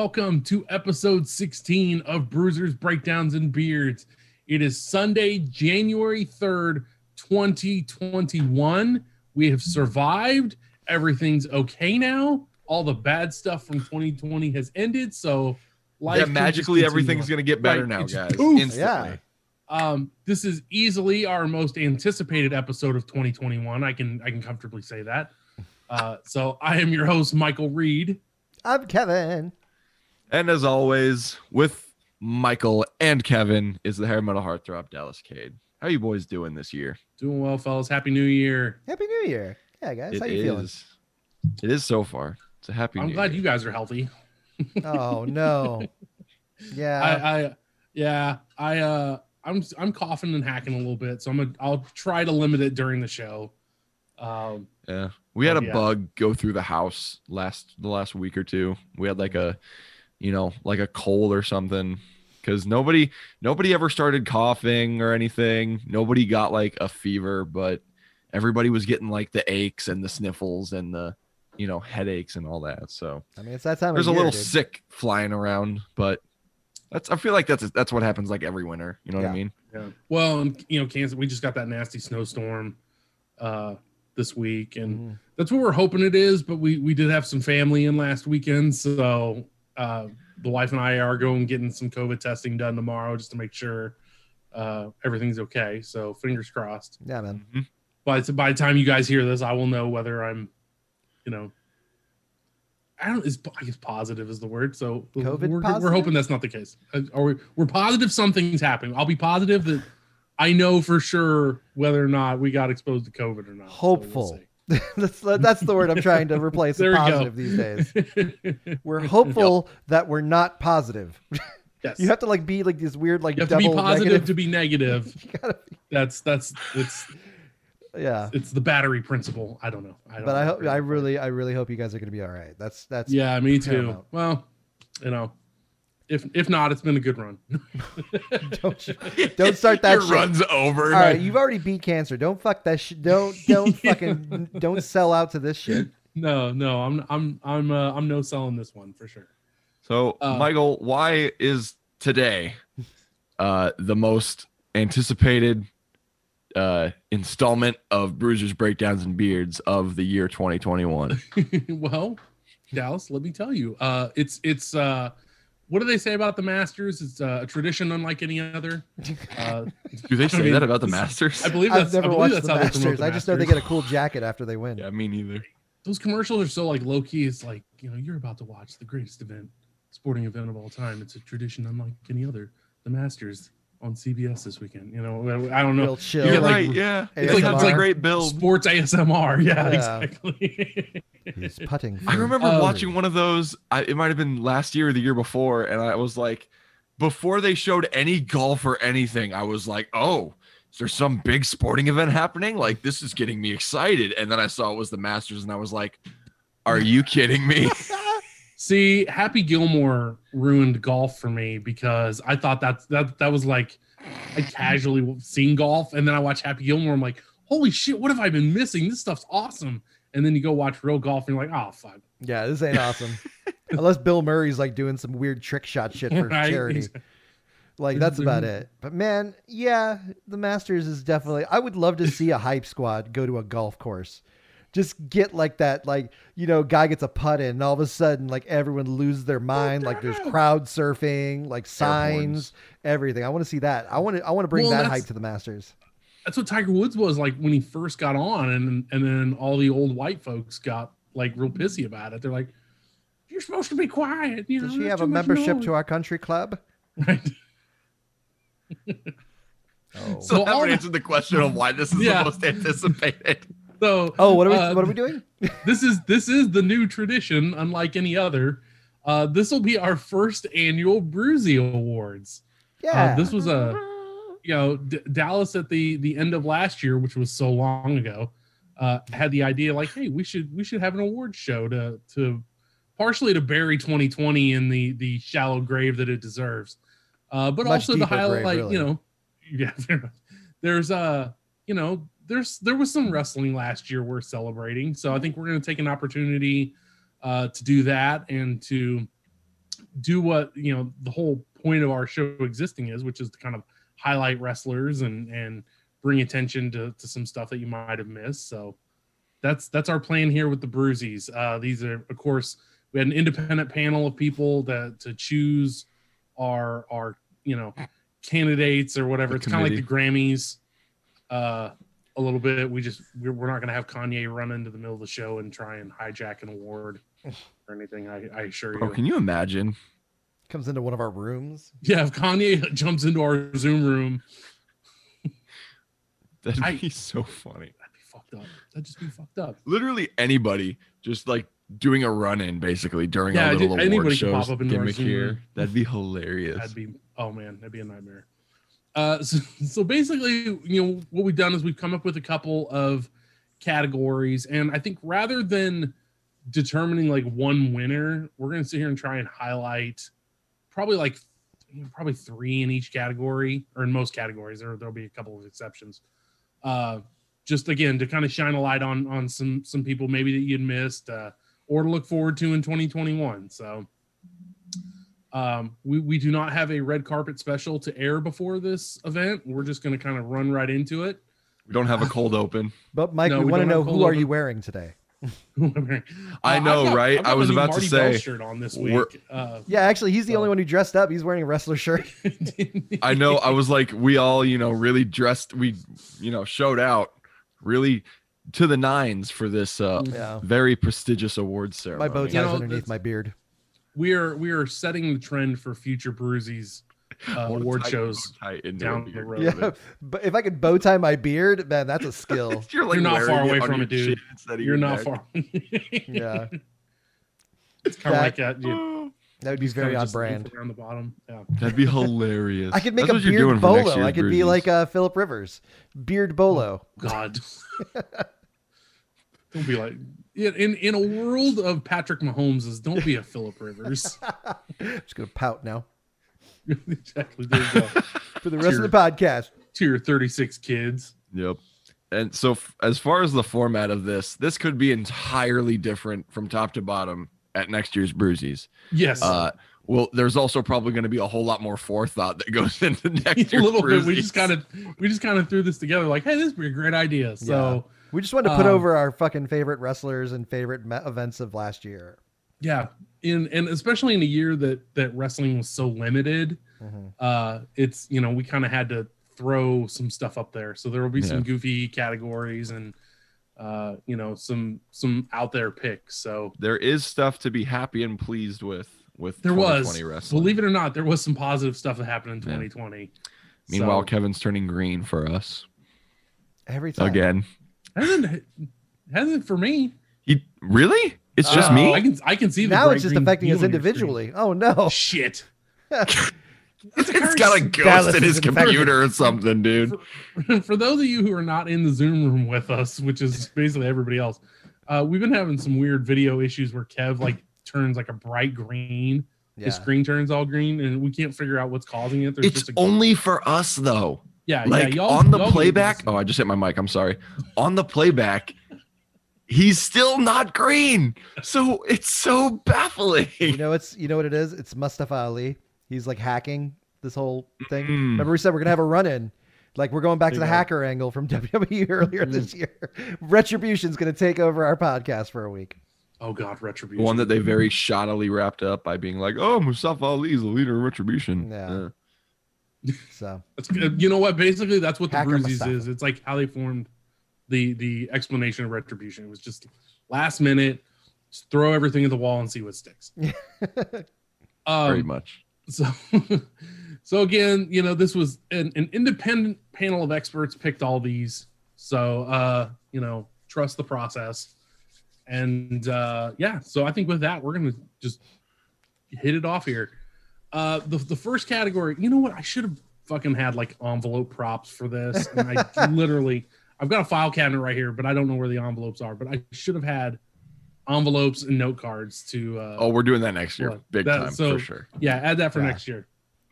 everybody? Welcome to episode 16 of Bruisers, Breakdowns, and Beards. It is Sunday, January 3rd, 2021. We have survived. Everything's okay now. All the bad stuff from 2020 has ended. So, life yeah, magically everything's gonna get better Right, now, guys. poof. Instantly. Um, this is easily our most anticipated episode of 2021. I can I can comfortably say that. Uh, so I am your host, Michael Reed. I'm Kevin. And as always, with Michael and Kevin is the hair metal heartthrob Dallas Cade. How you boys doing this year? Doing well, fellas. Happy New Year. Happy New Year. Yeah, guys. It how you feeling? is- It is so far. It's a happy. I'm New glad Year. you guys are healthy. Oh no. Yeah. I, I yeah, I uh I'm I'm coughing and hacking a little bit, so I'm gonna I'll try to limit it during the show. Um Yeah, we had a yeah. bug go through the house last the last week or two. We had like a, you know, like a cold or something. Because nobody nobody ever started coughing or anything. Nobody got like a fever, but everybody was getting like the aches and the sniffles and the, you know, headaches and all that. So I mean, it's that time there's a of year. little dude. sick flying around, but that's I feel like that's that's what happens like every winter. You know what I mean? yeah. Well, and you know, Kansas, we just got that nasty snowstorm uh this week, and Mhm. that's what we're hoping it is. But we we did have some family in last weekend, so uh, the wife and I are going getting some COVID testing done tomorrow just to make sure uh, everything's okay. So fingers crossed. Yeah, man. Mhm. By the- by the time you guys hear this, I will know whether I'm, you know, I don't. Is I guess positive is the word. So COVID we're, we're hoping that's not the case. Uh, Or we, we're positive something's happening. I'll be positive that I know for sure whether or not we got exposed to COVID or not. So we'll Hopeful. see. that's that's the word I'm trying to replace There with we go. positive these days. We're hopeful that we're not positive. yes. You have to like be like this weird like You have to be positive negative. to be negative. You gotta- That's that's it's yeah. it's the battery principle. I don't know. I don't But I hope I really I really hope you guys are gonna be all right. That's that's Yeah, me too. Well, you know, if if not, it's been a good run. don't you- don't start that Your shit. run's over. All right, you've already beat cancer. Don't fuck that shit. Don't don't fucking don't sell out to this shit. no, no, I'm I'm I'm uh, I'm no selling this one for sure. So, Uh, Michael, why is today uh, the most anticipated uh, installment of Bruisers, Breakdowns, and Beards of the year 2021? well, Dallas, let me tell you, uh, it's it's uh, what do they say about the Masters? It's uh, a tradition unlike any other. Uh, Do they I say mean, that about the Masters? I believe that's I've never I believe watched that's the how they promote Masters. the I just know they get a cool jacket after they win. yeah, me neither. those commercials are so like low key. It's like you know you're about to watch the greatest event, sporting event of all time. It's a tradition unlike any other. The Masters on CBS this weekend. You know, I don't know. Real chill. You You're get, like, right. Yeah, It's it's like- like, it's a like great build. Sports ASMR. Yeah, Yeah. exactly. He's putting. I remember Um, watching one of those. I, it might have been last year or the year before, and I was like, before they showed any golf or anything, I was like, oh, is there some big sporting event happening? Like this is getting me excited. And then I saw it was the Masters, and I was like, are you kidding me? See, Happy Gilmore ruined golf for me because I thought that that that was like I casually seen golf, and then I watch Happy Gilmore. I'm like, holy shit, what have I been missing? This stuff's awesome. And then you go watch real golf, and you're like, oh fuck. Yeah, this ain't awesome. Unless Bill Murray's like doing some weird trick shot shit for Right? charity. Like that's about it. But man, yeah, the Masters is definitely. I would love to see a hype squad go to a golf course. Just get like that, like you know, guy gets a putt in, and all of a sudden, like everyone loses their mind. Like there's crowd surfing, like signs, everything. I want to see that. I want to. I want to bring Well, that hype to the Masters. That's what Tiger Woods was like when he first got on, and and then all the old white folks got like real pissy about it. They're like, "You're supposed to be quiet." You know, Does she have a membership noise." to our country club? Right. Oh. So So that all would the- answer the question of why this is Yeah. the most anticipated. So, Oh, what are we? uh, what are we doing? this is this is the new tradition, unlike any other. Uh, this will be our first annual Bruisy Awards. Yeah. Uh, this was a you know D- Dallas at the the end of last year, which was so long ago, uh, had the idea like, hey, we should we should have an award show to to partially to bury 2020 in the the shallow grave that it deserves, uh, but Much also to deeper grave, highlight really. you know, yeah, there's uh you know there's there was some wrestling last year worth celebrating, so I think we're going to take an opportunity uh, to do that and to do what you know the whole point of our show existing is, which is to kind of highlight wrestlers and and bring attention to, to some stuff that you might have missed. So that's that's our plan here with the Bruisies. Uh, these are, of course, we had an independent panel of people that to choose our our you know candidates or whatever. The it's kind of like the Grammys. Uh, a little bit. We just we're, we're not going to have Kanye run into the middle of the show and try and hijack an award or anything. I, I assure Bro, you. can you imagine? Comes into one of our rooms. Yeah, if Kanye jumps into our Zoom room, That'd I- be so funny. that'd be fucked up. That'd just be fucked up. Literally anybody just like doing a run in basically during Yeah, our little dude, award anybody could shows pop up into gimmick here. That'd be hilarious. That'd be oh man, that'd be a nightmare. Uh, so, so basically, you know, what we've done is we've come up with a couple of categories, and I think rather than determining like one winner, we're gonna sit here and try and highlight probably like probably three in each category or in most categories. There there'll be a couple of exceptions. Uh, just again to kind of shine a light on on some some people maybe that you'd missed uh, or to look forward to in 2021. So. Um, we, we do not have a red carpet special to air before this event. We're just going to kind of run right into it. we don't have a cold open. But Mike, No, we we want to know who cold are you wearing today? I know, I've got- right? I've got I was my new about to Marty Bell say, shirt on this we're- week. Uh, Yeah, actually, he's the So- only one who dressed up. He's wearing a wrestler shirt. I know. I was like, we all, you know, really dressed. We, you know, showed out really to the nines for this uh, yeah, very prestigious awards ceremony. my bow ties You know, underneath my beard. We are we are setting the trend for future Bruisies uh, award shows. bow tie into a down the road. Yeah, but if I could bow tie my beard, man, that's a skill. You're, like You're not far away from it, dude. chin instead of You're your not neck. far. yeah, it's kind of like that. Dude. that would be Just very kinda on brand. around the bottom. Yeah. That'd be hilarious. I could make That's a what you're beard bolo. I could be like uh, Philip Rivers, beard bolo. God. don't be like in in in a world of Patrick Mahomes, don't be a Philip Rivers. I'm Just gonna pout now exactly. There you go. for the rest of the podcast. To your 36 kids. Yep. And so, f- as far as the format of this, this could be entirely different from top to bottom at next year's Bruisies. Yes. Uh, well, there's also probably going to be a whole lot more forethought that goes into next a year's little bit. We just kind of we just kind of threw this together like, hey, this would be a great idea. So We just wanted to put Um, over our fucking favorite wrestlers and favorite me- events of last year. yeah, in and especially in a year that that wrestling was so limited, Mhm. uh, it's you know we kind of had to throw some stuff up there. So there will be some goofy categories and uh, you know some some out there picks. So there is stuff to be happy and pleased with with there was 2020 wrestling. believe it or not, there was some positive stuff that happened in Yeah. 2020. Meanwhile, So- Kevin's turning green for us Every time. again. Hasn't hasn't for me. He really? It's just Uh, me. I can I can see the Now it's just affecting us on your screen. individually. Oh no. Shit. it's got a ghost Dallas in his computer or something, dude. For, for those of you who are not in the Zoom room with us, which is basically everybody else, uh, we've been having some weird video issues where Kev like turns like a bright green. Yeah. His screen turns all green, and we can't figure out what's causing it. There's It's just a, only for us though. Yeah, Like yeah. Y'all, on the y'all playback. Oh, I just hit my mic. I'm sorry. On the playback, he's still not green. So it's so baffling. You know it's you know what it is? It's Mustafa Ali. He's like hacking this whole thing. Mm. Remember we said we're gonna have a run in. Like we're going back to the you go. hacker angle from WWE earlier Mm. this year. Retribution's gonna take over our podcast for a week. Oh God, retribution. one that they very shoddily wrapped up by being like, "Oh, Mustafa Ali is the leader of Retribution." Yeah. So That's good. You know what? Basically, that's what the Bruises is. It's like how they formed the the explanation of retribution. It was just last minute, just throw everything at the wall and see what sticks. Very um, much. so, so again, you know, this was an, an independent panel of experts picked all these. So, uh, you know, trust the process. And uh, yeah, so I think with that, we're gonna just hit it off here. Uh, the the first category, you know what? I should have fucking had like envelope props for this, and I literally, I've got a file cabinet right here, but I don't know where the envelopes are. But I should have had envelopes and note cards to. Uh, Oh, we're doing that next year, Well, big that- time so- for sure. yeah, add that for Yeah. next year.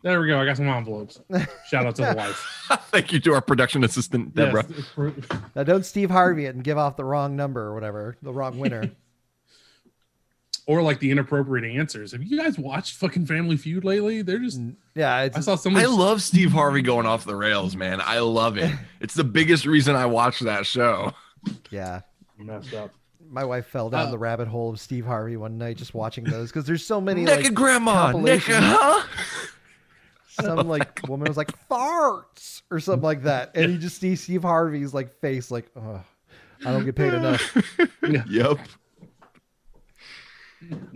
There we go. I got some envelopes. Shout out to the wife. Thank you to our production assistant, Deborah. Yes, now don't Steve Harvey it and give off the wrong number or whatever, the wrong winner. Or like the inappropriate answers. Have you guys watched fucking Family Feud lately? They're just. Yeah, I saw someone. I love Steve Harvey going off the rails, man. I love it. It's the biggest reason I watch that show. yeah. messed up. My wife fell down Uh, the rabbit hole of Steve Harvey one night just watching those because there's so many Naked like grandma, naked, compilations. huh? some like woman was like farts or something like that, and you just see Steve Harvey's like face like, oh, I don't get paid enough. Yep.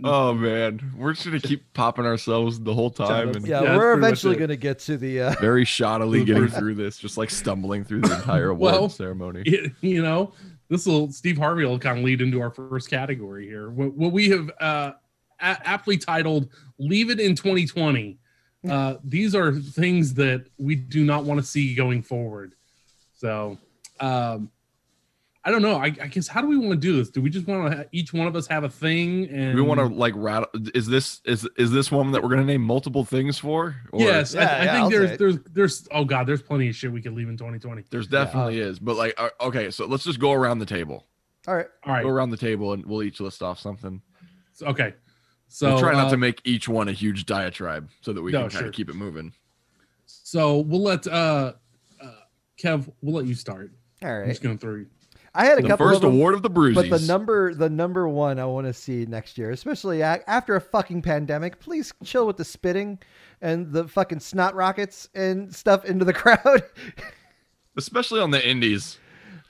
Oh man, we're just gonna keep popping ourselves the whole time and Yeah, Yeah, we're eventually gonna get to the. Uh, very shoddily getting through this, just like stumbling through the entire award Well, ceremony. It- you know, this will Steve Harvey will kind of lead into our first category here. What, what we have uh, a- aptly titled "Leave It in 2020." Uh, these are things that we do not want to see going forward. So, um, I don't know. I, I guess how do we want to do this? Do we just want to each one of us have a thing and we want to like rattle. Is this is is this one that we're gonna name multiple things for? Or- Yes, Yeah, I, I yeah, think I'll there's there's there's oh god, there's plenty of shit we could leave in 2020. There's definitely is, but like, uh, okay, so let's just go around the table. all right, All right, Go around the table, and we'll each list off something. so- okay. So we'll try not uh, to make each one a huge diatribe, so that we No, can kind sure. of keep it moving. So we'll let uh, uh Kev, we'll let you start. All right, I'm right. just going through. I had a The couple first of them, award of the Bruisies. but the number, the number one, I want to see next year, especially after a fucking pandemic. Please chill with the spitting and the fucking snot rockets and stuff into the crowd. especially on the indies.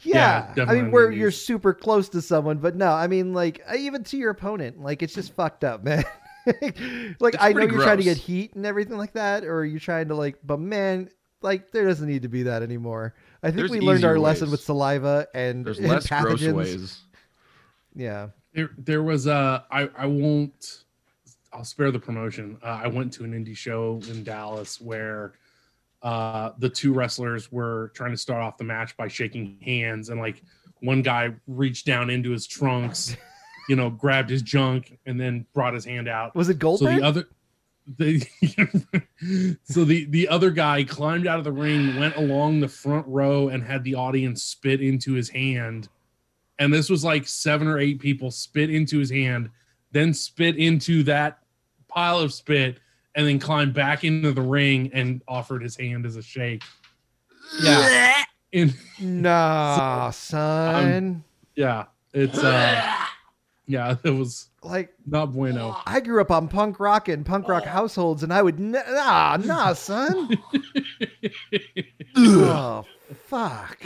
Yeah, Yeah, I mean, where the you're super close to someone, but no, I mean, like even to your opponent, like it's just fucked up, man. like It's I know you're trying to get heat and everything like that, or you're trying to like, but man, like there doesn't need to be that anymore. I think There's we learned easier our lesson with saliva and There's and less gross pathogens. ways. Yeah, There, there was a. I, I won't. I'll spare the promotion. Uh, I went to an indie show in Dallas where uh, the two wrestlers were trying to start off the match by shaking hands, and like one guy reached down into his trunks, you know, grabbed his junk, and then brought his hand out. was it So Goldberg? the other, the so the the other guy climbed out of the ring, went along the front row, and had the audience spit into his hand. And this was like seven or eight people spit into his hand, then spit into that pile of spit, and then climbed back into the ring and offered his hand as a shake. Yeah, and nah, son. yeah, it's uh, yeah, it was like not bueno. Oh, I grew up on punk rock and punk rock oh. households, and I would ne- nah, nah, son. oh fuck.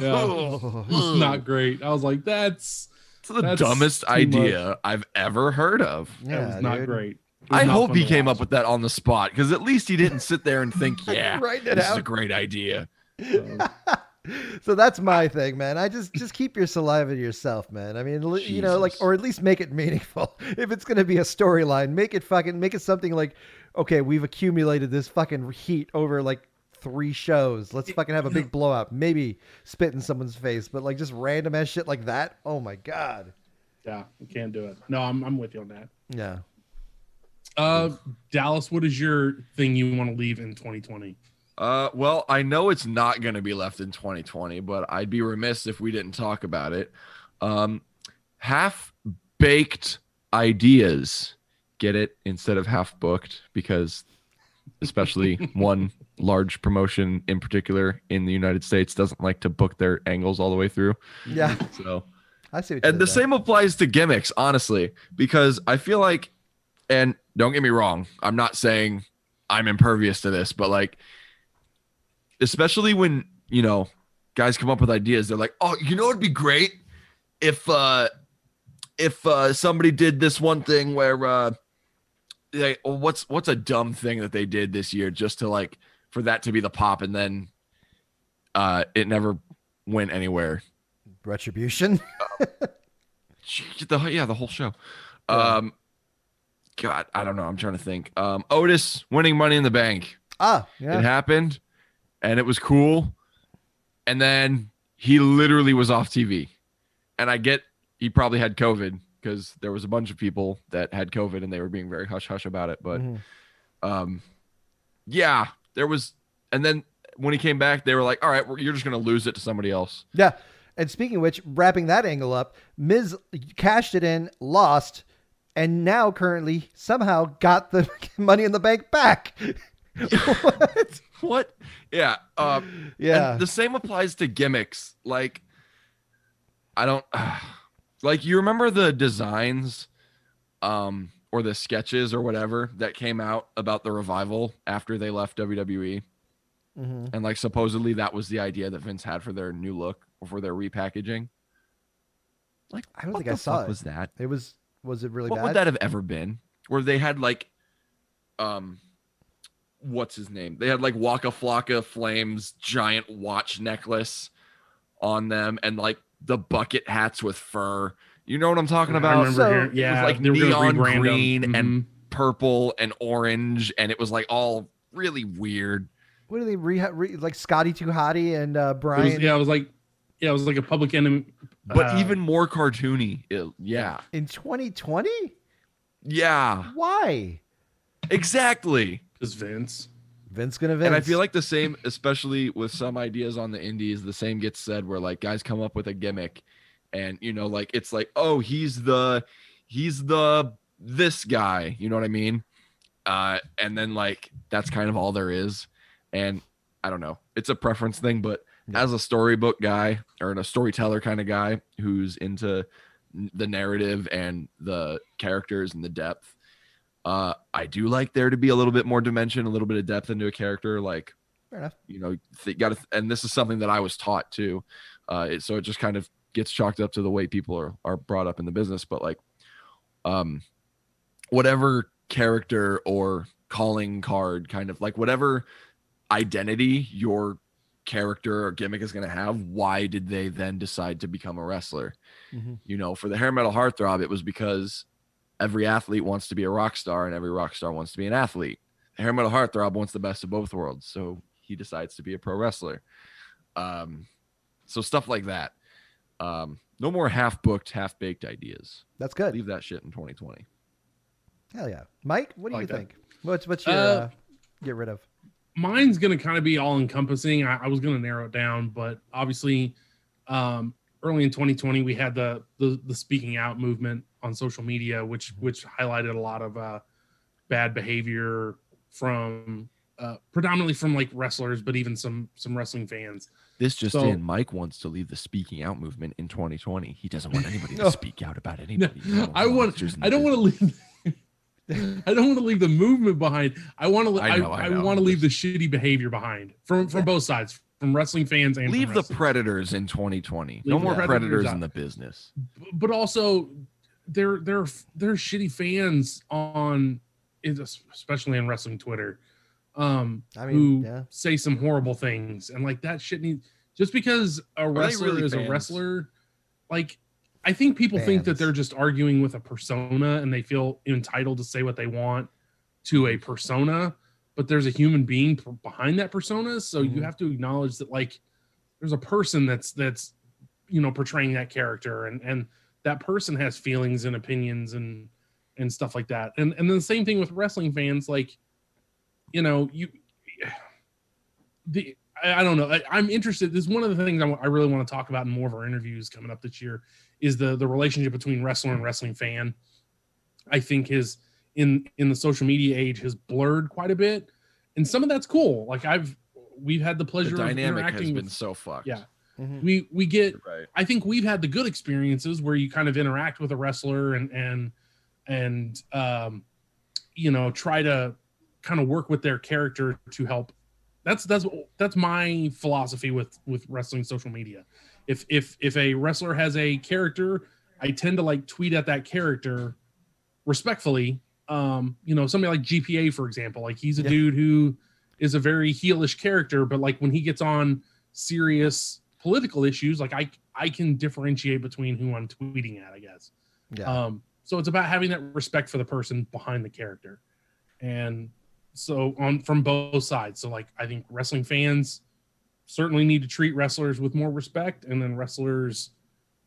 Yeah. Oh. It's not great. I was like, that's It's the That's dumbest too idea I've ever heard of. that Yeah, was not dude. great. Was I not hope he came watch. up with that on the spot because at least he didn't sit there and think, yeah, Write it this is a great idea. so um, that's my thing, man. I just just keep your saliva to yourself, man. I mean, li- you know, like or at least make it meaningful. If it's gonna be a storyline, make it fucking make it something like, okay, we've accumulated this fucking heat over like three shows. Let's fucking have a big blowout. Maybe spit in someone's face, but like just random ass shit like that. Oh my god. Yeah, we can't do it. No, I'm, I'm with you on that. Yeah. Uh, Dallas, what is your thing you want to leave in 2020? Uh, well, I know it's not going to be left in 2020, but I'd be remiss if we didn't talk about it. Um, half baked ideas. Get it instead of half booked because, especially one large promotion in particular in the United States doesn't like to book their angles all the way through. Yeah. So I see and the same applies to gimmicks, honestly, because I feel like, and don't get me wrong, I'm not saying I'm impervious to this, but like, especially when, you know, guys come up with ideas, they're like, oh, you know, it'd be great? If, uh, if, uh, somebody did this one thing where, uh, like, oh, what's, what's a dumb thing that they did this year just to like, for that to be the pop and then, uh, it never went anywhere. Retribution. Shit, the yeah the whole show. Yeah. um god i don't know. I'm trying to think. Um otis winning money in the bank. Ah, it happened and it was cool and then he literally was off tv and i get he probably had covid because there was a bunch of people that had covid and they were being very hush hush about it but Mhm. um yeah there was and then when he came back they were like all right you're just gonna lose it to somebody else Yeah. And speaking of which, wrapping that angle up, Miz cashed it in, lost, and now currently somehow got the Money in the Bank back. what? What? Yeah. Um, Yeah. The same applies to gimmicks. Like, I don't like you remember the designs, um, or the sketches or whatever that came out about the revival after they left WWE, Mhm. and like supposedly that was the idea that Vince had for their new look or for their repackaging. Like, I don't think I saw it. Was that? It was was it really what bad? would that have ever been? Where they had like, um, what's his name? They had like Waka Flocka Flames giant watch necklace on them, and like the bucket hats with fur. You know what I'm talking I about? remember So- hearing- It was yeah, like they were neon rebrand 'em. green and Mhm. Purple and orange, and it was like all really weird. what are they re, re like Scotty Too Hottie and uh, It was, Brian yeah, it was like yeah, it was like a public enemy. But uh, even more cartoony. It- yeah. in 2020? Yeah. Why? Exactly. Just Vince. Vince gonna Vince. And I feel like the same, especially with some ideas on the indies, the same gets said where like guys come up with a gimmick and you know, like it's like, oh, he's the he's the this guy, you know what I mean? Uh, and then like that's kind of all there is. And I don't know, it's a preference thing, but Yeah. as a storybook guy or a storyteller kind of guy who's into the narrative and the characters and the depth, uh, I do like there to be a little bit more dimension, a little bit of depth into a character. Like, Fair enough. you know, th- got to, and this is something that I was taught too. Uh, it, so it just kind of gets chalked up to the way people are are brought up in the business. But like, um, whatever character or calling card, kind of like whatever identity your character or gimmick is going to have, why did they then decide to become a wrestler? Mhm. You know, for the hair metal heartthrob, it was because every athlete wants to be a rock star and every rock star wants to be an athlete. Hair metal heartthrob wants the best of both worlds, so he decides to be a pro wrestler. Um, so stuff like that. Um, no more half booked, half baked ideas. That's good. Leave that shit in 2020. Hell yeah, Mike. What do I you that. think? What's what's your Uh, uh, get rid of? mine's going to kind of be all encompassing. I, I was going to narrow it down, but obviously, um, early in 2020, we had the, the the speaking out movement on social media, which which highlighted a lot of uh, bad behavior from uh, predominantly from like wrestlers, but even some some wrestling fans. This just So- in: Mike wants to leave the speaking out movement in 2020. He doesn't want anybody to speak out about anybody. No, I want. I don't want to leave. I don't want to leave the movement behind. I want to. I I, know, I I, know. want to leave the shitty behavior behind from from both sides, from wrestling fans and leave the predators in 2020. no more predators, predators in the business. but also they're they're they're shitty fans on especially on wrestling Twitter um I mean, who yeah. say some horrible things and like that shit needs just because a wrestler really is fans? a wrestler like I think people think that they're just arguing with a persona and they feel entitled to say what they want to a persona but there's a human being p- behind that persona so you Mhm. have to acknowledge that like there's a person that's that's you know portraying that character and and that person has feelings and opinions and and stuff like that. And and then the same thing with wrestling fans like you know you the I, I don't know. I, i'm interested. This is one of the things I really want to talk about in more of our interviews coming up this year is the the relationship between wrestler and wrestling fan. I think is in in the social media age has blurred quite a bit and some of that's cool. Like i've we've had the The pleasure of dynamic has interacting been with so fucked. yeah Mhm. we we get Right. I think we've had the good experiences where you kind of interact with a wrestler and and and um, you know try to kind of work with their character to help. That's that's that's my philosophy with with wrestling social media. If if if a wrestler has a character, I tend to like tweet at that character respectfully. Um, you know, somebody like GPA for example, like he's a Yeah. dude who is a very heelish character, but like when he gets on serious political issues, like I I can differentiate between who I'm tweeting at, I guess. Yeah. Um, so it's about having that respect for the person behind the character, and so on from both sides. So like I think wrestling fans certainly need to treat wrestlers with more respect, and then wrestlers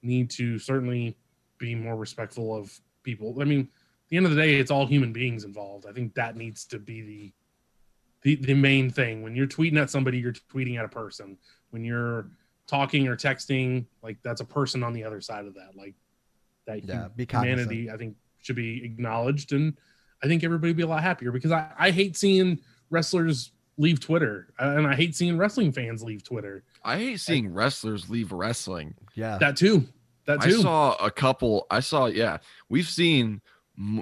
need to certainly be more respectful of people. I mean, at the end of the day, it's all human beings involved. I think that needs to be the the, the main thing. When you're tweeting at somebody, you're tweeting at a person. When you're talking or texting, like that's a person on the other side of that. Like that Yeah, hu- be cognizant. humanity, I think should be acknowledged, and I think everybody would be a lot happier because I, I hate seeing wrestlers leave Twitter, and I hate seeing wrestling fans leave Twitter. I hate seeing wrestlers leave wrestling. Yeah. That too. That too I saw a couple. I saw, yeah, we've seen,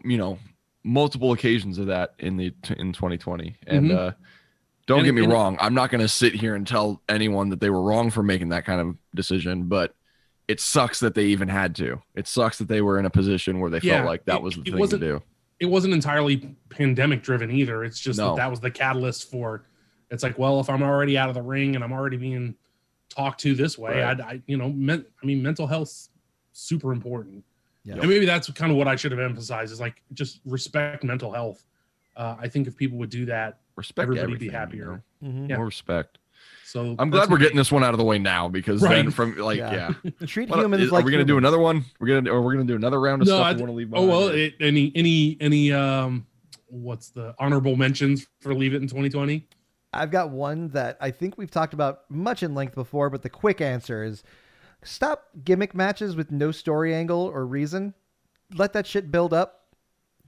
you know, multiple occasions of that in the in 2020. And Mhm. uh, don't And- get me and- wrong, I'm not going to sit here and tell anyone that they were wrong for making that kind of decision, but it sucks that they even had to. It sucks that they were in a position where they Yeah, felt like that it- was the it thing to wasn't- do. it wasn't entirely pandemic driven either. It's just No. that that was the catalyst for. It's like, well, if I'm already out of the ring and I'm already being talked to this way, Right. I'd, I, you know, men, I mean, mental health's super important. Yeah. And maybe that's kind of what I should have emphasized is like just respect mental health. Uh, I think if people would do that, Respect everybody be everything, you happier. know? Mhm. Yeah. More respect. so I'm glad we're my- getting this one out of the way now because Right. then from like Yeah. yeah. Treat What- humans is- like are we gonna do another one? We're gonna or we're gonna do another round of No, stuff I- we want to leave Oh well, it, any any any um, what's the honorable mentions for Leave It in 2020? I've got one that I think we've talked about much in length before, but the quick answer is stop gimmick matches with no story angle or reason. Let that shit build up.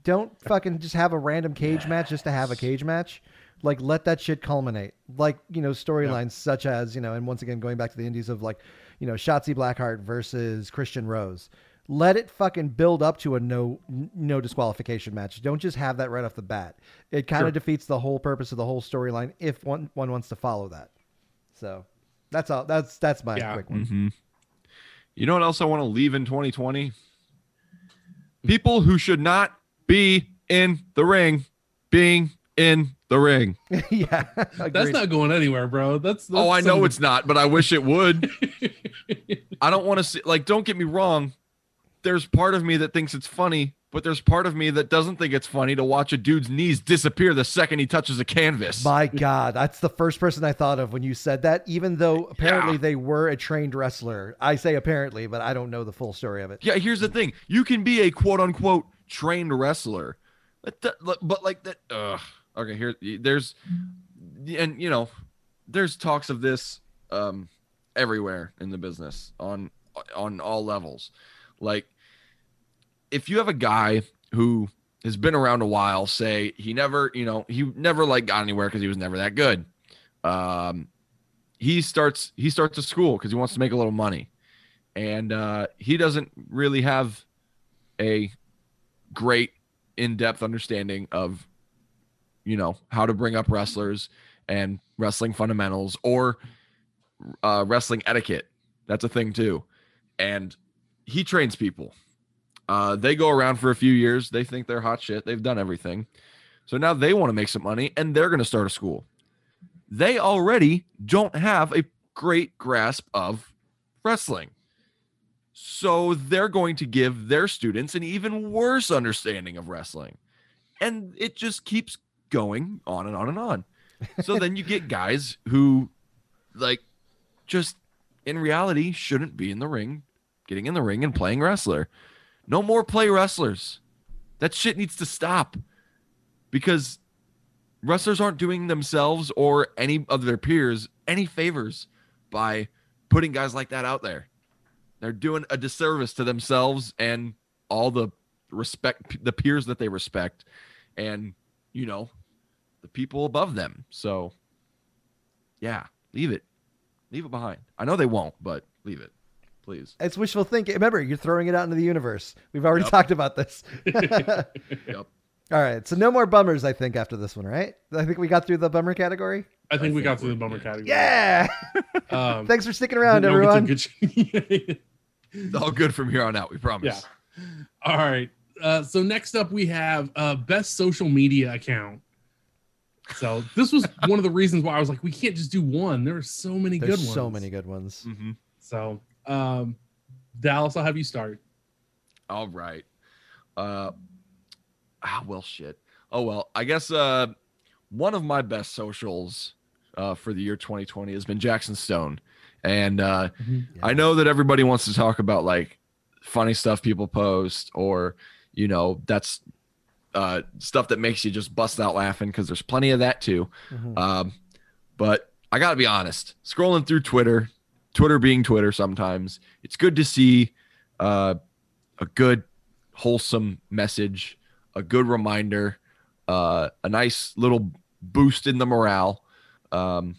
Don't fucking just have a random cage match just to have a cage match. Like let that shit culminate. Like, you know, storylines such as, you know, and once again going back to the indies of like, you know, Shotzi Blackheart versus Christian Rose. Let it fucking build up to a no no disqualification match. Don't just have that right off the bat. It kind of Sure. defeats the whole purpose of the whole storyline if one one wants to follow that. So that's all. That's that's my Yeah. quick one. hmm You know what else I want to leave in 2020? People who should not be in the ring being in the ring. yeah, That's not going anywhere, bro. That's, that's oh, I know some- it's not, but I wish it would. I don't want to see like don't get me wrong. There's part of me that thinks it's funny, but there's part of me that doesn't think it's funny to watch a dude's knees disappear the second he touches a canvas. My God, that's the first person I thought of when you said that. Even though apparently Yeah. they were a trained wrestler. I say apparently, but I don't know the full story of it. Yeah, here's the thing. You can be a quote unquote trained wrestler. But, that- but like that ugh. Okay, here there's and you know, there's talks of this um everywhere in the business on on all levels. Like if you have a guy who has been around a while, say he never, you know, he never like got anywhere because he was never that good. Um he starts he starts a school because he wants to make a little money and uh, he doesn't really have a great in-depth understanding of you know how to bring up wrestlers and wrestling fundamentals or uh, wrestling etiquette. That's a thing too. And he trains people. Uh, they go around for a few years they think they're hot shit they've done everything. So now they want to make some money and they're going to start a school. They already don't have a great grasp of wrestling. So they're going to give their students an even worse understanding of wrestling. And it just keeps going on and on and on. So then you get guys who like just in reality shouldn't be in the ring, getting in the ring and playing wrestler. No more play wrestlers. That shit needs to stop. Because wrestlers aren't doing themselves or any of their peers any favors by putting guys like that out there. They're doing a disservice to themselves and all the respect, the peers that they respect, and you know, the people above them. So, yeah, leave it, leave it behind. I know they won't, but leave it, please. It's wishful thinking. Remember, you're throwing it out into the universe. We've already Yep. talked about this. Yep. All right, so no more bummers. I think after this one, right? I think we got through the bummer category. I think I we think got through the bummer good. category. Yeah. Um, Thanks for sticking around, everyone. it's good- It's all good from here on out. We promise. Yeah. All right. Uh, so next up, we have uh, best social media account. So this was one of the reasons why I was like, we can't just do one. There are so many There's good ones. so many good ones. Mhm. So, um, Dallas, I'll have you start. All right. Uh ah well shit. Oh well, I guess uh one of my best socials uh for the year 2020 has been Jackson Stone. And uh I know that everybody wants to talk about like funny stuff people post or you know, that's uh stuff that makes you just bust out laughing because there's plenty of that too. Mhm. Um, but I gotta be honest, scrolling through Twitter, Twitter being Twitter sometimes, it's good to see uh, a good wholesome message, a good reminder, uh, a nice little boost in the morale, um,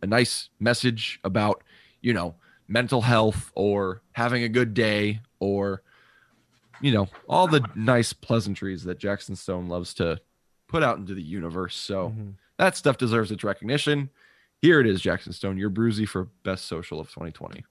a nice message about, you know, mental health or having a good day or, you know, all the nice pleasantries that Jackson Stone loves to put out into the universe. So Mhm. that stuff deserves its recognition. Here it is, Jackson Stone. You're bruisey for best social of 2020.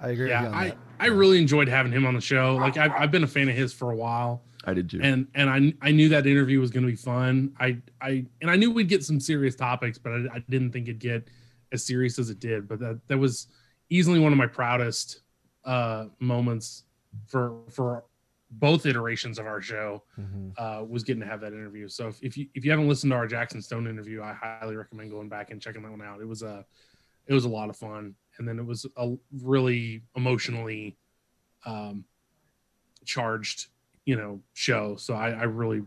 I agree. Yeah, with you on I. I really enjoyed having him on the show. Like I've, I've been a fan of his for a while, I did too. and and I I knew that interview was going to be fun. I I and I knew we'd get some serious topics, but I, I didn't think it'd get as serious as it did. But that that was easily one of my proudest uh moments for for both iterations of our show Mhm. uh, was getting to have that interview. So if, if you if you haven't listened to our Jackson Stone interview, I highly recommend going back and checking that one out. It was a it was a lot of fun, and then it was a really emotionally um, charged, you know, show. So I, I really,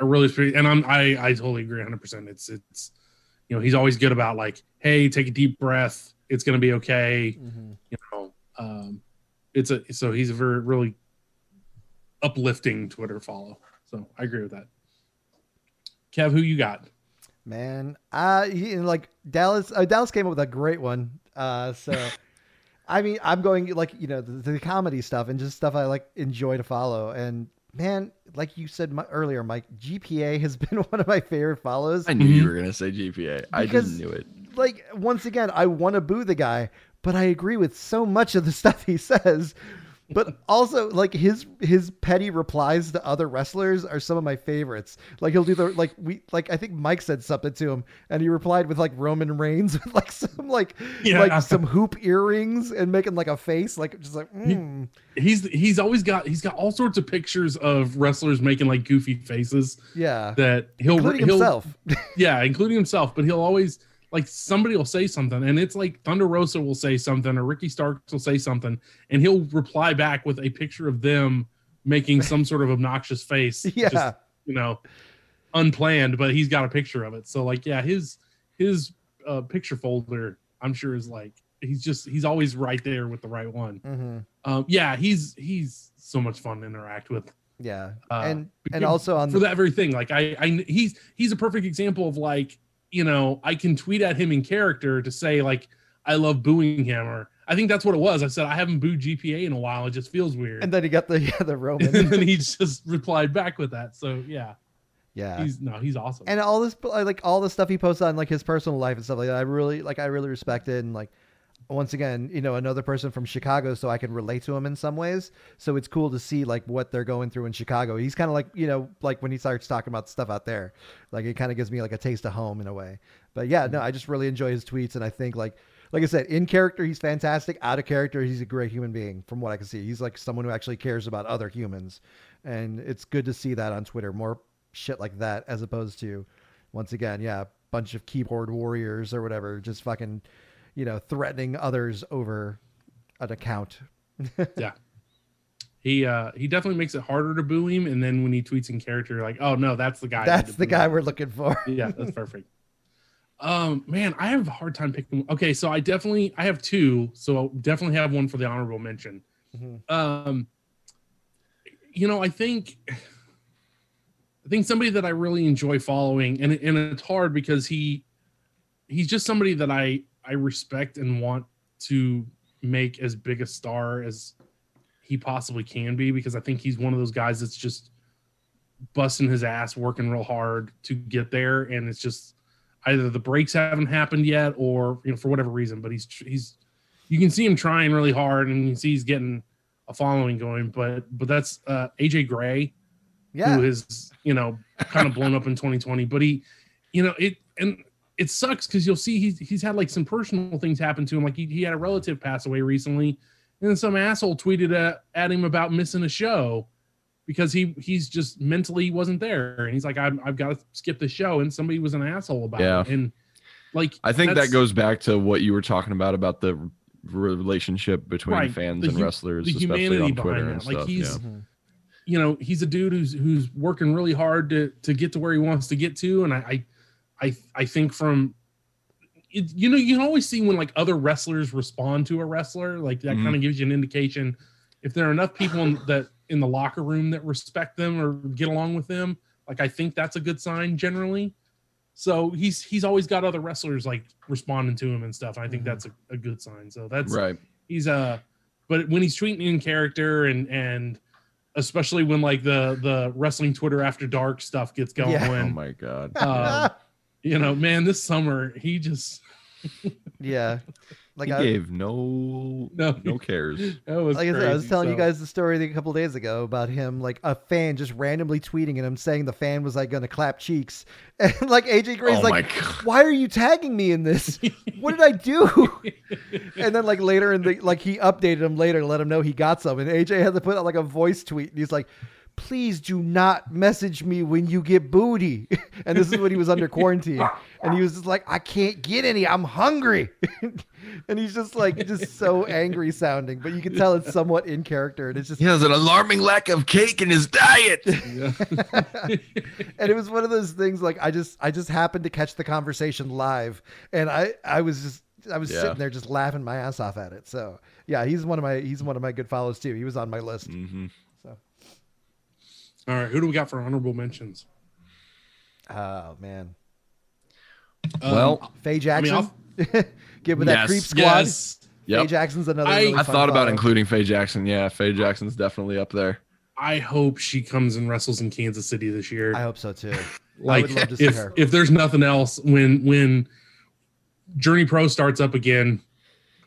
I really, and I'm I I totally agree 100. percent It's it's you know he's always good about like, hey, take a deep breath. It's gonna be okay Mhm. you know um it's a so he's a very really uplifting twitter follow so i agree with that kev who you got Man, uh, he, like Dallas, uh, Dallas came up with a great one. Uh, so, I mean, I'm going like you know the, the comedy stuff and just stuff I like enjoy to follow. And man, like you said mi- earlier, Mike, GPA has been one of my favorite follows. I knew you Mhm. were gonna say GPA. I just knew it. like once again, I want to boo the guy, but I agree with so much of the stuff he says. But also, like his his petty replies to other wrestlers are some of my favorites. Like he'll do the like we like I think Mike said something to him, and he replied with like Roman Reigns with like some like Yeah. like some hoop earrings and making like a face, like just like mm. he's he's always got he's got all sorts of pictures of wrestlers making like goofy faces yeah, that he'll including he'll himself. yeah including himself but he'll always like somebody will say something and it's like thunder rosa will say something or ricky starks will say something and he'll reply back with a picture of them making some sort of obnoxious face yeah, just you know unplanned but he's got a picture of it. So like yeah his his uh, picture folder i'm sure is like he's just he's always right there with the right one. Hmm um yeah he's he's so much fun to interact with. Yeah, Uh, and and also on for the that very thing like I, I he's he's a perfect example of like you know i can tweet at him in character to say like i love booing him or i think that's what it was. I said i haven't booed gpa in a while. It just feels weird. And then he got the yeah the and then he just replied back with that. So yeah. Yeah, he's no he's awesome. And all this like all the stuff he posts on like his personal life and stuff like that i really like i really respect it. And like once again you know another person from chicago so i can relate to him in some ways. So it's cool to see like what they're going through in chicago. He's kind of like you know like when he starts talking about stuff out there like it kind of gives me like a taste of home in a way. But yeah no mm-hmm. i just really enjoy his tweets and i think like like i said in character he's fantastic. Out of character he's a great human being from what i can see. He's like someone who actually cares about other humans and it's good to see that on twitter more shit like that as opposed to once again yeah bunch of keyboard warriors or whatever just fucking you know threatening others over an account. Yeah. he uh he definitely makes it harder to boo him and then when he tweets in character you're like oh no that's the guy that's the guy we're looking for. Yeah that's perfect. Um man i have a hard time picking okay so i definitely i have two so I'll definitely have one for the honorable mention. Mhm. um you know i think i think somebody that i really enjoy following and, and it's hard because he he's just somebody that i i respect and want to make as big a star as he possibly can be because i think he's one of those guys that's just busting his ass working real hard to get there. And it's just either the breaks haven't happened yet or you know for whatever reason but he's he's you can see him trying really hard and you can see he's getting a following going but but that's uh aj gray yeah. who is you know kind of blown up in 2020 but he you know it and it sucks because you'll see he's he's had like some personal things happen to him like he, he had a relative pass away recently and then some asshole tweeted at, at him about missing a show because he he's just mentally wasn't there and he's like i've, I've got to skip the show and somebody was an asshole about Yeah. it and like I think that goes back to what you were talking about about the relationship between Right. fans The and hu- wrestlers, the especially on Twitter and that. Like, stuff. he's- yeah. Mhm. you know he's a dude who's who's working really hard to to get to where he wants to get to and i i i, I think from it, you know you can always see when like other wrestlers respond to a wrestler like that Mhm. kind of gives you an indication if there are enough people in, that in the locker room that respect them or get along with them, like I think that's a good sign generally. So he's he's always got other wrestlers like responding to him and stuff. I think Mhm. that's a, a good sign. So that's Right. he's uh but when he's tweeting in character and and especially when like the the wrestling Twitter after dark stuff gets going, Yeah. Oh my god. uh, you know, man, this summer he just yeah. Like he I, gave no no no cares. that was like I said, I was crazy. telling you guys the story a couple days ago about him, like a fan just randomly tweeting and him saying the fan was like going to clap cheeks, and like AJ Gray's oh like, "Why are you tagging me in this? What did I do?" and then like later in the like he updated him later to let him know he got some, and AJ had to put out like a voice tweet, and he's like. Please do not message me when you get booty. and this is when he was under quarantine. And he was just like, I can't get any. I'm hungry. and he's just like, just so angry sounding. But you can tell it's somewhat in character. And it's just He has an alarming lack of cake in his diet. Yeah. and it was one of those things like I just I just happened to catch the conversation live and I I was just I was Yeah. sitting there just laughing my ass off at it. So yeah, he's one of my he's one of my good follows too. He was on my list. hmm So All right, who do we got for honorable mentions? oh man, Um, Well, Faye I Jackson. mean, Get with that creep squad. yes, Faye Jackson's another. I- really I thought about follow. including Faye Jackson. Yeah, Faye Jackson's definitely up there. I hope she comes and wrestles in Kansas City this year. I hope so too. like would love to see if her. if there's nothing else when when journey pro starts up again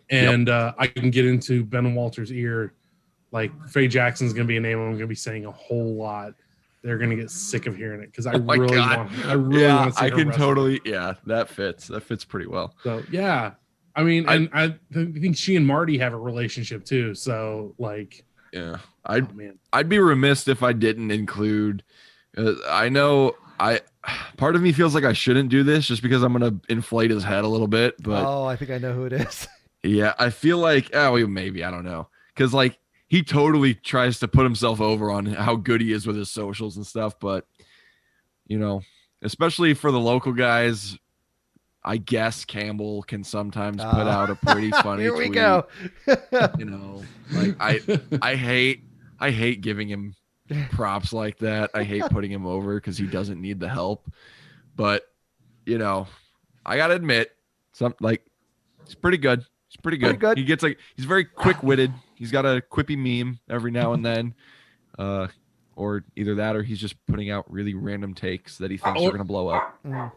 and uh i can get into ben walter's ear like faye jackson's gonna be a name i'm gonna be saying a whole lot they're gonna get sick of hearing it because i Oh my really God. want i really yeah, want to see I can wrestle. totally. Yeah, that fits. That fits pretty well. so yeah i mean I- and I, think she and marty have a relationship too so like Yeah, oh I'd man I'd be remiss if I didn't include. Uh, I know I. Part of me feels like I shouldn't do this just because I'm gonna inflate his head a little bit, but oh, I think I know who it is. Yeah, I feel like oh maybe I don't know because like he totally tries to put himself over on how good he is with his socials and stuff, but you know, especially for the local guys, I guess Campbell can sometimes put Ah. out a pretty funny. Here we tweet, go. You know, like I I hate I hate giving him props like that. I hate putting him over because he doesn't need the help. But you know, I gotta admit, some like he's pretty good. He's pretty good. Pretty good. He gets like he's very quick witted. He's got a quippy meme every now and then. Uh or either that or he's just putting out really random takes that he thinks Or- are gonna blow up. Mm.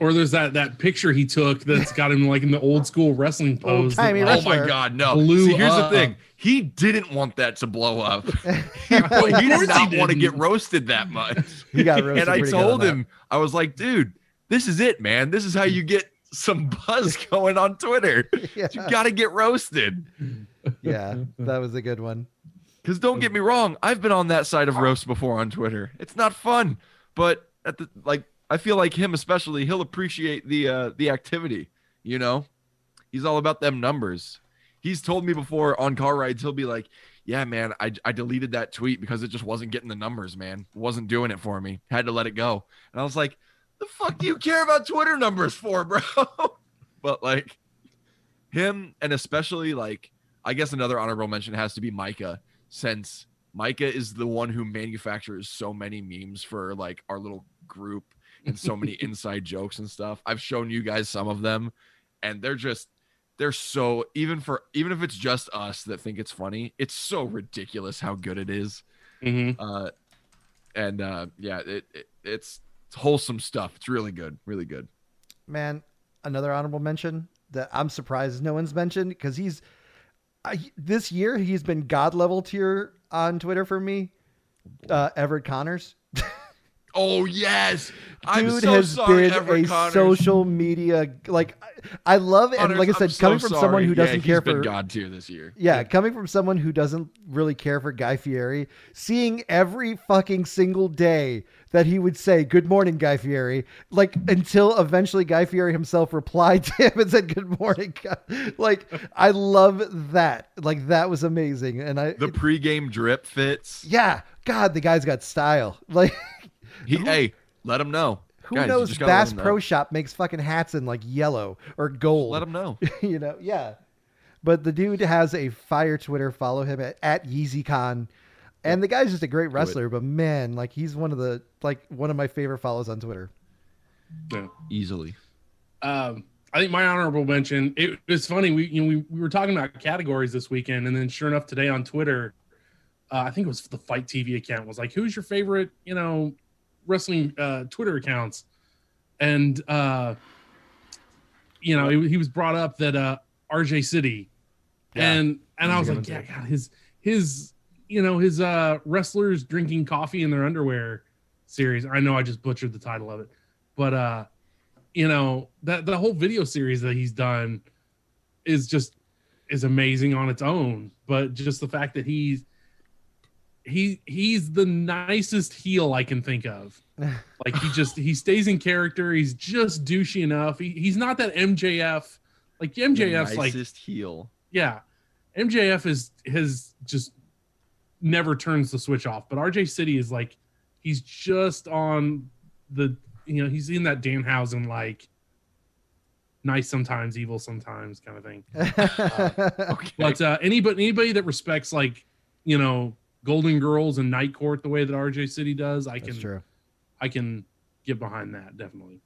or there's that that picture he took that's got him like in the old school wrestling pose that, Old-timey Oh my god, no. Blew See, here's up. the thing. He didn't want that to blow up. he Of course did not want to get roasted that much. He got roasted and I pretty good on told that. him, I was like, dude, this is it, man. This is how you get some buzz going on Twitter. yeah. You got to get roasted. Yeah, that was a good one. Because don't get me wrong, I've been on that side of roast before on Twitter. It's not fun, but at the like, I feel like him especially, he'll appreciate the uh, the activity. You know, he's all about them numbers. He's told me before on car rides, he'll be like, "Yeah, man, I I deleted that tweet because it just wasn't getting the numbers, man. It wasn't doing it for me. Had to let it go." And I was like, "The fuck do you care about Twitter numbers for, bro?" but like him, and especially like, I guess another honorable mention has to be Micah since Micah is the one who manufactures so many memes for like our little group and so many inside jokes and stuff. I've shown you guys some of them and they're just they're so even for even if it's just us that think it's funny, it's so ridiculous how good it is. Mhm. Uh and uh yeah, it, it it's it's wholesome stuff. It's really good, really good. Man, another honorable mention that I'm surprised no one's mentioned because he's I, this year he's been god level tier on Twitter for me. Uh, Everett Connors. Oh yes. I'm Dude so has sorry, been Everett a Connors. social media like I I love it. And like I I'm said, so coming from someone sorry. who doesn't he's care been for God tier this year. Yeah, coming from someone who doesn't really care for Guy Fieri, seeing every fucking single day that he would say, Good morning, Guy Fieri, like until eventually Guy Fieri himself replied to him and said, Good morning. Guy." Like, I love that. Like, that was amazing. And I, The pregame drip fits. yeah, God, the guy's got style. Like, He, hey, let him know. who Guys, knows just gotta let Bass know. Pro Shop makes fucking hats in like yellow or gold? Let him know. you know, yeah. But the dude has a fire Twitter. Follow him at, at YeezyCon. And the guy's just a great wrestler, but man, like he's one of the like one of my favorite follows on Twitter. Yeah. Easily. Um, I think my honorable mention. It, was funny. We you know we, we were talking about categories this weekend, and then sure enough, today on Twitter, uh, I think it was the FITE TV account was like, "Who's your favorite?" You know, wrestling uh, Twitter accounts, and uh, you know he, he was brought up that uh, RJ City, Yeah. and and I was like, yeah, God, his his you know his uh wrestlers drinking coffee in their underwear series. I know I just butchered the title of it, but uh, you know that the whole video series that he's done is just is amazing on its own. But just the fact that he's he he's the nicest heel I can think of. Like he just he stays in character. He's just douchey enough. He, he's not that MJF. Like MJF's the like nicest heel. yeah, MJF is has just never turns the switch off. But RJ City is like he's just on the you know he's in that Danhausen like nice sometimes, evil sometimes kind of thing. Okay. But uh, anybody anybody that respects like you know Golden Girls and Night Court the way that RJ City does, I That's can true. I can get behind that definitely.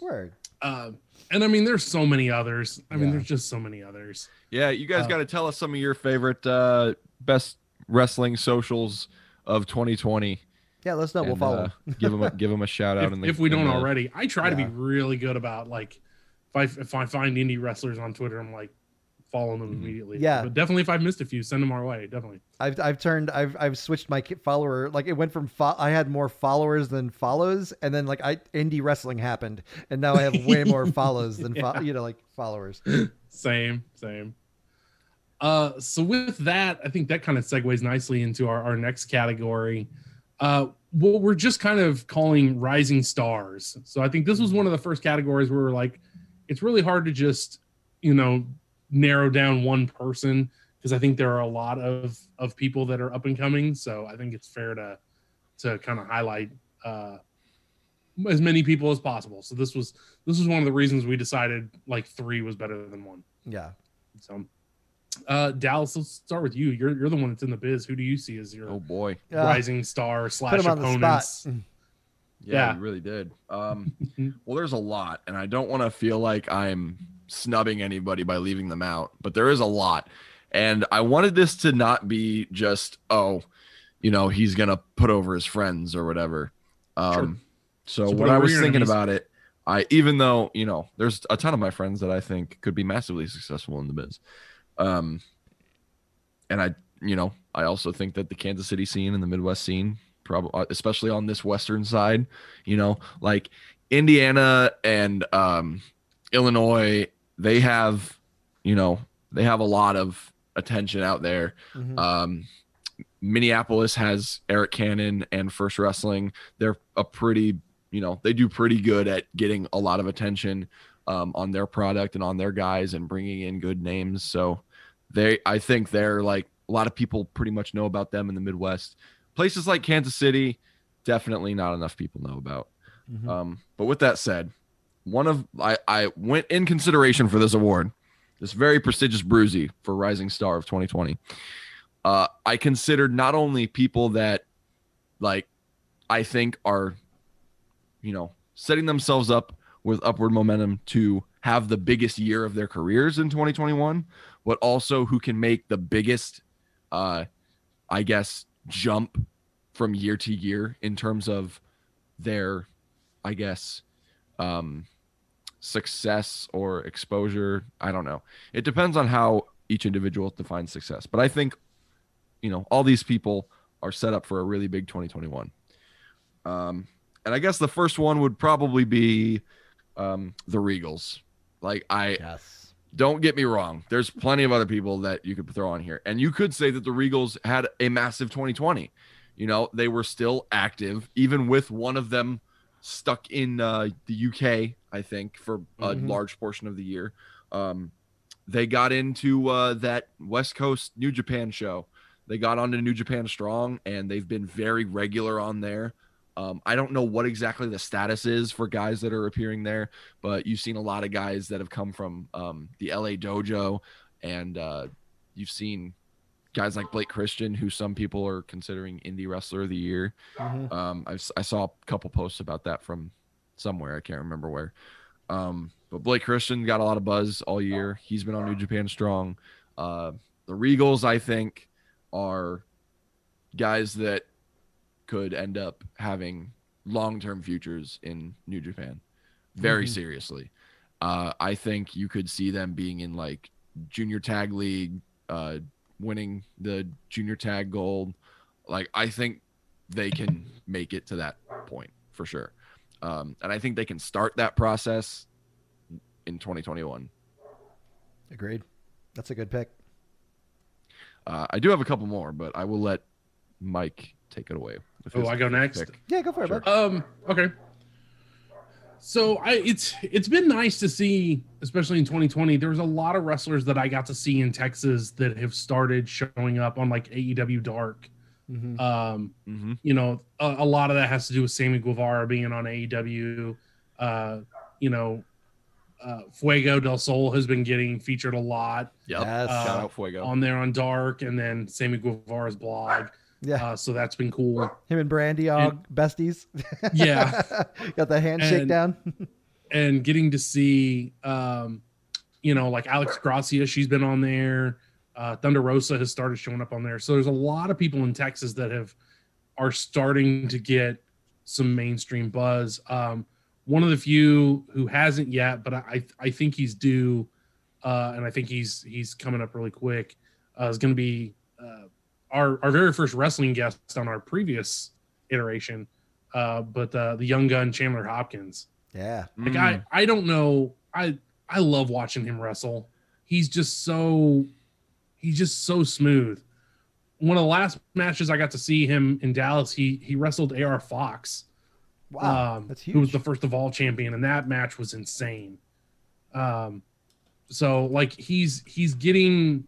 Word. Uh, and I mean, there's so many others. I mean, there's just so many others. yeah, you guys uh, got to tell us some of your favorite uh, best wrestling socials of 2020. Yeah, let us know. we'll follow. uh, give them a, give them a shout out. if, in the, if we in don't the- already. I try to be really good about like if I if I find indie wrestlers on Twitter, I'm like following them Mhm. immediately. Yeah. but definitely if I've missed a few, send them our way. Definitely. I've I've turned I've I've switched my follower like it went from fo- I had more followers than follows and then like I indie wrestling happened and now I have way more follows than fo- you know like followers. Same, same. Uh, so with that, I think that kind of segues nicely into our, our next category. Uh, what we're just kind of calling rising stars. So I think this was one of the first categories where we're like, it's really hard to just, you know, narrow down one person because I think there are a lot of of people that are up and coming. So I think it's fair to to kind of highlight uh, as many people as possible. So this was this was one of the reasons we decided like three was better than one. Yeah. So, uh, Dallas, let's start with you. You're you're the one that's in the biz. Who do you see as your Oh boy. Rising star slash put him on the spot. opponents? Yeah, Yeah. you really did. Um, well, there's a lot, and I don't want to feel like I'm snubbing anybody by leaving them out, but there is a lot. And I wanted this to not be just, oh, you know, he's going to put over his friends or whatever. Um, So, So put when I was thinking enemies. about it, I, even though, you know, there's a ton of my friends that I think could be massively successful in the biz. Um, and I, you know, I also think that the Kansas City scene and the Midwest scene, probably, especially on this Western side, you know, like Indiana and um, Illinois, they have, you know, they have a lot of attention out there. Mhm. Um, Minneapolis has Arik Cannon and First Wrestling. They're a pretty, you know, they do pretty good at getting a lot of attention um, on their product and on their guys and bringing in good names. So they, I think they're like a lot of people pretty much know about them in the Midwest. Places like Kansas City, definitely not enough people know about. Mhm. Um, but with that said, one of I, I went in consideration for this award, this very prestigious Bruisy for Rising Star of 2020. Uh, I considered not only people that like I think are, you know, setting themselves up with upward momentum to have the biggest year of their careers in 2021, but also who can make the biggest, uh, I guess, jump from year to year in terms of their, I guess, um, success or exposure. I don't know. It depends on how each individual defines success. But I think, you know, all these people are set up for a really big 2021. Um, and I guess the first one would probably be um, the Regals. Like I Yes. don't get me wrong. There's plenty of other people that you could throw on here. And you could say that the Regals had a massive 2020. You know, they were still active, even with one of them stuck in uh, the UK, I think, for a Mhm. large portion of the year. Um, they got into uh, that West Coast New Japan show. They got onto New Japan Strong, and they've been very regular on there. Um, I don't know what exactly the status is for guys that are appearing there, but you've seen a lot of guys that have come from um, the LA dojo, and uh, you've seen guys like Blake Christian, who some people are considering indie wrestler of the year. Mhm. Um, I, I saw a couple posts about that from somewhere. I can't remember where. Um, but Blake Christian got a lot of buzz all year. He's been on New Japan Strong. Uh, the Regals, I think, are guys that could end up having long-term futures in New Japan, very Mhm. seriously. Uh, I think you could see them being in like junior tag league, uh, winning the junior tag gold. Like I think they can make it to that point for sure. Um, and I think they can start that process in 2021. Agreed. That's a good pick. Uh, I do have a couple more, but I will let Mike take it away. Oh, I go next. pick. Yeah, go for it, Sure. Um. Okay. So I it's it's been nice to see, especially in 2020. There was a lot of wrestlers that I got to see in Texas that have started showing up on like AEW Dark. Mhm. Um, Mhm. you know, a, a lot of that has to do with Sammy Guevara being on AEW. Uh, you know, uh, Fuego del Sol has been getting featured a lot Yep. Yes. Uh, Shout out Fuego. on there on Dark, and then Sammy Guevara's blog. Yeah. Uh, so that's been cool. Him and Brandy all besties. Yeah. Got the handshake And- down. and getting to see um you know like alex gracia she's been on there uh thunder rosa has started showing up on there so there's a lot of people in texas that have are starting to get some mainstream buzz um one of the few who hasn't yet but i i think he's due uh and i think he's he's coming up really quick uh is going to be uh our our very first wrestling guest on our previous iteration uh but uh the young gun chandler hopkins yeah. like Mm. I, I don't know. I I love watching him wrestle. He's just so he's just so smooth. One of the last matches I got to see him in Dallas, he he wrestled AR Fox, Wow. um, that's who was the first of all champion, and that match was insane. Um, so like he's he's getting,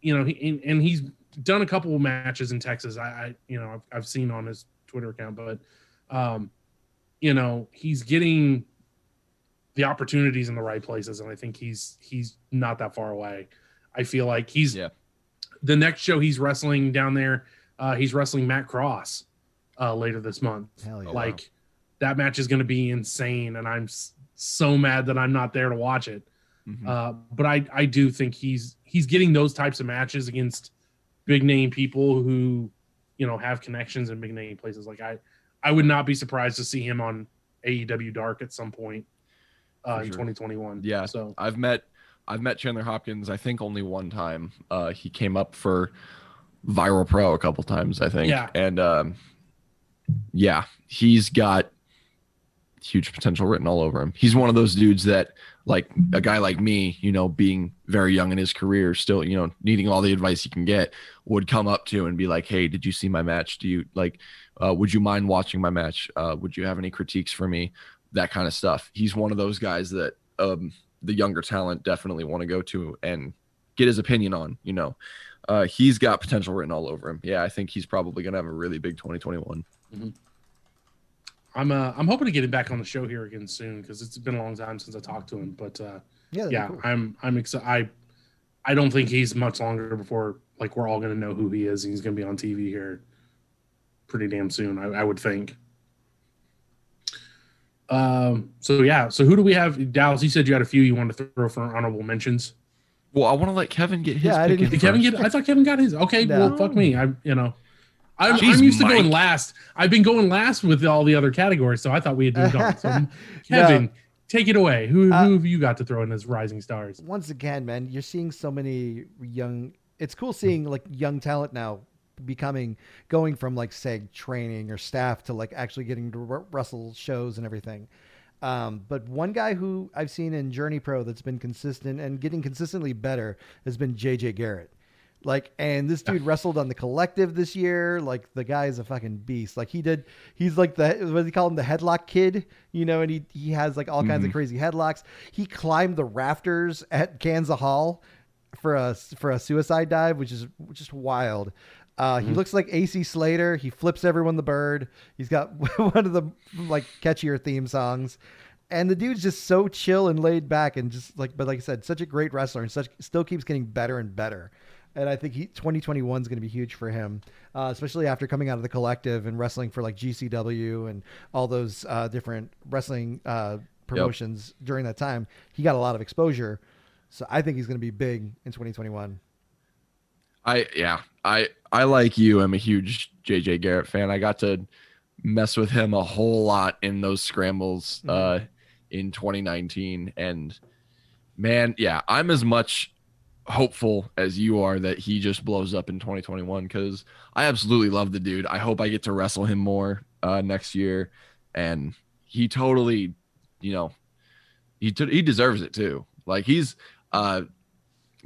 you know, he, and, and he's done a couple of matches in Texas. I, I you know I've, I've seen on his Twitter account, but um, you know he's getting the opportunities in the right places, and I think he's he's not that far away. I feel like he's Yeah. the next show he's wrestling down there. Uh, he's wrestling Matt Cross uh, later this month Hell yeah. Oh, wow. like that match is going to be insane and i'm s- so mad that i'm not there to watch it Mhm. uh, but i i do think he's he's getting those types of matches against big name people who you know have connections in big name places like i i would not be surprised to see him on aew dark at some point uh, in sure. 2021 Yeah. so I've met I've met Chandler Hopkins. I think only one time. Uh, he came up for Viral Pro a couple times. I think. Yeah. And um, yeah, he's got huge potential written all over him. He's one of those dudes that, like a guy like me, you know, being very young in his career, still, you know, needing all the advice he can get, would come up to and be like, "Hey, did you see my match? Do you like? Uh, would you mind watching my match? Uh, would you have any critiques for me? That kind of stuff." He's one of those guys that um, the younger talent definitely want to go to and get his opinion on. You know, uh, he's got potential written all over him. Yeah, I think he's probably gonna have a really big 2021. I'm uh i'm hoping to get him back on the show here again soon because it's been a long time since i talked to him but uh yeah. that'd be yeah cool. i'm i'm excited i i don't think he's much longer before like we're all going to know who he is and he's going to be on tv here pretty damn soon I, I would think um so yeah so who do we have dallas you said you had a few you wanted to throw for honorable mentions Well, I want to let Kevin get his. Yeah, I pick didn't- did kevin get i thought kevin got his okay well fuck me i you know I'm, Jeez, I'm used to going last. I've been going last with all the other categories, so I thought we had moved on. So, Kevin, take it away. Who, Uh, who have you got to throw in as rising stars? once again, man, you're seeing so many young. It's cool seeing like young talent now becoming going from like say training or staff to like actually getting to r- wrestle shows and everything. Um, but one guy who I've seen in Journey Pro that's been consistent and getting consistently better has been JJ Garrett. Like, and this dude wrestled on the collective this year. Like, the guy is a fucking beast. Like, he did, he's like the, what do they call him? The headlock kid, you know, and he, he has like all kinds of Mhm. crazy headlocks. He climbed the rafters at Kansas Hall for a, for a suicide dive, which is just wild. Uh, He Mhm. looks like AC Slater. He flips everyone the bird. He's got one of the like catchier theme songs, and the dude's just so chill and laid back and just like, but like I said, such a great wrestler and such still keeps getting better and better. And I think he 2021 is going to be huge for him, uh, especially after coming out of the collective and wrestling for like GCW and all those uh, different wrestling uh, promotions during that time. He got a lot of exposure, so I think he's going to be big in 2021. I yeah, I I like you. I'm a huge JJ Garrett fan. I got to mess with him a whole lot in those scrambles uh in 2019 and man, yeah, I'm as much hopeful as you are that he just blows up in 2021 cuz I absolutely love the dude. I hope I get to wrestle him more uh next year and he totally, you know, he t- he deserves it too. Like he's uh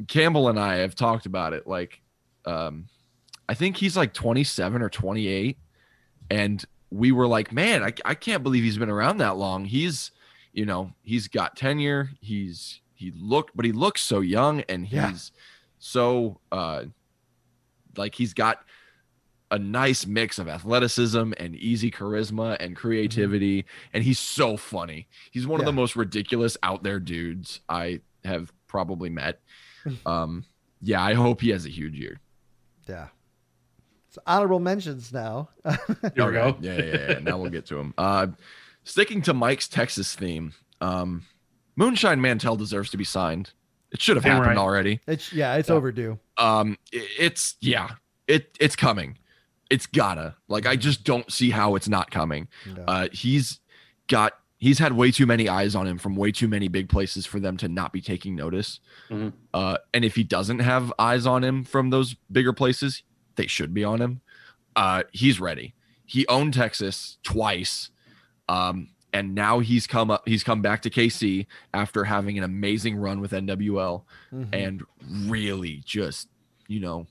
Campbell and I have talked about it. Like, um, I think he's like 27 or 28, and we were like, man, I, I can't believe he's been around that long. He's, you know, he's got tenure. He's he looked, but he looks so young, and he's Yeah. so uh, like he's got a nice mix of athleticism and easy charisma and creativity and he's so funny he's one of the most ridiculous out there dudes i have probably met um yeah i hope he has a huge year Yeah. it's honorable mentions now. Here we go. yeah, yeah yeah now we'll get to him uh sticking to mike's texas theme um moonshine mantell deserves to be signed it should have Damn happened right. already it's yeah, it's Yeah. overdue. um i- it's yeah it it's coming it's gotta like i just don't see how it's not coming No. uh he's got he's had way too many eyes on him from way too many big places for them to not be taking notice Mhm. uh and if he doesn't have eyes on him from those bigger places they should be on him uh he's ready he owned texas twice um and now he's come up he's come back to kc after having an amazing run with nwl Mhm. and really just you know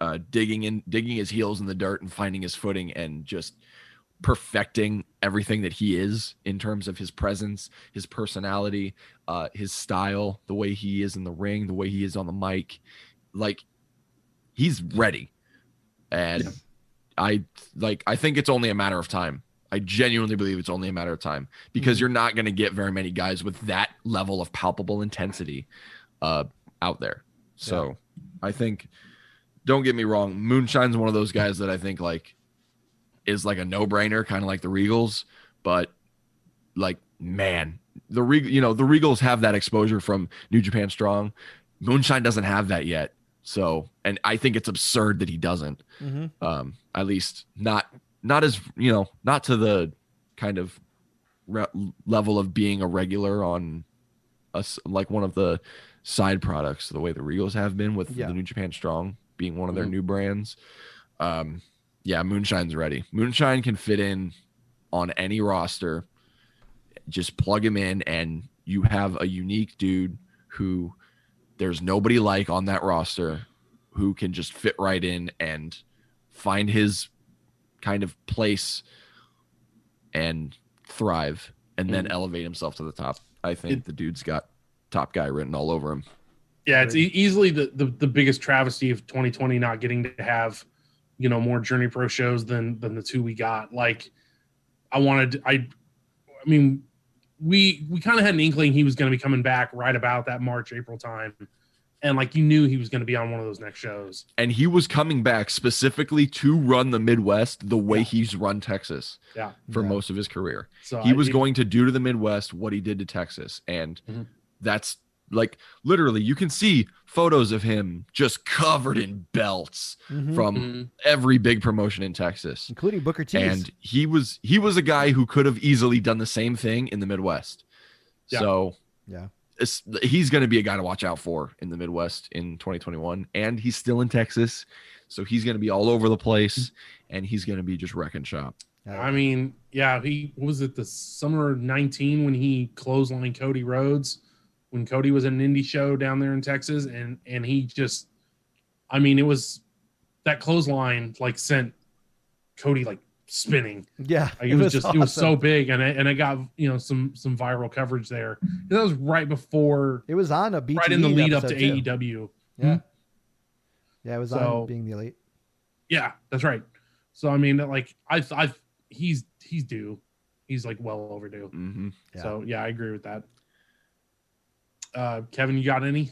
uh digging in digging his heels in the dirt and finding his footing and just perfecting everything that he is in terms of his presence his personality uh his style the way he is in the ring the way he is on the mic like he's ready and Yeah. i like i think it's only a matter of time i genuinely believe it's only a matter of time because Mhm. you're not going to get very many guys with that level of palpable intensity uh out there so i think don't get me wrong moonshine's one of those guys that i think like is like a no-brainer kind of like the regals but like man the Reg- you know the regals have that exposure from new japan strong moonshine doesn't have that yet so and i think it's absurd that he doesn't Mhm. um at least not not as you know not to the kind of re- level of being a regular on us like one of the side products the way the regals have been with Yeah. the new japan strong being one of their Mhm. new brands um yeah moonshine's ready moonshine can fit in on any roster just plug him in and you have a unique dude who there's nobody like on that roster who can just fit right in and find his kind of place and thrive and then Mhm. elevate himself to the top. I think It- the dude's got top guy written all over him. Yeah, it's e- easily the, the the biggest travesty of 2020 not getting to have, you know, more Journey Pro shows than than the two we got. Like, I wanted, I, I mean, we we kind of had an inkling he was going to be coming back right about that March April time, and like you knew he was going to be on one of those next shows. And he was coming back specifically to run the Midwest the way Yeah. he's run Texas Yeah, for Yeah. most of his career. so he I- was it- going to do to the Midwest what he did to Texas. And Mhm. that's like literally you can see photos of him just covered in belts Mhm. from Mhm. every big promotion in Texas. including Booker T. And he was he was a guy who could have easily done the same thing in the Midwest. Yeah. So Yeah. He's going to be a guy to watch out for in the Midwest in 2021 and he's still in Texas. So he's going to be all over the place and he's going to be just wrecking shop. I mean, yeah, he was it the summer of 19 when he clotheslined Cody Rhodes when Cody was in an indie show down there in Texas and and he just I mean, it was that clothesline like sent Cody like spinning. yeah, Like, it, was, just it was so big and it, and it got, you know, some some viral coverage there. That was right before It was on a BTE right in the lead up to too. AEW. Yeah, yeah, it was So- on being the elite. Yeah, that's right. So I mean, like I, I, he's he's due. He's like well overdue. hmm Yeah. So yeah, I agree with that. Uh, Kevin, you got any?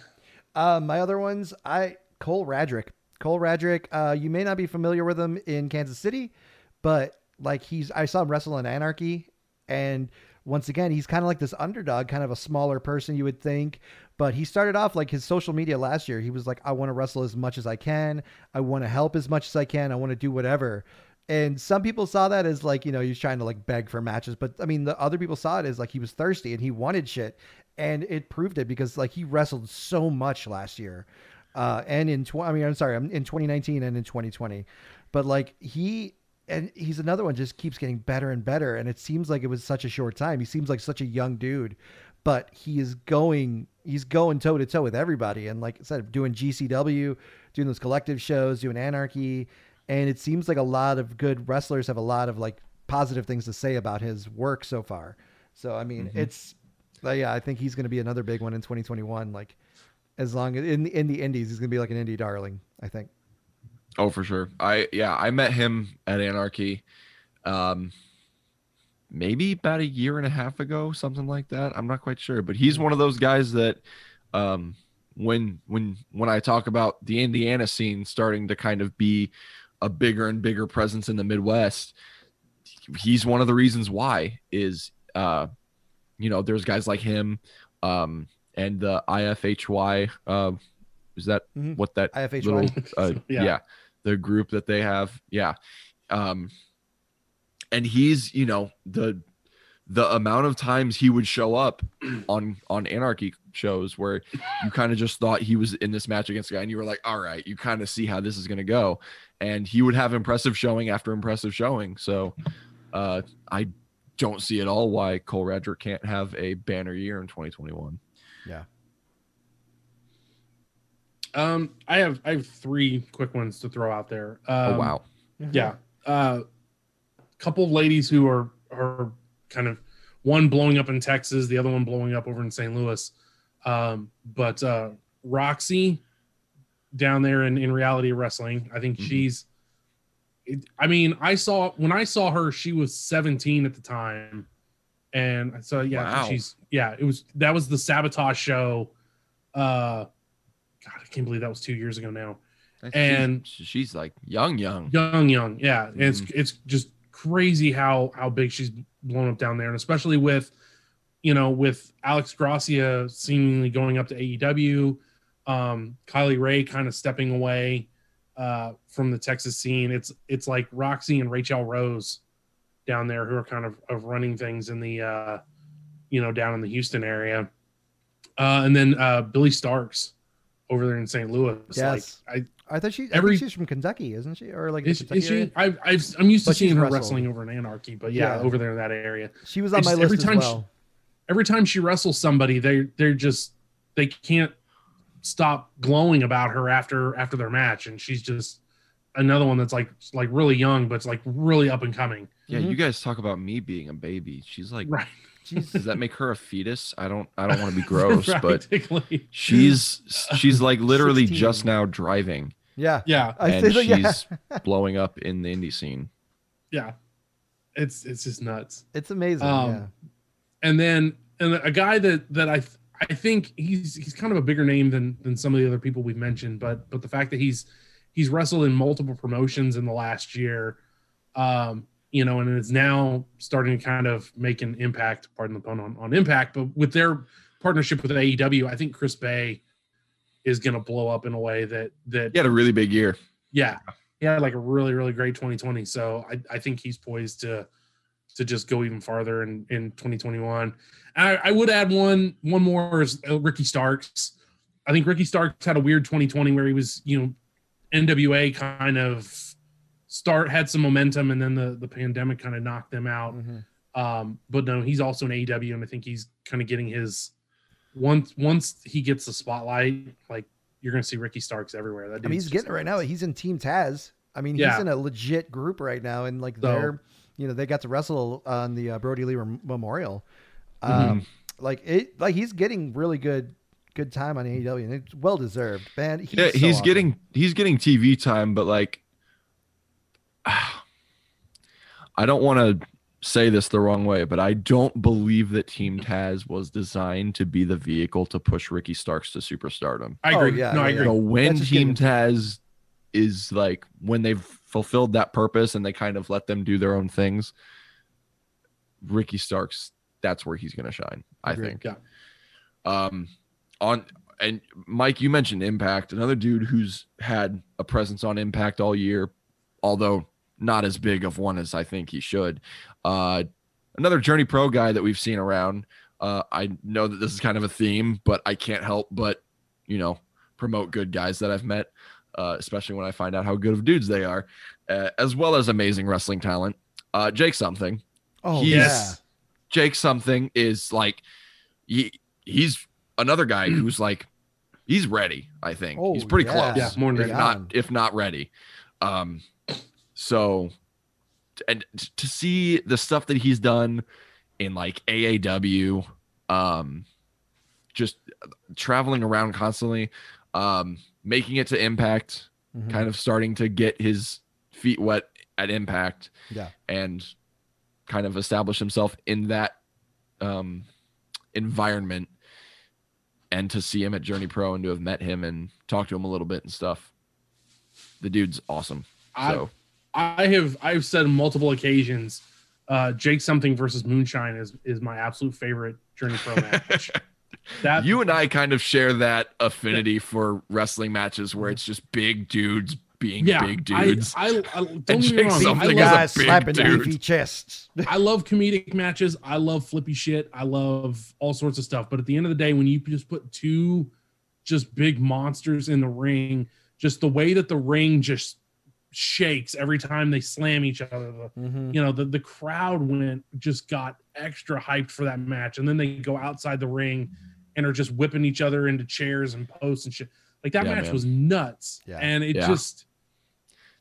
Uh, my other ones, I Cole Radrick. Cole Radrick. Uh, you may not be familiar with him in Kansas City, but like he's, I saw him wrestle in Anarchy, and once again, he's kind of like this underdog, kind of a smaller person you would think. But he started off like his social media last year. He was like, I want to wrestle as much as I can. I want to help as much as I can. I want to do whatever. And some people saw that as like, you know, he was trying to like beg for matches. But I mean, the other people saw it as like he was thirsty and he wanted shit. And it proved it because like he wrestled so much last year. Uh, and in, tw- I mean, I'm sorry, in 2019 and in 2020. But like he, and he's another one just keeps getting better and better. And it seems like it was such a short time. He seems like such a young dude, but he is going, he's going toe to toe with everybody. And like I said, doing GCW, doing those collective shows, doing Anarchy. And it seems like a lot of good wrestlers have a lot of like positive things to say about his work so far. So, I mean, Mhm. it's, uh, yeah, I think he's going to be another big one in 2021. Like, as long as in the, in the indies, he's going to be like an indie darling, I think. Oh, for sure. I yeah, I met him at Anarchy, um, maybe about a year and a half ago, something like that. I'm not quite sure, but he's one of those guys that, um, when when when I talk about the Indiana scene starting to kind of be a bigger and bigger presence in the Midwest, he's one of the reasons why is uh, you know, there's guys like him, um, and the IFHY. Uh, is that Mhm. what that IFHY. little uh, Yeah. yeah. The group that they have. Yeah. Um and he's you know the the amount of times he would show up on on anarchy shows where you kind of just thought he was in this match against a guy and you were like all right you kind of see how this is going to go. And he would have impressive showing after impressive showing. So uh i don't see at all why cole radrick can't have a banner year in 2021 Um, I have I have three quick ones to throw out there. Um, oh wow Yeah. Uh couple of ladies who are are kind of one blowing up in Texas, the other one blowing up over in St. Louis. Um, but uh Roxy down there in, in reality wrestling, I think Mhm. she's it, I mean, I saw when I saw her, she was 17 at the time. And so yeah, Wow. she's yeah, it was that was the sabotage show. Uh God, I can't believe that was two years ago now. And- she's like young young. Young young yeah. It's Mm-hmm. it's just crazy how how big she's blown up down there. And especially with you know with alex gracia seemingly going up to aew um kylie rae kind of stepping away uh from the texas scene. It's it's like roxy and rachel rose down there who are kind of of running things in the uh you know down in the houston area. Uh and then uh billie starkz over there in st louis Yes. like i I thought she. I Every- think she's from Kentucky, isn't she? Or like the is, is she? I've, I've, I'm used to But she's seeing her wrestled. wrestling over in Anarchy, but yeah, Yeah. over there in that area. She was on It's my list every as time she- well. Every time she wrestles somebody, they they're just they can't stop glowing about her after after their match, and she's just another one that's like like really young, but it's like really up and coming. Yeah, Mhm. you guys talk about me being a baby. She's like, Right. She's does that make her a fetus? I don't, I don't want to be gross, but she's she's like literally 16. just now driving, yeah. yeah, I and say that, yeah. she's blowing up in the indie scene. yeah. It's it's just nuts. It's amazing. Um, yeah. and then and a guy that that I I think he's he's kind of a bigger name than than some of the other people we've mentioned, but but the fact that he's he's wrestled in multiple promotions in the last year, um, you know, and is now starting to kind of make an impact, pardon the pun on, on impact, but with their partnership with AEW, I think Chris Bey is gonna blow up in a way that that He had a really big year. yeah, he had like a really really great 2020. So I, I think he's poised to to just go even farther in in 2021. I, I would add one one more is uh, Ricky Starks. I think Ricky Starks had a weird 2020 where he was you know NWA kind of start had some momentum and then the the pandemic kind of knocked them out. Mhm. Um, but no, he's also an AEW, and I think he's kind of getting his once once he gets the spotlight, like you're gonna see Ricky Starks everywhere. That I mean, he's getting it right now. He's in Team Taz. I mean, he's Yeah. in a legit group right now, and like So- they're, you know, they got to wrestle on the uh, Brody Lee Rem- Memorial. Mm-hmm. Um, like it, like he's getting really good, good time on AEW, and it's well deserved. Man, he's yeah, so he's awesome. getting he's getting TV time, but like I don't want to say this the wrong way, but I don't believe that Team Taz was designed to be the vehicle to push Ricky Starks to superstardom. I Oh, agree. yeah, no, I agree. You know, when Team getting- Taz is like when they've fulfilled that purpose and they kind of let them do their own things, Ricky Starks, that's where he's gonna shine, I Agreed. think. Yeah. Um on and Mike, you mentioned Impact, another dude who's had a presence on Impact all year, although not as big of one as I think he should. Uh another Journey Pro guy that we've seen around. Uh I know that this is kind of a theme, but I can't help but, you know, promote good guys that I've met, uh, especially when I find out how good of dudes they are, uh, as well as amazing wrestling talent. Uh, Jake something. Oh He's- yeah. Jake something is like he he's another guy who's like he's ready. I think he's Oh, pretty yeah. close. Yeah, more than if not if not ready. Um, so and to see the stuff that he's done in like AAW, um, just traveling around constantly, um, making it to Impact, Mhm. kind of starting to get his feet wet at Impact, Yeah. and kind of establish himself in that um, environment. And to see him at Journey Pro and to have met him and talked to him a little bit and stuff, the dude's awesome. I- So I have I've said on multiple occasions, uh, Jake something versus Moonshine is is my absolute favorite Journey Pro match. that you and I kind of share that affinity for wrestling matches where it's just big dudes being yeah, big dudes. I, I don't And get me Jake wrong. I something love, is a big slapping dude. beefy chests. I love comedic matches. I love flippy shit. I love all sorts of stuff. But at the end of the day, when you just put two just big monsters in the ring, just the way that the ring just shakes every time they slam each other, the, Mhm. you know, the, the crowd went just got extra hyped for that match. And then they go outside the ring and are just whipping each other into chairs and posts and shit. Like that Yeah, match man. was nuts. Yeah. And it Yeah. just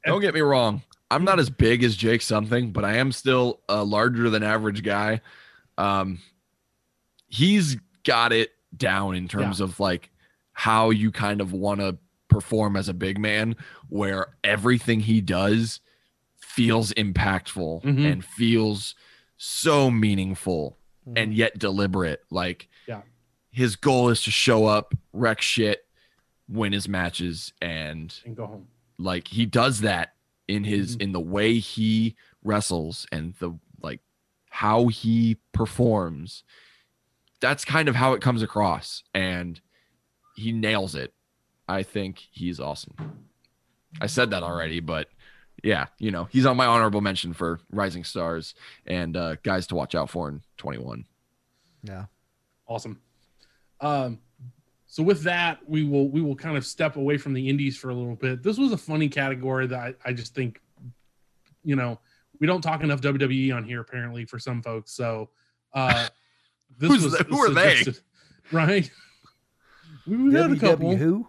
Don't get me wrong. I'm not as big as Jake something, but I am still a larger than average guy. Um, he's got it down in terms of like how you kind of want to perform as a big man, where everything he does feels impactful Mhm. and feels so meaningful Mhm. and yet deliberate. Like, Yeah. his goal is to show up, wreck shit, win his matches, and and go home. like he does that in his Mhm. in the way he wrestles and the like how he performs that's kind of how it comes across and he nails it i think he's awesome i said that already but yeah you know he's on my honorable mention for rising stars and uh guys to watch out for in 21 yeah. Awesome. Um, so with that, we will we will kind of step away from the indies for a little bit. This was a funny category that I, I just think, you know, we don't talk enough WWE on here apparently for some folks. So uh this Who's was the- who are they? Right. We've had a couple. Who?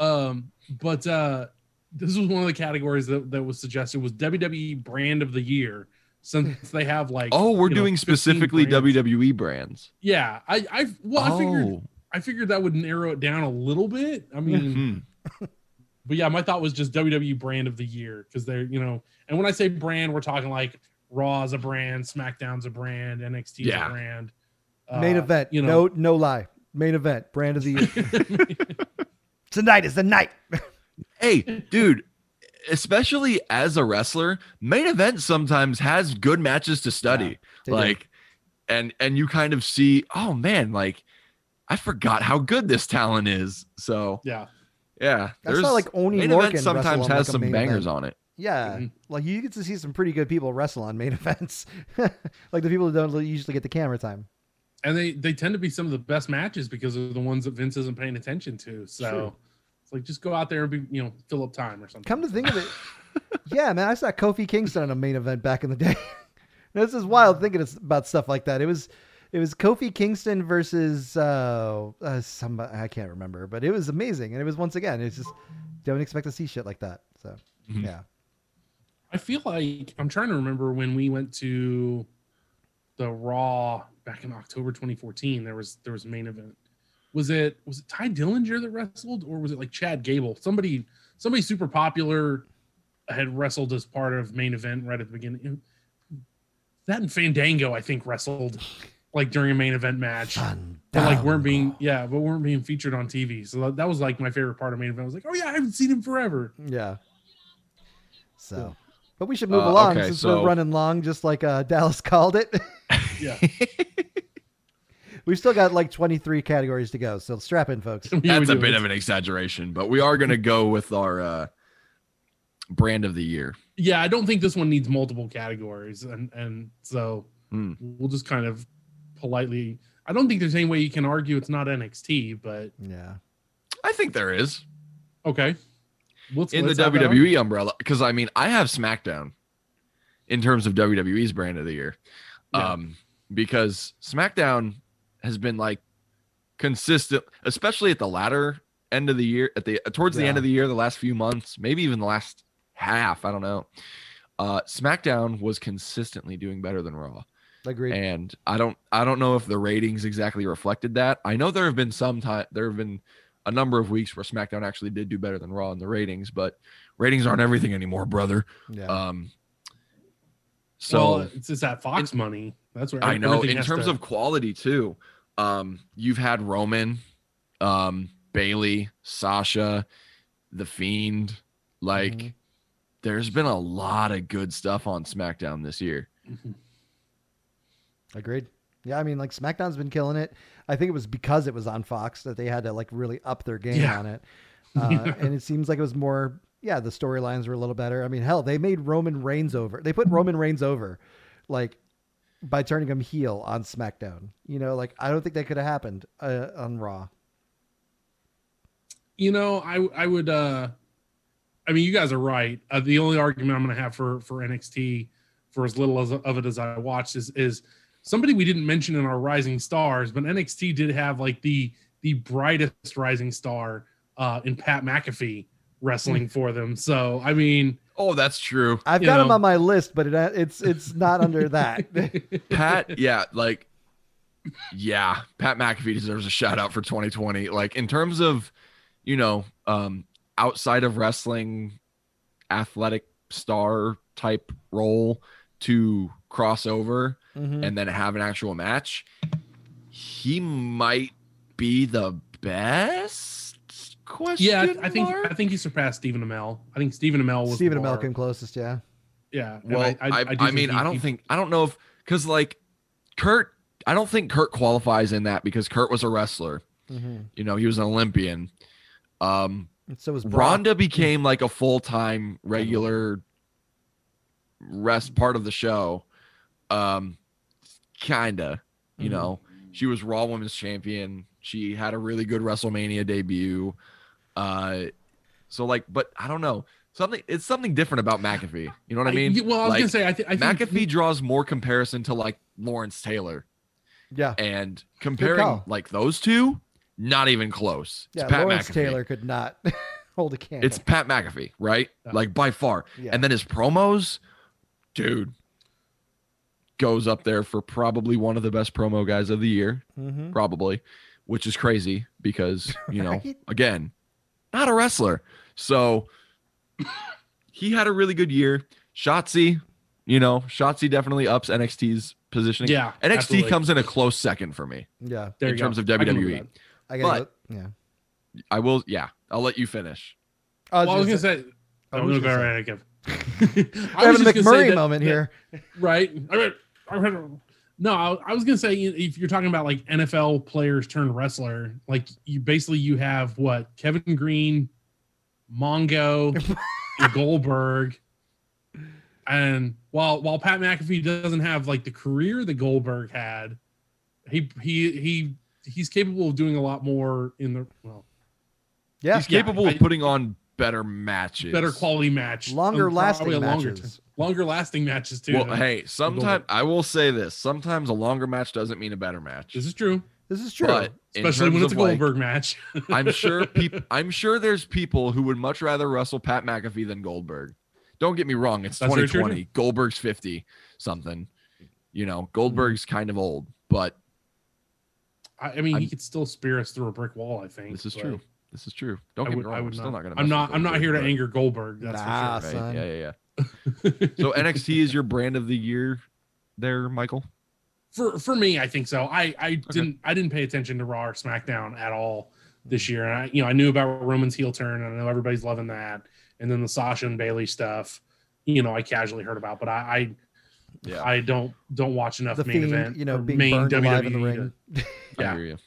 Um, but uh this was one of the categories that, that was suggested was WWE brand of the year since they have like oh we're you know, doing specifically brands. wwe brands Yeah, I I well I figured Oh. I figured that would narrow it down a little bit. I mean, Hmm. but yeah, my thought was just WWE brand of the year because they're you know, and when I say brand, we're talking like Raw Raw's a brand, SmackDown's a brand, NXT's Yeah. a brand. Main Uh, event. you know, no, no lie. Main event. Brand of the year. Tonight is the night. Hey, dude, especially as a wrestler, main event sometimes has good matches to study. They do. like and and you kind of see, oh man, like I forgot how good this talent is. So yeah, yeah, That's not like Oney main Lorcan event sometimes has like, some bangers event. on it. Yeah, Mhm. like you get to see some pretty good people wrestle on main events, like the people who don't usually get the camera time. And they they tend to be some of the best matches because of the ones that Vince isn't paying attention to. So it's like just go out there and be you know fill up time or something. Come to think of it, yeah, man, I saw Kofi Kingston on a main event back in the day. this is wild thinking about stuff like that. It was, it was Kofi Kingston versus uh, uh some I can't remember, but it was amazing, and it was once again, it's just don't expect to see shit like that. So Mhm. yeah, I feel like I'm trying to remember when we went to the Raw back in October 2014. There was there was a main event. Was it was it Tye Dillinger that wrestled, or was it like Chad Gable? Somebody somebody super popular had wrestled as part of main event right at the beginning. That and Fandango, I think, wrestled like during a main event match. But like weren't being yeah, but weren't being featured on TV. So that, that was like my favorite part of main event. I was like, oh yeah, I haven't seen him forever. Yeah. So, but we should move Uh, along okay, since so- we're running long, just like uh, Dallas called it. Yeah. We've still got like 23 categories to go, so strap in, folks. That's a bit of an exaggeration, but we are going to go with our uh, brand of the year. yeah, I don't think this one needs multiple categories, and and so Hmm. we'll just kind of politely. I don't think there's any way you can argue it's not NXT, but Yeah. I think there is okay. Let's, in let's the WWE umbrella because I mean I have SmackDown in terms of WWE's brand of the year, Yeah. um, because SmackDown has been like consistent, especially at the latter end of the year, at the towards the end of the year, the last few months, maybe even the last half. I don't know. Uh, SmackDown was consistently doing better than Raw. Agreed. and I don't I don't know if the ratings exactly reflected that. I know there have been some time there have been a number of weeks where SmackDown actually did do better than Raw in the ratings, but ratings aren't everything anymore, brother. yeah. Um so well, it's just that Fox money. That's where I know in terms to- of quality too. Um you've had Roman, um Bailey, Sasha, The Fiend, like Mhm. there's been a lot of good stuff on SmackDown this year. Mhm. Agreed. Yeah, I mean, like SmackDown's been killing it. I think it was because it was on Fox that they had to like really up their game Yeah. on it. Uh, and it seems like it was more, yeah, the storylines were a little better. I mean, hell, they made Roman Reigns over. They put Roman Reigns over, like by turning him heel on SmackDown. You know, like I don't think that could have happened uh, on Raw. you know, I I would. uh I mean, you guys are right. Uh, the only argument I'm going to have for for NXT, for as little as, of it as I watched, is is somebody we didn't mention in our rising stars, but NXT did have like the the brightest rising star uh in Pat McAfee wrestling for them. So I mean, Oh, that's true. I've You got him know. on my list, but it, it's it's not under that. Pat, yeah, like, yeah, Pat McAfee deserves a shout out for 2020. Like, in terms of, you know, um, outside of wrestling, athletic star type role to cross over Mhm. and then have an actual match, he might be the best. Question yeah, I think? I think he surpassed Stephen Amell. I think Stephen Amell was Stephen the. Amell came closest, yeah. Yeah. and Well, I, I, do think mean, he- I don't he- think I don't know if because like Kurt, I don't think Kurt qualifies in that because Kurt was a wrestler. Mm-hmm. You know, he was an Olympian. Um, So was Brock. Ronda became like a full time regular rest part of the show. Um, kinda, you Mhm. know, she was Raw Women's Champion. She had a really good WrestleMania debut. Uh, so like, but I don't know something. It's something different about McAfee. You know what I mean? well, I was Like, gonna say, I, th- I think McAfee draws more comparison to like Lawrence Taylor, Yeah. and comparing like those two, not even close. It's Yeah, Pat Lawrence McAfee. Taylor could not hold a candle. It's Pat McAfee, right? Yeah. Like by far. Yeah. And then his promos, dude, goes up there for probably one of the best promo guys of the year, Mhm. probably, which is crazy because, you know, Right? again, not a wrestler. So he had a really good year. Shotzi, you know, Shotzi definitely ups NXT's positioning. Yeah, NXT absolutely. comes in a close second for me. Yeah. There in you go. terms of I can live with WWE. that. I gotta But- go. Yeah. I will, yeah, I'll let you finish. I Well, I was gonna say, what was no, you go gonna right ahead, Kev. We're having a McMurray moment here. right? No, I, I was gonna say if you're talking about like NFL players turned wrestler, like you basically you have what Kevin Greene, Mongo, Goldberg, and while while Pat McAfee doesn't have like the career that Goldberg had, he he he he's capable of doing a lot more in the well Yeah. He's capable I- of putting on better matches. better quality match, Longer um, lasting probably a longer matches. t- longer lasting matches too. Well, though. hey, sometimes I will say this: sometimes a longer match doesn't mean a better match. this is true, This is true. But especially when it's a of, like, Goldberg match. I'm sure people. I'm sure there's people who would much rather wrestle Pat McAfee than Goldberg. Don't get me wrong; it's That's very true, 2020. Goldberg's 50 something. You know, Goldberg's mm-hmm. kind of old, but I, I mean, he I'm- could still spear us through a brick wall. I think this is but- true. This is true. Don't I get would, me wrong. I am still not. not gonna. I'm not. I'm not here to but- anger Goldberg. That's Nah, for Right, son. Yeah, yeah, yeah. Sure. So NXT is your brand of the year, there, Michael. for for me, I think so. I I didn't I didn't pay attention to Raw or SmackDown at all this year, and I you know I knew about Roman's heel turn, and I know everybody's loving that, and then the Sasha and Bailey stuff. You know, I casually heard about, but I Yeah, I, I don't don't watch enough The main fiend, event, you know, being main burned alive in the ring. to- I yeah. hear you.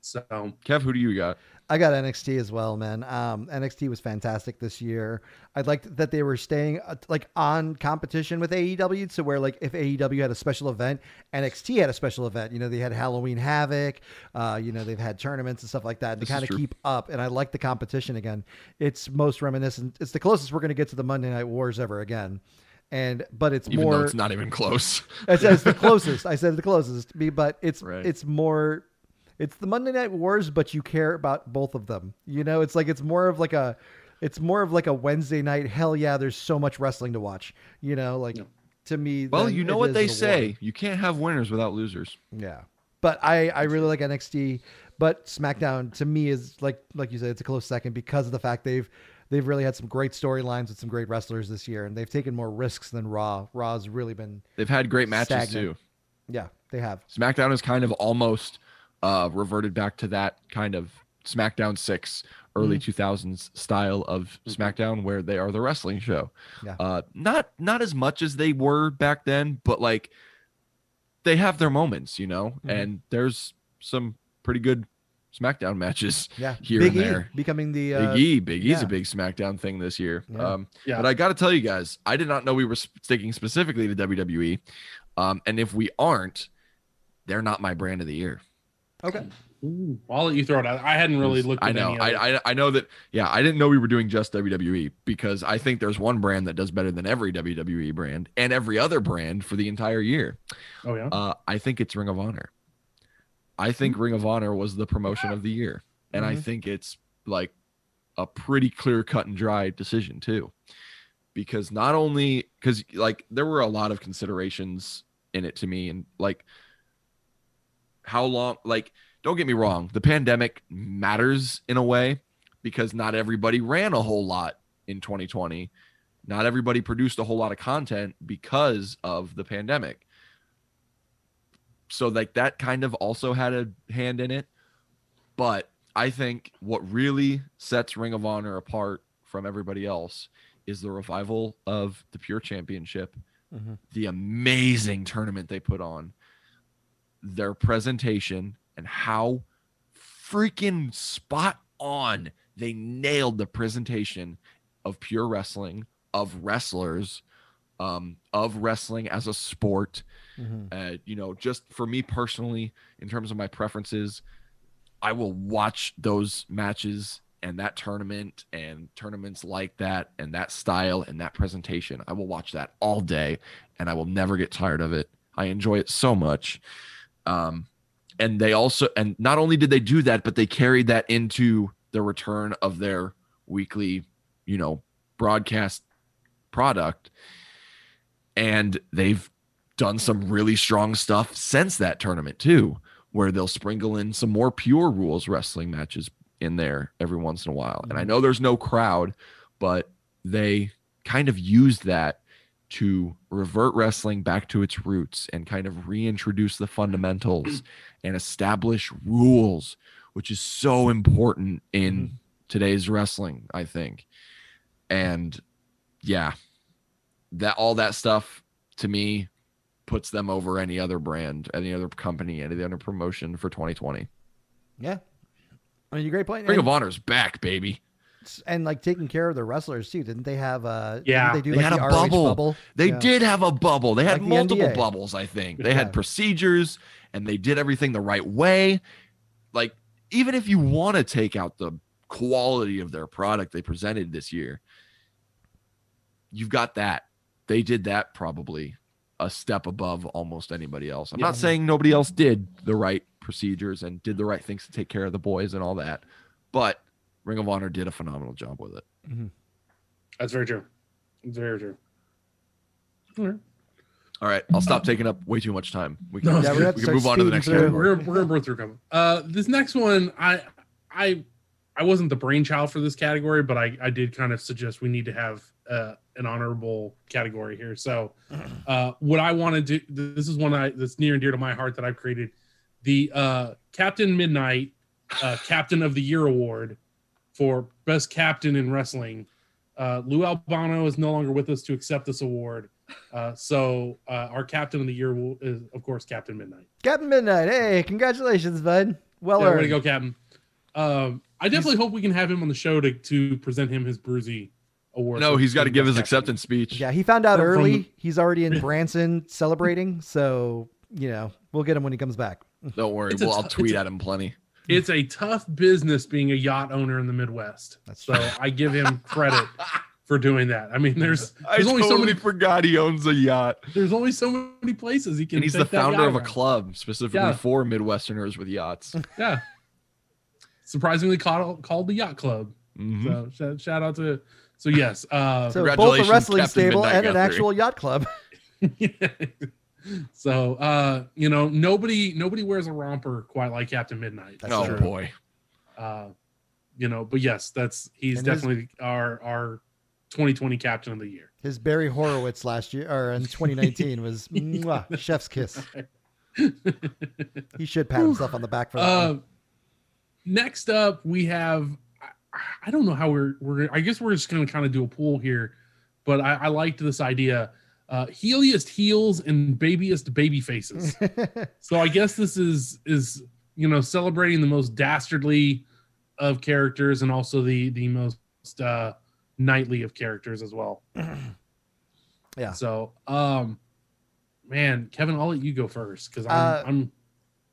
So Kev, who do you got? I got NXT as well, man. Um, NXT was fantastic this year. I liked that they were staying uh, like on competition with AEW, so where like if AEW had a special event, NXT had a special event. You know, they had Halloween Havoc. Uh, you know, they've had tournaments and stuff like that. To kind of keep up, and I like the competition again. It's most reminiscent. It's the closest we're going to get to the Monday Night Wars ever again. And but it's Even more. though it's not even close. It's, it's the closest. I said the closest to me, but it's Right. it's more. It's the Monday Night Wars, but you care about both of them. You know, it's like it's more of like a, it's more of like a Wednesday night. Hell yeah, there's so much wrestling to watch. You know, like Yeah. to me. well, you know what they say. You can't have winners without losers. Yeah, but I I really like NXT, but SmackDown to me is like like you said, it's a close second because of the fact they've they've really had some great storylines with some great wrestlers this year, and they've taken more risks than Raw. Raw's really been They've had great matches Stagnant. too. yeah they have SmackDown is kind of almost uh, reverted back to that kind of SmackDown six early Mm-hmm. 2000s style of Mhm. SmackDown where they are the wrestling show. Yeah. Uh, not not as much as they were back then, but like they have their moments, you know. Mhm. And there's some pretty good SmackDown matches. yeah Here Big and E there. becoming the uh, Big E, Big E's yeah. a big SmackDown thing this year. Yeah. Um, Yeah. But I got to tell you guys, I did not know we were sticking specifically to WWE. Um, and if we aren't, they're not my brand of the year. Okay. Ooh, I'll let you throw it out. I hadn't really looked. I At know. Any I, I I know that. Yeah, I didn't know we were doing just WWE because I think there's one brand that does better than every WWE brand and every other brand for the entire year. oh yeah. Uh, I think it's Ring of Honor. I think Ring of Honor was the promotion of the year, and I Mhm. think it's like a pretty clear cut and dry decision too, because not only because like there were a lot of considerations in it to me, and like how long like don't get me wrong the pandemic matters in a way because not everybody ran a whole lot in 2020 not everybody produced a whole lot of content because of the pandemic. So like that kind of also had a hand in it. But i think what really sets ring of honor apart from everybody else is the revival of the pure championship Mhm. the amazing tournament they put on their presentation and how freaking spot on they nailed the presentation of pure wrestling of wrestlers um, of wrestling as a sport. Mhm. uh, you know just for me personally in terms of my preferences i will watch those matches and that tournament and tournaments like that and that style and that presentation. I will watch that all day and i will never get tired of it. I enjoy it so much um, and they also and not only did they do that but they carried that into the return of their weekly you know broadcast product. And they've done some really strong stuff since that tournament too where they'll sprinkle in some more pure rules wrestling matches in there every once in a while. And i know there's no crowd but they kind of used that to revert wrestling back to its roots and kind of reintroduce the fundamentals and establish rules which is so important in mm-hmm. today's wrestling i think and yeah that all that stuff to me puts them over any other brand any other company any other promotion for 2020 Yeah. I mean, you great point. ring and, of honor's back baby and like taking care of the wrestlers too. Didn't they have uh didn't Yeah. they do They like had the a ROH bubble. They Yeah. did have a bubble. They had Like multiple NDA. bubbles, I think. They Yeah. had procedures and they did everything the right way. Like, even if you want to take out the quality of their product they presented this year, you've got that. They did that probably a step above almost anybody else. I'm Yeah. not saying nobody else did the right procedures and did the right things to take care of the boys and all that, but Ring of Honor did a phenomenal job with it. That's very true. It's very true. All right. All right, I'll stop taking up way too much time. We can, No, Yeah, we're gonna have we can move on to the next through. category. we're, we're gonna burn through a couple. Uh, this next one, I, I, I wasn't the brainchild for this category, but I I did kind of suggest we need to have uh, an honorable category here. So, uh, what I want to do this is one I, that's near and dear to my heart that I've created the uh, Captain Midnight uh, Captain of the Year award for best captain in wrestling. Uh, Lou Albano is no longer with us to accept this award. Uh, so uh, our captain of the year will, is, of course, Captain Midnight. Captain Midnight. Hey, congratulations, bud. Well Yeah, way earned. to go, Captain. Um, I definitely hope we can have him on the show to, to present him his Bruisy award. No, he's got to give his captain. acceptance speech. Yeah, he found out From- from early. the- He's already in Branson celebrating, so you know we'll get him when he comes back. Don't worry. Well, I'll tweet it's a- at him plenty. It's a tough business being a yacht owner in the Midwest. That's so I give him credit for doing that. I mean, there's I there's only so totally many forgot he owns a yacht. there's only so many places he can. And he's the founder of a club specifically Yeah. for Midwesterners with yachts. Yeah. Surprisingly called called the Yacht Club. Mhm. So shout, shout out to so yes. Uh So both a wrestling Captain stable Midnight and an actual yacht club. So uh you know nobody nobody wears a romper quite like Captain Midnight. That's oh true. boy. Uh you know, but yes, that's he's And his- definitely our our 2020 captain of the year. His Barry Horowitz last year or in 2019 was mwah, chef's kiss. He should pat himself on the back for that. Uh, one. next up, we have. I, I don't know how we're we're. I guess we're just going to kind of do a pool here, but I, I liked this idea. Uh, heeliest heels and babyest baby faces. so I guess this is is you know celebrating the most dastardly of characters and also the the most uh, knightly of characters as well. Yeah. So um, man, Kevin, I'll let you go first because I'm Uh, I'm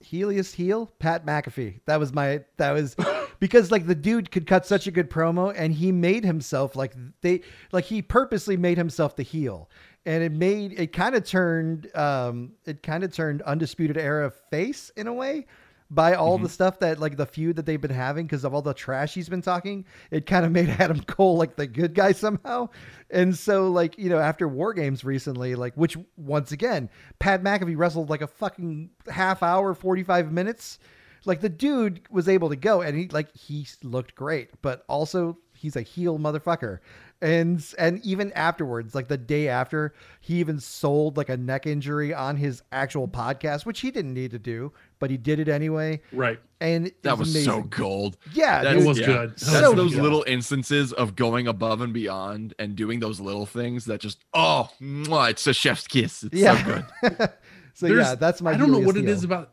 Heliest heel, Pat McAfee. That was my that was because like the dude could cut such a good promo and he made himself like they like he purposely made himself the heel. And it made it kind of turned um it kind of turned undisputed era face in a way by all the stuff that like the feud that they've been having because of all the trash he's been talking. It kind of made Adam Cole like the good guy somehow. And so like, you know, after War Games recently, like which once again, Pat McAfee wrestled like a fucking half hour, 45 minutes. Like the dude was able to go and he like he looked great, but also he's a heel motherfucker. And and even afterwards, like the day after, he even sold like a neck injury on his actual podcast, which he didn't need to do, but he did it anyway. right. And That was so amazing. gold. Yeah, That dude. was yeah. good. That's So those good. little instances of going above and beyond and doing those little things that just oh, mwah, it's a chef's kiss. It's so good. so There's- yeah, that's my. I don't know what it heel. is about.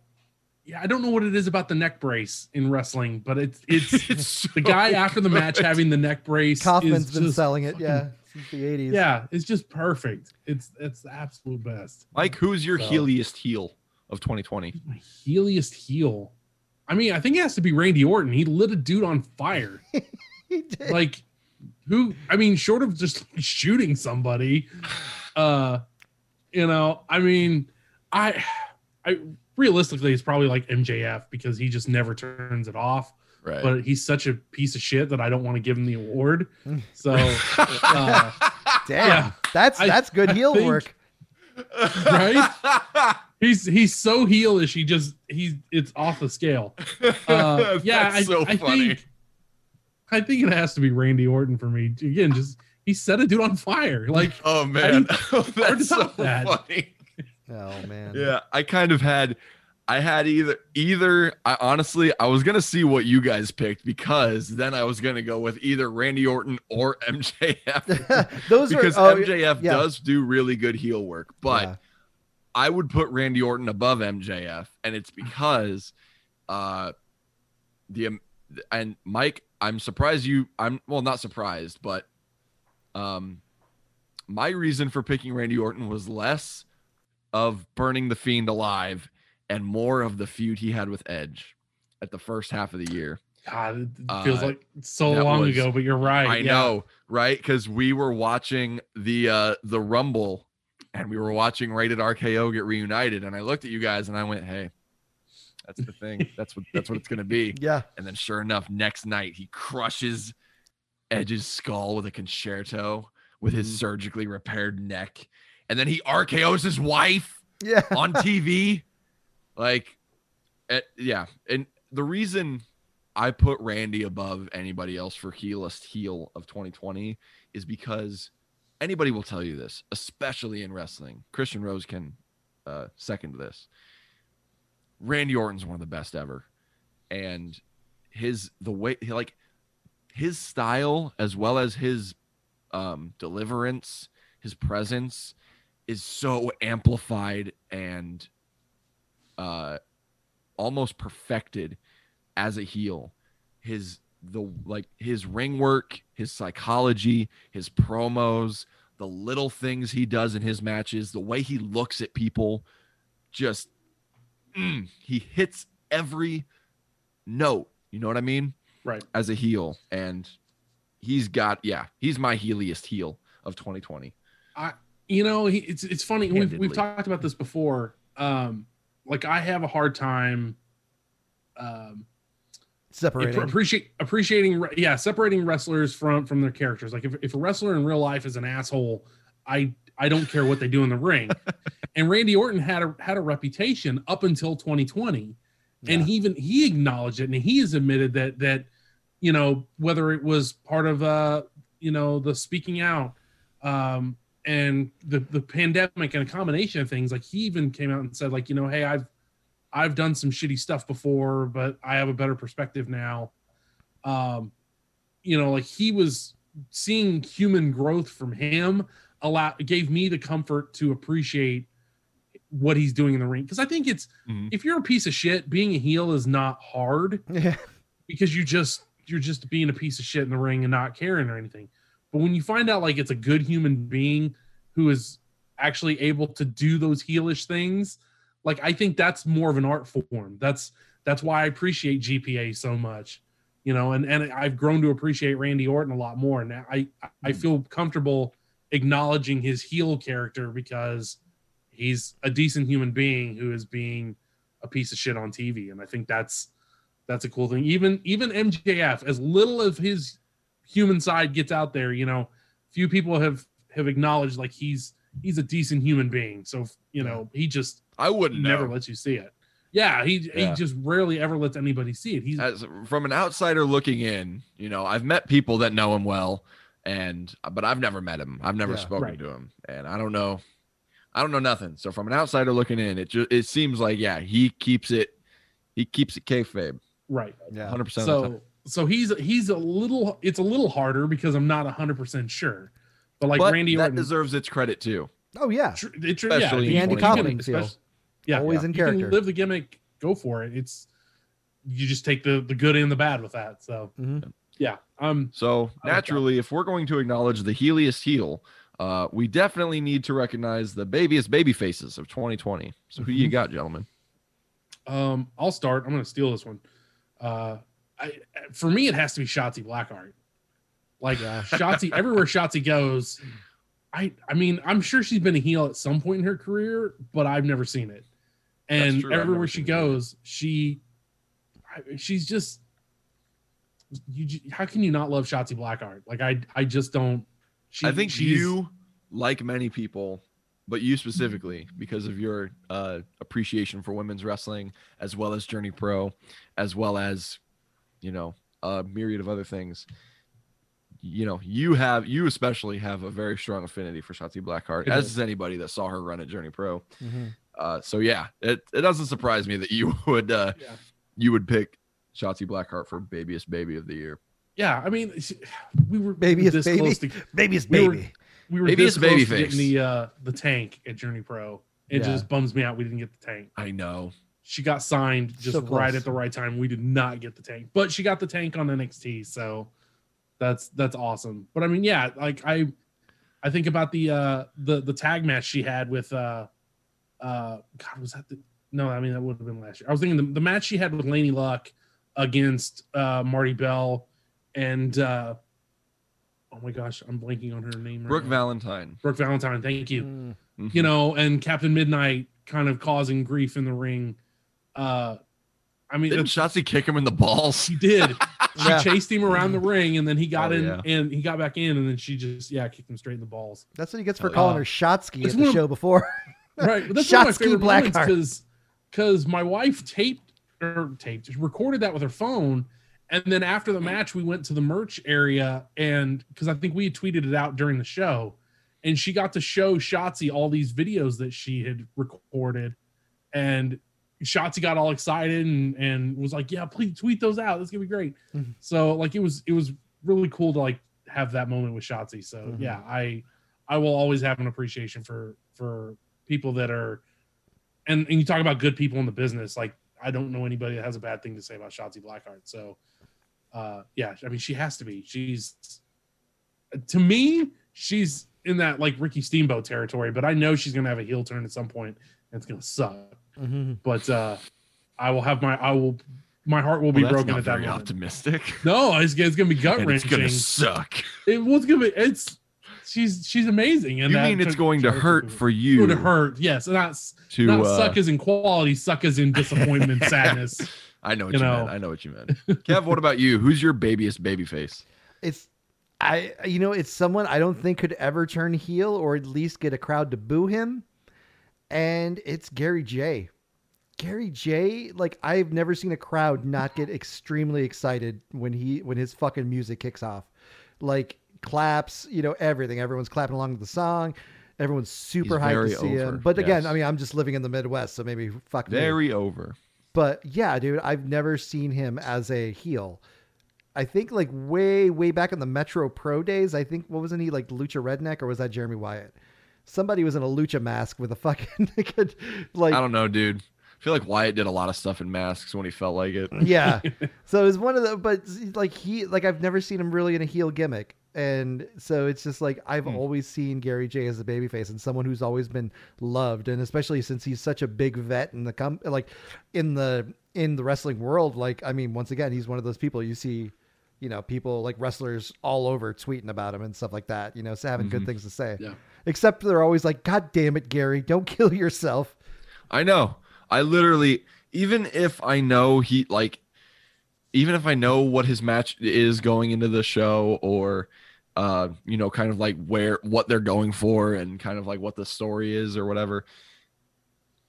Yeah, I don't know what it is about the neck brace in wrestling, but it's it's It's the guy so after the match having the neck brace. Kaufman's is been selling it, fucking- yeah, since the '80s. Yeah, it's just perfect. It's it's the absolute best. Mike, who's your So- heeliest heel of 2020? My heeliest heel. I mean, I think it has to be Randy Orton. He lit a dude on fire. he did. like who i mean short of just shooting somebody uh you know i mean i i realistically it's probably like mjf because he just never turns it off Right. but he's such a piece of shit that i don't want to give him the award so uh, Damn, yeah. that's I- that's good I heel think- work. right? he's he's so heelish he just he's it's off the scale uh yeah That's I, so I funny. think i think it has to be randy orton for me again just he set a dude on fire like oh man, hard that's so top that. funny. Oh man. Yeah, I kind of had I had either either I honestly I was gonna see what you guys picked because then I was gonna go with either Randy Orton or MJF Those because are oh, MJF yeah. does do really good heel work, but yeah. I would put Randy Orton above MJF, and it's because uh the um, and Mike, I'm surprised you I'm well not surprised, but um my reason for picking Randy Orton was less of burning the fiend alive and more of the feud he had with Edge at the first half of the year. God, it it feels Uh, like so long was- ago, but you're right. I yeah. know, right? Because we were watching the uh the Rumble and we were watching Rated RKO get reunited, and I looked at you guys and I went, Hey, that's the thing. That's what that's what it's gonna be. Yeah. And then sure enough, next night he crushes Edge's skull with a con-chair-to with his Mhm. surgically repaired neck. And then he RKO's his wife Yeah. on TV. Like, eh, yeah. And the reason I put Randy above anybody else for heelest heel of 2020 is because anybody will tell you this, especially in wrestling. Christian Rose can uh, second this. Randy Orton's one of the best ever, and his the way like his style as well as his um, deliverance, his presence is so amplified and uh, almost perfected as a heel. His the like his ring work, his psychology, his promos, the little things he does in his matches, the way he looks at people, just mm, he hits every note. You know what I mean? Right. As a heel, and he's got yeah, he's my heeliest heel of 2020. I you know he, it's it's funny we've, we've talked about this before. Um, like I have a hard time. Um, Separating. appreciate appreciating yeah separating wrestlers from from their characters like if, if a wrestler in real life is an asshole i i don't care what they do in the ring and randy orton had a had a reputation up until 2020 and he even he acknowledged it and he has admitted that that you know whether it was part of uh you know the speaking out um and the the pandemic and a combination of things like he even came out and said like you know hey i've I've done some shitty stuff before, but I have a better perspective now. Um, you know, like he was seeing human growth from him allow gave me the comfort to appreciate what he's doing in the ring. Because I think it's Mhm. if you're a piece of shit, being a heel is not hard Yeah. because you just you're just being a piece of shit in the ring and not caring or anything. But when you find out like it's a good human being who is actually able to do those heelish things, like I think that's more of an art form. That's that's why I appreciate GPA so much. You know, and and I've grown to appreciate Randy Orton a lot more. And I I hmm. feel comfortable acknowledging his heel character because he's a decent human being who is being a piece of shit on TV. And I think that's that's a cool thing. Even even MJF, as little of his human side gets out there, you know, few people have have acknowledged like he's he's a decent human being. So you know, he just I wouldn't never know. lets you see it. Yeah, he Yeah. he just rarely ever lets anybody see it. He's As from an outsider looking in, you know, I've met people that know him well, and but I've never met him. I've never Yeah. spoken Right. to him, and I don't know. I don't know nothing. So from an outsider looking in, it just it seems like yeah, he keeps it, he keeps it kayfabe, right. Yeah. hundred percent. of the time. So so he's he's a little it's a little harder because I'm not hundred percent sure. But like but Randy that Orton, deserves its credit too. Oh yeah. tr- it, tr- especially yeah, The Andy you Kaufman feel. Yeah, Always yeah. in You can character. live the gimmick, go for it. It's you just take the the good and the bad with that. So Mhm. yeah, um, So I naturally, if we're going to acknowledge the heeliest heel, uh, we definitely need to recognize the babiest baby faces of 2020. So who you got, gentlemen? um, I'll start. I'm gonna steal this one. Uh, I for me it has to be Shotzi Blackheart. Like Yeah. Shotzi, everywhere Shotzi goes, I I mean I'm sure she's been a heel at some point in her career, but I've never seen it. And everywhere she it goes, she she's just you. How can you not love Shotzi Blackheart? Like I I just don't. She, I think you, like many people, but you specifically, because of your uh, appreciation for women's wrestling, as well as Journey Pro, as well as, you know, a myriad of other things. You know, you have, you especially have a very strong affinity for Shotzi Blackheart, I as do. does anybody that saw her run at Journey Pro. Mhm. Uh, so yeah, it, it doesn't surprise me that you would, uh, Yeah. you would pick Shotzi Blackheart for babyest baby of the year. Yeah, I mean, we were Babyest this baby? close to Baby's We were- baby. we were Maybe this it's close baby to getting the uh the tank at Journey Pro. It Yeah. just bums me out we didn't get the tank. I know. She got signed just So right at the right time. We did not get the tank, but she got the tank on NXT, so that's that's awesome. But I mean, yeah, like I I think about the uh the the tag match she had with uh uh God was that the no, I mean that would have been last year. I was thinking the, the match she had with Laney Luck against uh Marti Belle and uh oh my gosh, I'm blanking on her name. right Brooke now. Valentine. Brooke Valentine, thank you. Mm. Mhm. You know, and Captain Midnight kind of causing grief in the ring. Uh I mean, Didn't Shotzi kick him in the balls? He did. She Yeah. chased him around the ring, and then he got Oh, in, yeah. and he got back in, and then she just yeah kicked him straight in the balls. That's what he gets for Oh, calling yeah. her Shotsky It's at the of- show before. Right, but that's one of my Shotsky favorite moments because because my wife taped or taped recorded that with her phone, And then after the match, we went to the merch area and because I think we had tweeted it out during the show, and she got to show Shotzi all these videos that she had recorded, and Shotzi got all excited and and was like, "Yeah, please tweet those out. That's gonna be great." Mhm. So like it was it was really cool to like have that moment with Shotzi. So Mhm. yeah, I I will always have an appreciation for for people that are and and you talk about good people in the business. Like I don't know anybody that has a bad thing to say about Shotzi Blackheart. So uh yeah, I mean she has to be. She's to me, she's in that like Ricky Steamboat territory, but I know she's gonna have a heel turn at some point and it's gonna suck. Mhm. But uh I will have my I will my heart will be Well, that's broken not at that very moment. optimistic. No, it's, it's gonna be gut wrenching. it's gonna suck. It was gonna be. It's she's she's amazing. And You that mean it's going to hurt for you going to hurt? Yes, and not to not uh, suck as in quality, suck as in disappointment, sadness. I know what you you, know. meant. I know what you meant. Kev, what about you? Who's your babyest baby face? It's I you know it's someone I don't think could ever turn heel or at least get a crowd to boo him, and it's Gary Jay. Gary Jay. Like I've never seen a crowd not get extremely excited when he when his fucking music kicks off, like claps, you know everything. Everyone's clapping along with the song. Everyone's super He's hyped to see over, him. But again. I mean, I'm just living in the Midwest, so maybe fuck me. Very over. But yeah, dude, I've never seen him as a heel. I think like way, way back in the Metro Pro days, I think what wasn't he like Lucha Redneck or was that Jeremy Wyatt? Somebody was in a lucha mask with a fucking like I don't know, dude. I feel like Wyatt did a lot of stuff in masks when he felt like it. yeah. So it's one of the but like he like I've never seen him really in a heel gimmick. And so it's just like I've Hmm. always seen Gary Jay as a babyface and someone who's always been loved, and especially since he's such a big vet in the com like in the in the wrestling world. Like I mean, once again, he's one of those people you see, you know, people like wrestlers all over tweeting about him and stuff like that. You know, so having good Mhm. things to say. Yeah. Except they're always like, "God damn it, Gary, don't kill yourself." I know. I literally, even if I know he like, even if I know what his match is going into the show, or, uh, you know, kind of like where what they're going for, and kind of like what the story is or whatever.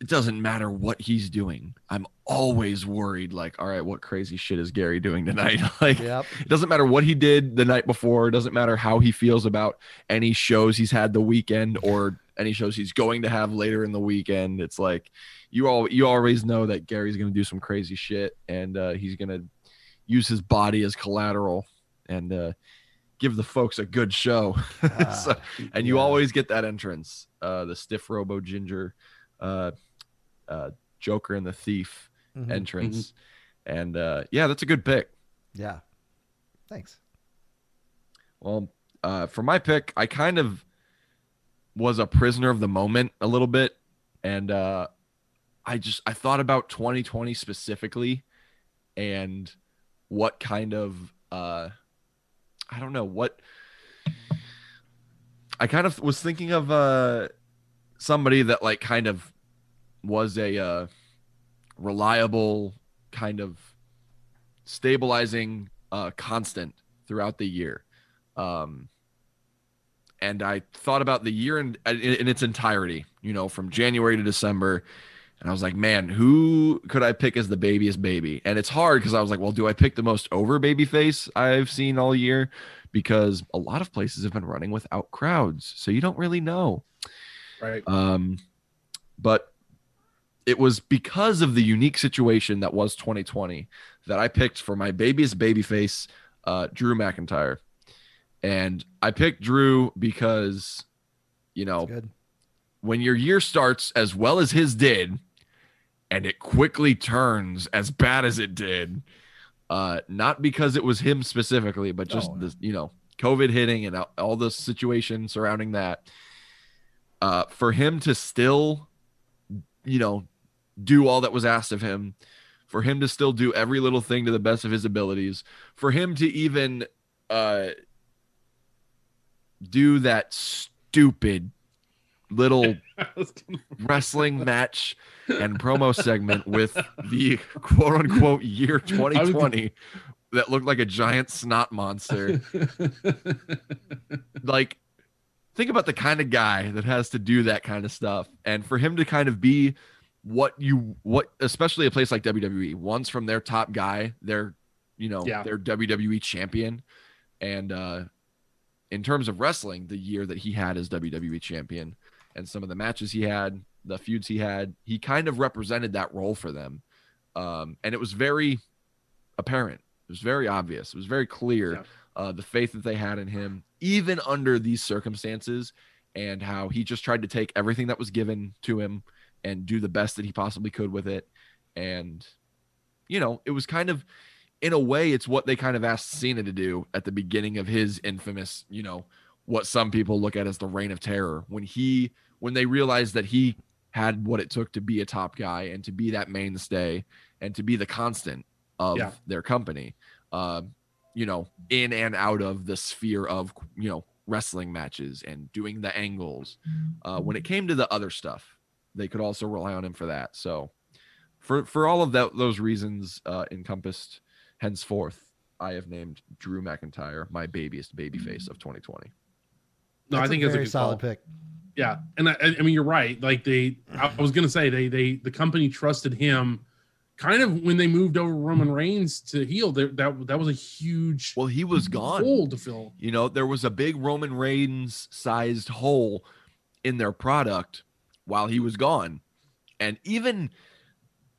It doesn't matter what he's doing. I'm always worried. Like, all right, what crazy shit is Gary doing tonight? like, Yep. it doesn't matter what he did the night before. It doesn't matter how he feels about any shows he's had the weekend or any shows he's going to have later in the weekend. It's like you all you always know that Gary's going to do some crazy shit and uh, he's going to use his body as collateral and uh, give the folks a good show. So- and you yeah. always get that entrance, uh, the stiff robo ginger, uh, Joker and the Thief Mhm. entrance. And uh, yeah, that's a good pick. Yeah. Thanks. Well, uh, for my pick, I kind of was a prisoner of the moment a little bit, and uh, I just I thought about 2020 specifically, and what kind of uh, I don't know what I kind of was thinking of uh, somebody that like kind of was a uh, reliable kind of stabilizing uh, constant throughout the year. Um and i thought about the year in, in in its entirety you know from january to december. And i was like man who could i pick as the babyest baby? And it's hard because i was like well do i pick the most over baby face i've seen all year? Because a lot of places have been running without crowds so you don't really know. Right. um, but it was because of the unique situation that was 2020 that I picked for my baby's babyface, uh, Drew McIntyre. And I picked Drew because, you know, when your year starts as well as his did, and it quickly turns as bad as it did, uh, not because it was him specifically, but just no. the you know COVID hitting and all- all the situation surrounding that. Uh, for him to still, you know, do all that was asked of him, for him to still do every little thing to the best of his abilities, for him to even uh, do that stupid little I was gonna- wrestling match and promo segment with the quote unquote year 2020 that looked like a giant snot monster. Like, think about the kind of guy that has to do that kind of stuff. And for him to kind of be what you, what, especially a place like WWE wants from their top guy, their you know, Yeah. their WWE champion. And uh in terms of wrestling, the year that he had as WWE champion and some of the matches he had, the feuds he had, he kind of represented that role for them. Um, and it was very apparent. It was very obvious. It was very clear Yeah. uh, the faith that they had in him, even under these circumstances, and how he just tried to take everything that was given to him and do the best that he possibly could with it. And, you know, it was kind of, in a way, it's what they kind of asked Cena to do at the beginning of his infamous, you know, what some people look at as the reign of terror when he, when they realized that he had what it took to be a top guy and to be that mainstay and to be the constant of Yeah. their company. Uh, you know, in and out of the sphere of, you know, wrestling matches and doing the angles. Uh, when it came to the other stuff, they could also rely on him for that. So, for for all of that, those reasons uh, encompassed, henceforth, I have named Drew McIntyre my babyest babyface of 2020. No, I think a it's a very good solid call. pick. Yeah, and I, I mean you're right. Like they, I was gonna say they they the company trusted him, kind of when they moved over Roman Reigns to heel. That that that was a huge Well, he was gone. hole to fill. You know, there was a big Roman Reigns sized hole in their product while he was gone. And even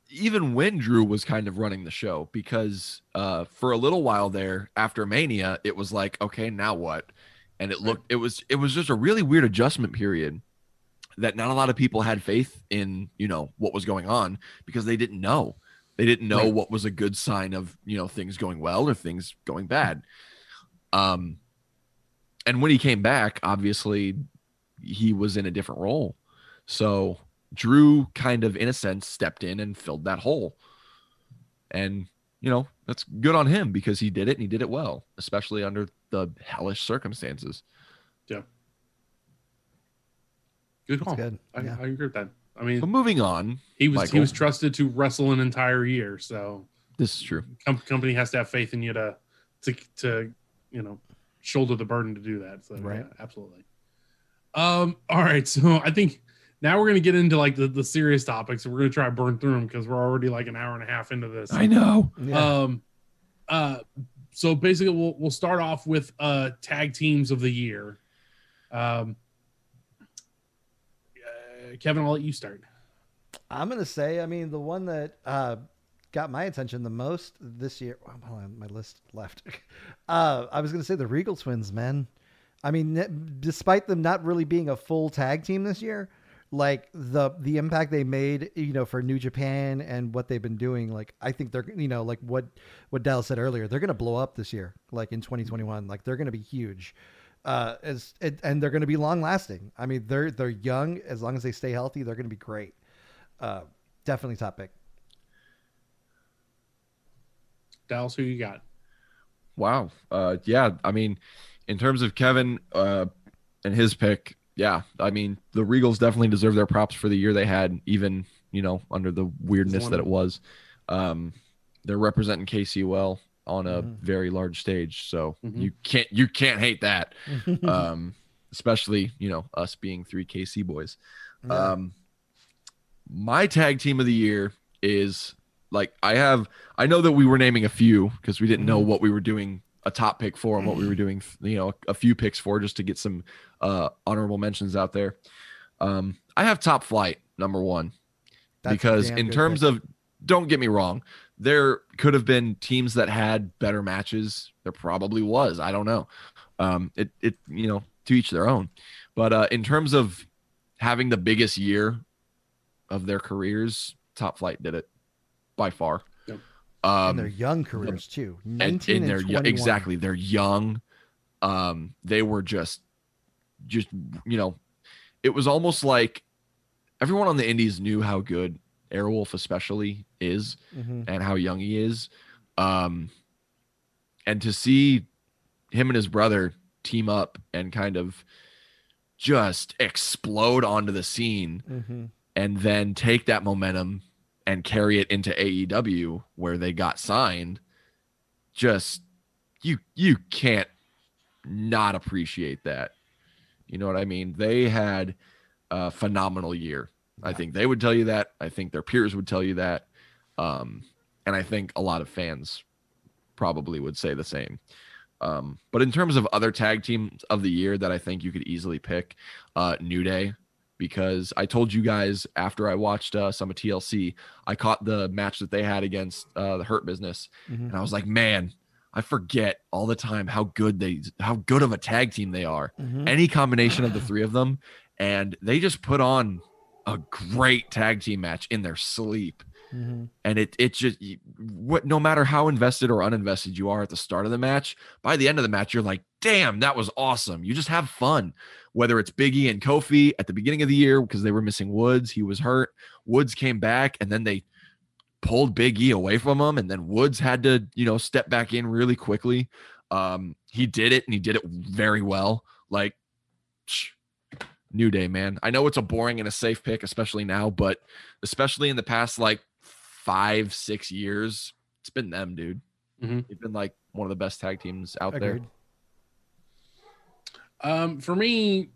even when Drew was kind of running the show, because uh for a little while there after Mania, it was like, okay, now what? And it looked it was it was just a really weird adjustment period that not a lot of people had faith in, you know, what was going on because they didn't know. They didn't know Right. what was a good sign of, you know, things going well or things going bad. Um and when he came back, obviously he was in a different role. So Drew kind of, in a sense, stepped in and filled that hole. And, you know, that's good on him because he did it and he did it well, especially under the hellish circumstances. Yeah. Good call. good. I, Yeah. I agree with that. I mean, But moving on, he was he was trusted to wrestle an entire year, so this is true. com- company has to have faith in you to to to you know shoulder the burden to do that. So Right. yeah, absolutely. Um. All right. So I think now we're gonna get into like the the serious topics. and We're gonna try to burn through them because we're already like an hour and a half into this. I know. Yeah. Um. Uh. So basically, we'll we'll start off with uh tag teams of the year. Um. uh, Kevin, I'll let you start. I'm gonna say, I mean, the one that uh, got my attention the most this year. oh, Hold on, my list left. Uh, I was gonna say the Regal Twins, man. I mean, despite them not really being a full tag team this year, like the the impact they made, you know, for New Japan and what they've been doing, like I think they're, you know, like what what Dallas said earlier, they're gonna blow up this year, like in 2021. Like they're gonna be huge. Uh, as and and they're going to be long lasting. I mean, they're they're young. As long as they stay healthy, they're going to be great. Uh, definitely top pick. Dallas, who you got? Wow. Uh, yeah. I mean, in terms of Kevin uh, and his pick, yeah. I mean, the Regals definitely deserve their props for the year they had, even you know under the weirdness that it was. Um, they're representing KC well on a Mhm. very large stage, so Mhm. you can't you can't hate that. um, especially you know us being three KC boys. Yeah. Um, my tag team of the year is like I have. I know that we were naming a few because we didn't know Mhm. what we were doing a top pick for and what we were doing. You know, a few picks for just to get some uh, honorable mentions out there. Um, I have Top Flight number one That's because in terms pick. of don't get me wrong there could have been teams that had better matches there probably was i don't know um it it you know to each their own but uh in terms of having the biggest year of their careers top flight did it by far. Um in their young careers too. 19 in and their yo- 21. exactly they're young um they were just just you know it was almost like everyone on the indies knew how good airwolf especially is Mhm. and how young he is um and to see him and his brother team up and kind of just explode onto the scene Mhm. and then take that momentum and carry it into AEW where they got signed just you you can't not appreciate that. You know what i mean? They had a phenomenal year. I think they would tell you that. I think their peers would tell you that. Um and i think a lot of fans probably would say the same. Um, but in terms of other tag teams of the year that I think you could easily pick, uh, New Day, because I told you guys after I watched uh, some of TLC, I caught the match that they had against uh, the Hurt Business, Mhm. and I was like, man, I forget all the time how good they, how good of a tag team they are. Mhm. Any combination of the three of them, and they just put on a great tag team match in their sleep Mhm. and it it just what no matter how invested or uninvested you are at the start of the match by the end of the match you're like damn that was awesome. You just have fun. Whether it's biggie and kofi at the beginning of the year because they were missing woods he was hurt woods came back and then they pulled big e away from him and then woods had to you know step back in really quickly. Um he did it and he did it very well. Like psh, new day man. I know it's a boring and a safe pick especially now but especially in the past like five, six years, it's been them, dude. Mhm. They've been like one of the best tag teams out there. Um, for me,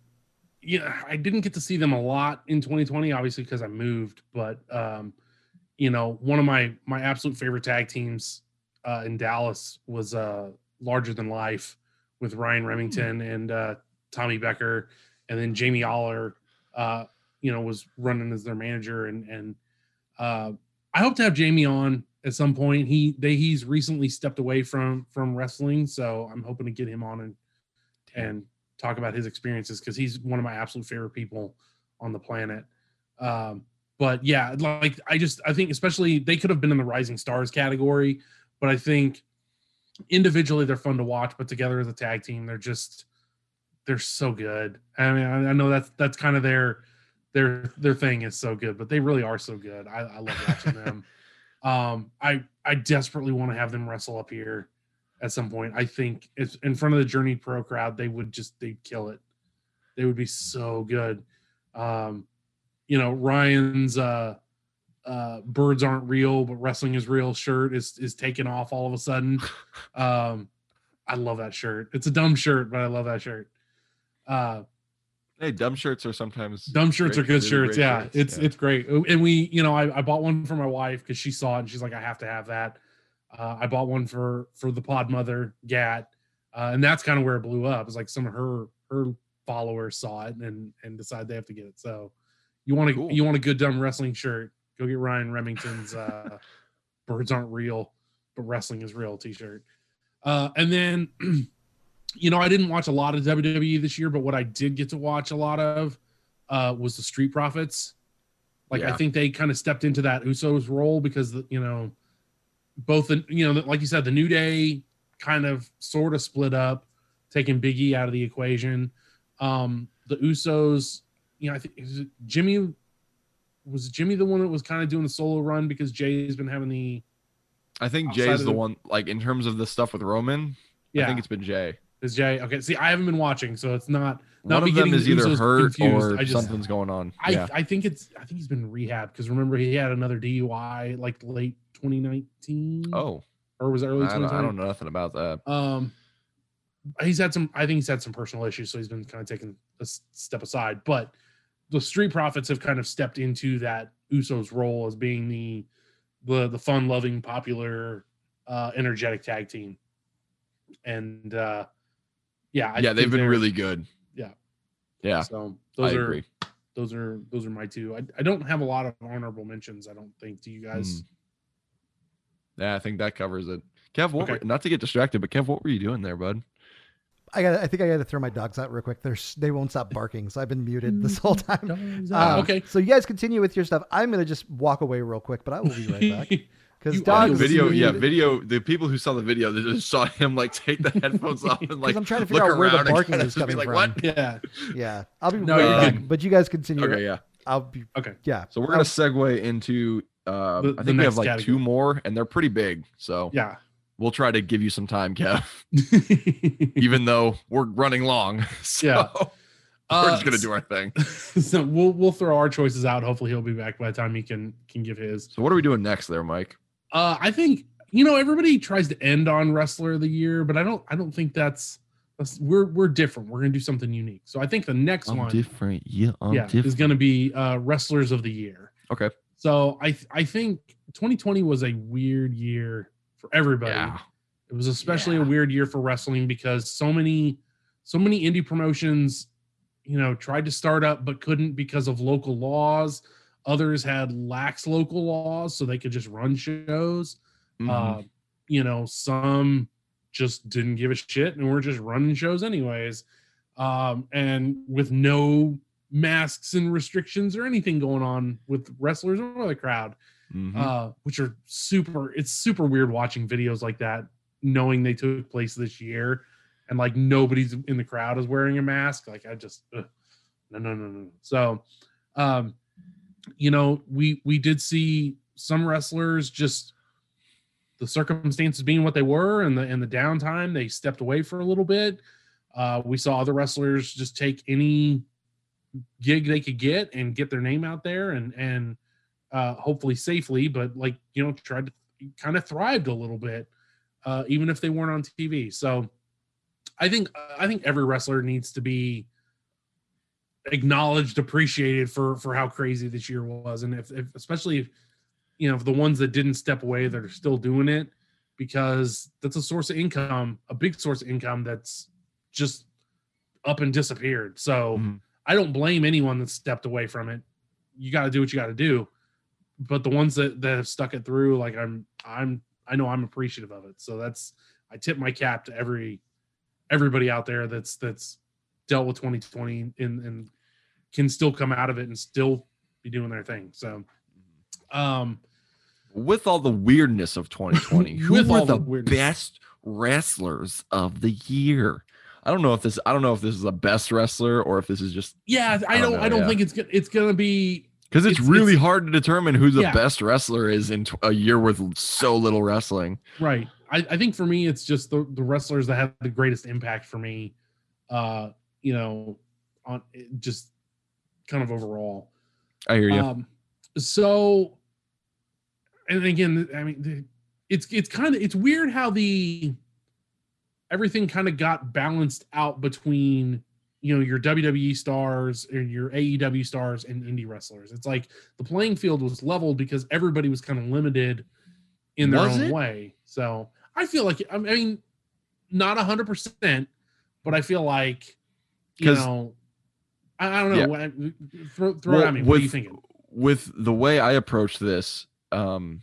yeah, I didn't get to see them a lot in 2020, obviously because I moved. But um, you know, one of my my absolute favorite tag teams uh, in Dallas was uh, Larger Than Life with Ryan Remington and uh, Tommy Becker, and then Jamie Aller. Uh, you know, was running as their manager, and and uh, I hope to have Jamie on at some point. He they he's recently stepped away from from wrestling, so I'm hoping to get him on and and talk about his experiences because he's one of my absolute favorite people on the planet. Um, but yeah, like I just I think especially they could have been in the rising stars category, but I think individually they're fun to watch, but together as a tag team, they're just they're so good. I mean, I, I know that's that's kind of their their their thing is so good, but they really are so good. I, I love watching them. Um, I I desperately want to have them wrestle up here at some point. I think it's in front of the Journey Pro crowd, they would just they'd kill it. They would be so good. Um, you know, Ryan's uh uh birds aren't real, but wrestling is real shirt is is taken off all of a sudden. Um I love that shirt. It's a dumb shirt, but I love that shirt. Uh Hey, dumb shirts are sometimes dumb shirts great- are good really shirts. Yeah, shirts, it's yeah. it's great. And we, you know, I, I bought one for my wife because she saw it and she's like, I have to have that. Uh, I bought one for for the pod mother Gat, uh, and that's kind of where it blew up. It's like some of her her followers saw it and and decide they have to get it. So you want to Cool. you want a good dumb wrestling shirt? Go get Ryan Remington's uh, "Birds Aren't Real, but Wrestling Is Real" T-shirt. Uh, and then, you know, I didn't watch a lot of WWE this year, but what I did get to watch a lot of uh, was the Street Profits. Like I think they kind of stepped into that Usos role because the, you know, both the you know, like you said, the New Day kind of sort of split up, taking Biggie out of the equation. Um, the Usos, you know, I think Jimmy was Jimmy the one that was kind of doing the solo run because Jay's been having the I think Jay's the the- one like in terms of the stuff with Roman. yeah. I think it's been Jay. Is Jay okay? See, I haven't been watching, so it's not. Not One of them is either Usos hurt confused. or just- something's going on. I yeah. I think it's I think he's been rehab because remember he had another DUI like late 2019. Oh, or was it early I don't, 2020? I don't know nothing about that. Um, he's had some. I think he's had some personal issues, so he's been kind of taking a step aside. But the Street Profits have kind of stepped into that Usos role as being the the the fun loving, popular, uh, energetic tag team. And uh, yeah, I yeah, they've been really good. Yeah. Yeah, So I those are agree. those are those are my two. I, I don't have a lot of honorable mentions. I don't think. Do you guys? Mm. Yeah, I think that covers it. Kev, what Okay. were, not to get distracted, but Kev, what were you doing there, bud? I got. I think I got to throw my dogs out real quick. They're they won't stop barking, so I've been muted this whole time. Um, okay. So you guys continue with your stuff. I'm gonna just walk away real quick, but I will be right back because You dogs. video, see yeah, video. The people who saw the video, they just saw him like take the headphones off and like I'm trying to figure out where the around and barking is just be coming like, from. What? Yeah. Yeah, I'll be No, right back. But you guys continue. Okay, yeah. I'll be. Okay. Yeah. So we're gonna segue into. Uh, The- I think we have like category. two more, and they're pretty big. So Yeah. we'll try to give you some time, Kev, even though we're running long. So Yeah. we're just gonna do our thing. Uh, so we'll we'll throw our choices out. Hopefully he'll be back by the time he can can give his. So what are we doing next, there, Mike? Uh, I think you know everybody tries to end on wrestler of the year, but I don't I don't think that's, that's we're we're different. We're gonna do something unique. So I think the next one different. Yeah, I'm yeah is gonna be uh, wrestlers of the year. Okay. So I th- I think 2020 was a weird year for everybody. Yeah. It was especially Yeah. a weird year for wrestling because so many, so many indie promotions, you know, tried to start up but couldn't because of local laws. Others had lax local laws, so they could just run shows. Mhm. Uh, you know, some just didn't give a shit and were just running shows anyways. Um, and with no masks and restrictions or anything going on with wrestlers or the crowd, Mhm. uh, which are super. It's super weird watching videos like that, knowing they took place this year, and like nobody's in the crowd is wearing a mask. Like I just, ugh, no, no, no, no. So, um, you know, we we did see some wrestlers just the circumstances being what they were, and the and the downtime they stepped away for a little bit. Uh, we saw other wrestlers just take any gig they could get and get their name out there and and uh, hopefully safely, but like you know, tried to kind of thrived a little bit, uh, even if they weren't on TV. So, I think I think every wrestler needs to be acknowledged, appreciated for for how crazy this year was, and if, if especially if you know if the ones that didn't step away that are still doing it, because that's a source of income, a big source of income that's just up and disappeared. So. Mhm. I don't blame anyone that stepped away from it. You got to do what you got to do. But the ones that that have stuck it through, like I'm, I'm, I know I'm appreciative of it. So that's I tip my cap to every everybody out there that's that's dealt with 2020 and and can still come out of it and still be doing their thing. So, um, with all the weirdness of 2020, who With were the the best wrestlers of the year? I don't know if this I don't know if this is a best wrestler or if this is just yeah, I I don't don't, know, I don't yeah. think it's gonna it's gonna be because it's, It's- really it's- hard to determine who the Yeah. best wrestler is in tw- a year with so little wrestling. Right. I, I think for me, it's just the, the wrestlers that have the greatest impact for me. Uh, you know, on just kind of overall. I hear you. Um, so, and again, I mean, the- it's it's kind of it's weird how the everything kind of got balanced out between you know your WWE stars and your AEW stars and indie wrestlers. It's like the playing field was leveled because everybody was kind of limited in their Was own it? way. So I feel like I mean, not a hundred percent, but I feel like you know, I, I don't know. Yeah. What, throw throw it Well, at me. What are you thinking? with the way I approach this, um,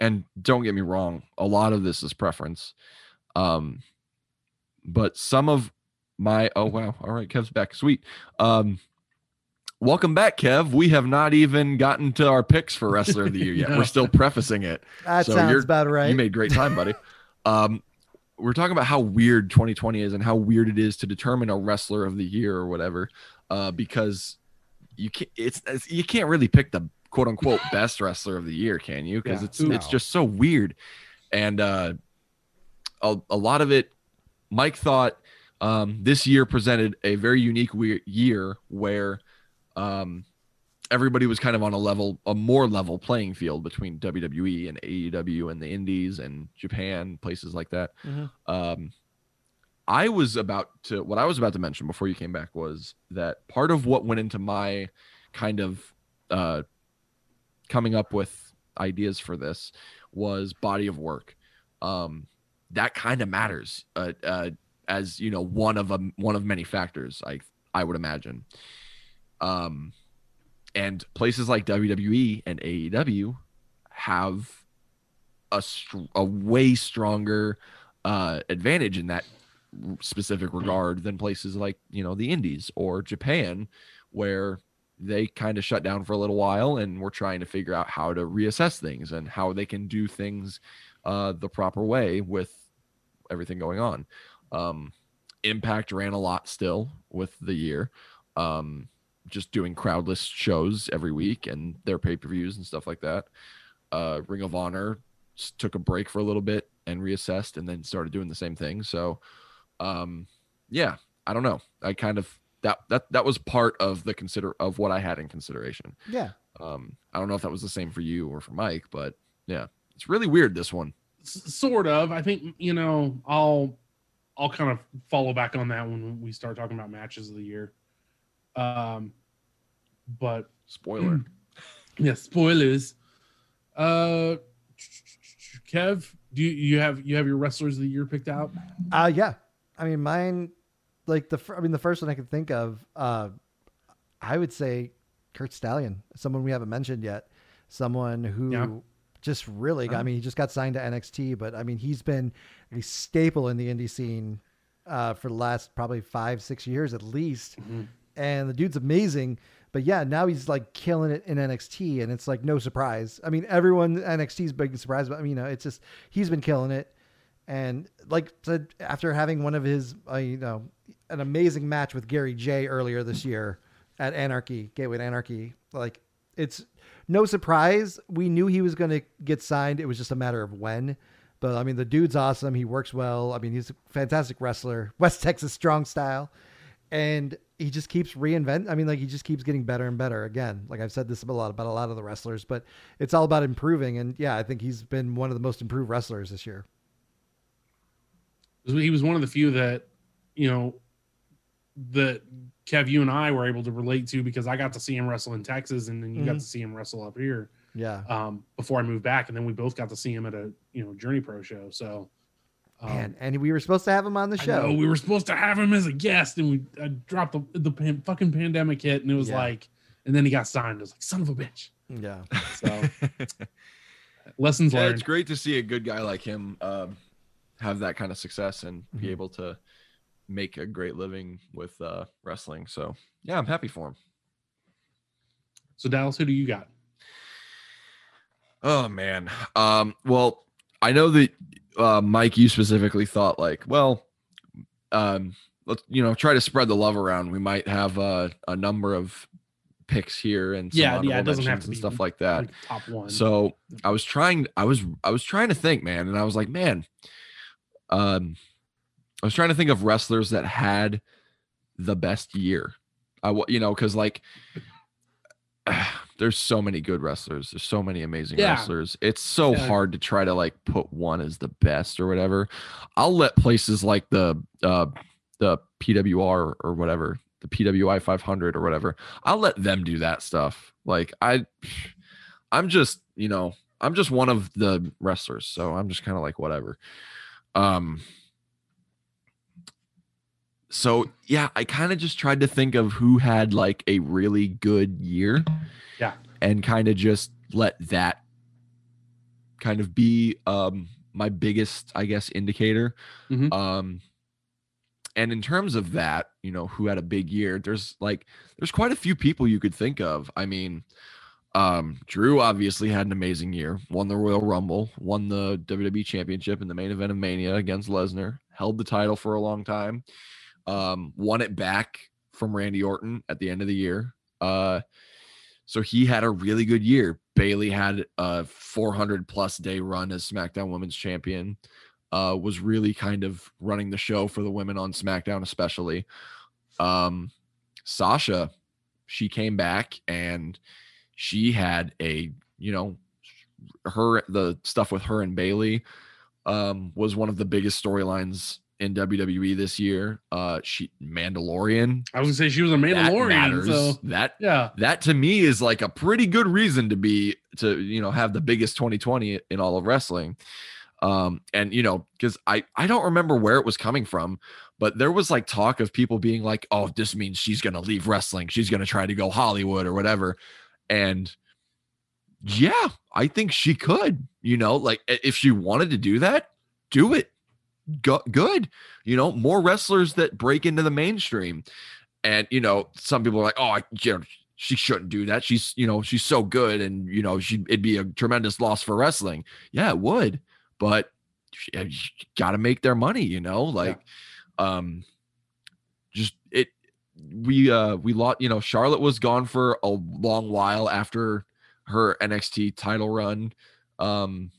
and don't get me wrong, a lot of this is preference. Um, but some of my oh wow, all right, Kev's back. Sweet. Um welcome back, Kev. We have not even gotten to our picks for wrestler of the year yet. No. We're still prefacing it. That So sounds you're- about right. You made great time, buddy. um we're talking about how weird 2020 is and how weird it is to determine a wrestler of the year or whatever. Uh because you can't it's, it's you can't really pick the quote unquote best wrestler of the year, can you? Because Yeah. it's it's just so weird. And uh a, a lot of it Mike thought um, this year presented a very unique we- year where um, everybody was kind of on a level, a more level playing field between WWE and AEW and the Indies and Japan, places like that. Mhm. Um, I was about to, what I was about to mention before you came back was that part of what went into my kind of uh, coming up with ideas for this was body of work. Um, that kind of matters. Uh, uh, as you know one of a one of many factors i i would imagine um and places like wwe and aew have a str- a way stronger uh advantage in that specific regard than places like you know the indies or japan where they kind of shut down for a little while and we're trying to figure out how to reassess things and how they can do things uh the proper way with everything going on um, Impact ran a lot still with the year, um, just doing crowdless shows every week and their pay per views and stuff like that. Uh, Ring of Honor took a break for a little bit and reassessed and then started doing the same thing. So, um, yeah, I don't know. I kind of that that that was part of the consider of what I had in consideration. yeah. Um, I don't know if that was the same for you or for Mike, but yeah, it's really weird this one. S- sort of. I think you know. I'll I'll kind of follow back on that when we start talking about matches of the year. Um, but Spoiler. yeah, spoilers. Uh, Kev, do you, you have you have your wrestlers of the year picked out? Uh yeah. I mean mine like the I mean the first one I can think of uh I would say Curt Stallion, someone we haven't mentioned yet. Someone who Yeah. just really got I mean he just got signed to NXT, but I mean he's been a staple in the indie scene uh for the last probably 5 6 years at least. And the dude's amazing. But yeah, now he's like killing it in NXT, and it's like no surprise. I mean, everyone NXT's big surprise, but I mean, you know, it's just he's been killing it. And like said, after having one of his, uh, you know, an amazing match with Gary Jay earlier this year at Anarchy, Gateway Anarchy, like it's no surprise. We knew he was going to get signed. It was just a matter of when. But I mean, the dude's awesome. He works well. I mean, he's a fantastic wrestler, West Texas strong style, and he just keeps reinvent. I mean, like he just keeps getting better and better. Again, like I've said this a lot about a lot of the wrestlers, but it's all about improving. And yeah, I think he's been one of the most improved wrestlers this year. He was one of the few that, you know, that Kev, you and I were able to relate to because I got to see him wrestle in Texas, and then you got Mhm. to see him wrestle up here Yeah, um, before I moved back, and then we both got to see him at a you know Journey Pro show. So, um, man, and we were supposed to have him on the show. know, we were supposed to have him as a guest, and we I dropped the the pan, fucking pandemic hit, and it was Yeah. like, and then he got signed. I was like, son of a bitch. yeah, So lessons yeah, learned. it's great to see a good guy like him um, have that kind of success and Mhm. be able to make a great living with uh, wrestling. So yeah, I'm happy for him. So Dallas, who do you got? Oh man. Um, well, I know that uh, Mike, you specifically thought like, well, um, let's you know try to spread the love around. We might have uh, a number of picks here and some Yeah, yeah, it doesn't have to and be stuff like that. Top one. So I was trying, I was, I was trying to think, man, and I was like, man, um, I was trying to think of wrestlers that had the best year. I, you know, because like, there's so many good wrestlers. There's so many amazing Yeah. wrestlers. It's so Yeah. hard to try to like put one as the best or whatever. I'll let places like the uh the PWR or whatever, the PWI 500 or whatever. I'll let them do that stuff. Like I I'm just, you know, I'm just one of the wrestlers, so I'm just kind of like whatever. Um so yeah, I kind of just tried to think of who had like a really good year. Yeah. And kind of just let that kind of be um my biggest, I guess, indicator. Mhm. Um and in terms of that, you know, who had a big year, there's like there's quite a few people you could think of. I mean, um, Drew obviously had an amazing year, won the Royal Rumble, won the WWE Championship in the main event of Mania against Lesnar, held the title for a long time, um, won it back from Randy Orton at the end of the year. Uh, so he had a really good year. Bayley had a 400 plus day run as SmackDown Women's Champion. Uh, was really kind of running the show for the women on SmackDown, especially. Um, Sasha, she came back and she had a, you know, her the stuff with her and Bayley um, was one of the biggest storylines in WWE this year. Uh, she Mandalorian, I was gonna say she was a Mandalorian. matters. So That yeah, that to me is like a pretty good reason to be to you know have the biggest 2020 in all of wrestling um and you know because i i don't remember where it was coming from but there was like talk of people being like oh this means she's gonna leave wrestling she's gonna try to go hollywood or whatever and yeah i think she could you know like if she wanted to do that do it. Go- good you know more wrestlers that break into the mainstream. And you know some people are like oh I, you know, she shouldn't do that. She's you know she's so good and you know she it'd be a tremendous loss for wrestling. Yeah it would but she, got to make their money you know like um just it we uh we lost you know charlotte was gone for a long while after her nxt title run um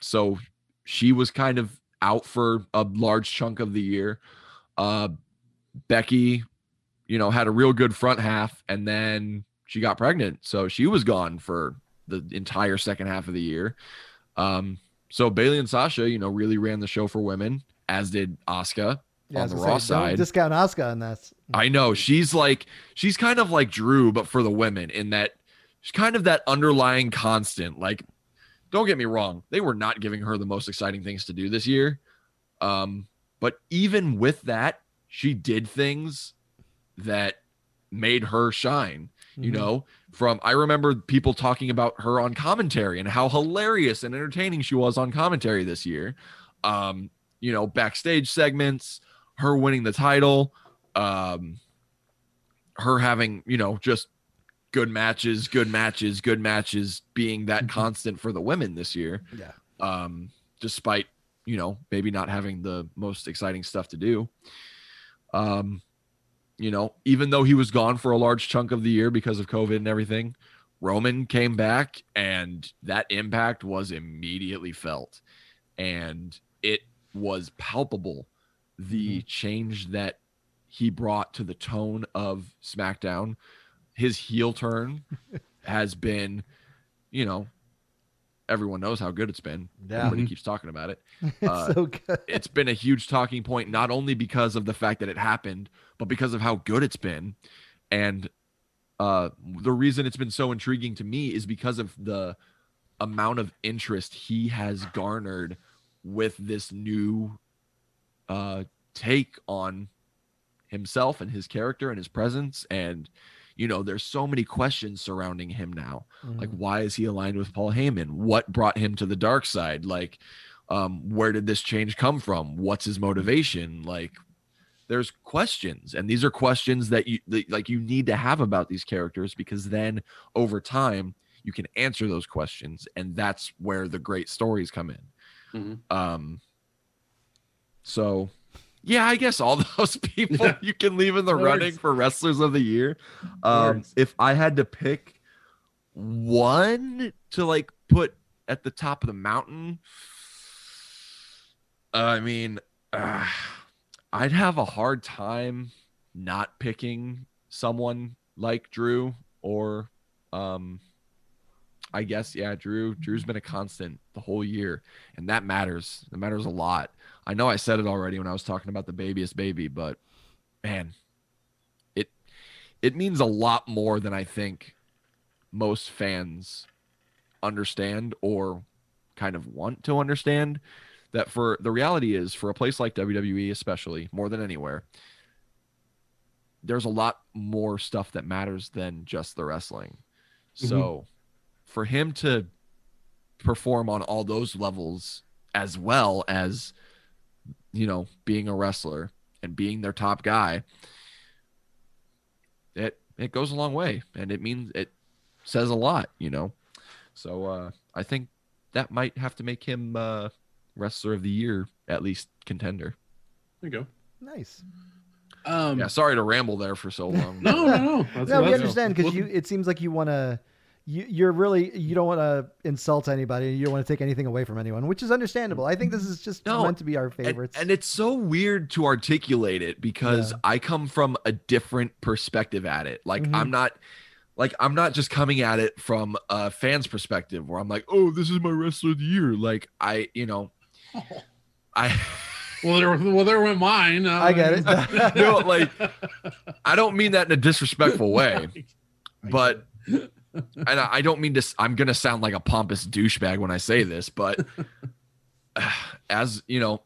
so she was kind of out for a large chunk of the year. Uh becky you know had a real good front half and then she got pregnant so she was gone for the entire second half of the year. Um so bayley and sasha you know really ran the show for women as did Asuka Yeah, on the raw say, side discount Asuka on that. I know she's like she's kind of like Drew, but for the women in that she's kind of that underlying constant. Like don't get me wrong, they were not giving her the most exciting things to do this year. Um, but even with that, she did things that made her shine. You Mhm. know, from I remember people talking about her on commentary and how hilarious and entertaining she was on commentary this year. Um, you know, backstage segments, her winning the title, um, her having, you know, just good matches, good matches, good matches being that Mhm. constant for the women this year Yeah. um, despite you know maybe not having the most exciting stuff to do. Um, you know, even though he was gone for a large chunk of the year because of COVID and everything, Roman came back and that impact was immediately felt, and it was palpable. The change that he brought to the tone of SmackDown, his heel turn has been, you know, everyone knows how good it's been. Yeah. Everybody Mhm. keeps talking about it. It's Uh, so good. It's been a huge talking point, not only because of the fact that it happened, but because of how good it's been. And uh, the reason it's been so intriguing to me is because of the amount of interest he has garnered with this new uh, take on himself and his character and his presence. And, you know, there's so many questions surrounding him now. Like Mhm. why is he aligned with paul heyman? What brought him to the dark side? Like um where did this change come from? What's his motivation? Like there's questions. And these are questions that you that, like you need to have about these characters because then over time you can answer those questions. And that's where the great stories come in. Mhm. um so yeah i guess all those people you can leave in the running for wrestlers of the year. Um if i had to pick one to like put at the top of the mountain i mean uh, i'd have a hard time not picking someone like drew or um i guess yeah drew drew's been a constant the whole year and that matters. That matters a lot i know i said it already when i was talking about the babyest baby but man it it means a lot more than i think most fans understand or kind of want to understand that for the reality is for a place like WWE especially more than anywhere there's a lot more stuff that matters than just the wrestling. Mm-hmm. So for him to perform on all those levels as well as you know being a wrestler and being their top guy it it goes a long way and it means it says a lot, you know. So uh I think that might have to make him uh wrestler of the year at least contender. There you go. Nice. Um, Yeah, sorry to ramble there for so long. No, no, no. That's, no, we understand because you. It seems like you want to. You, you're really you don't want to insult anybody. You don't want to take anything away from anyone, which is understandable. I think this is just No, meant to be our favorites. and it's so weird to articulate it because Yeah. I come from a different perspective at it. Like Mhm. I'm not like I'm not just coming at it from a fan's perspective where I'm like, "Oh, this is my wrestler of the year." Like I, you know, I Well, there, well, there went mine. Uh, I get it. No, like, I don't mean that in a disrespectful way, but and I I don't mean to. I'm gonna sound like a pompous douchebag when I say this, but as you know,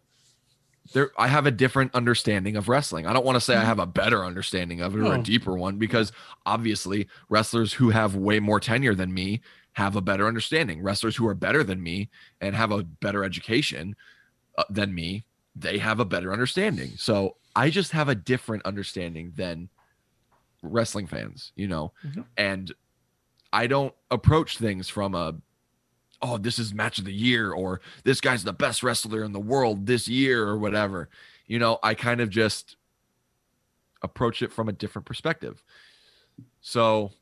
there I have a different understanding of wrestling. I don't want to say I have a better understanding of it or a deeper one because obviously wrestlers who have way more tenure than me have a better understanding. Wrestlers who are better than me and have a better education uh, than me, they have a better understanding. So I just have a different understanding than wrestling fans, you know, Mhm. and I don't approach things from a oh, this is match of the year or this guy's the best wrestler in the world this year or whatever. You know, I kind of just approach it from a different perspective. So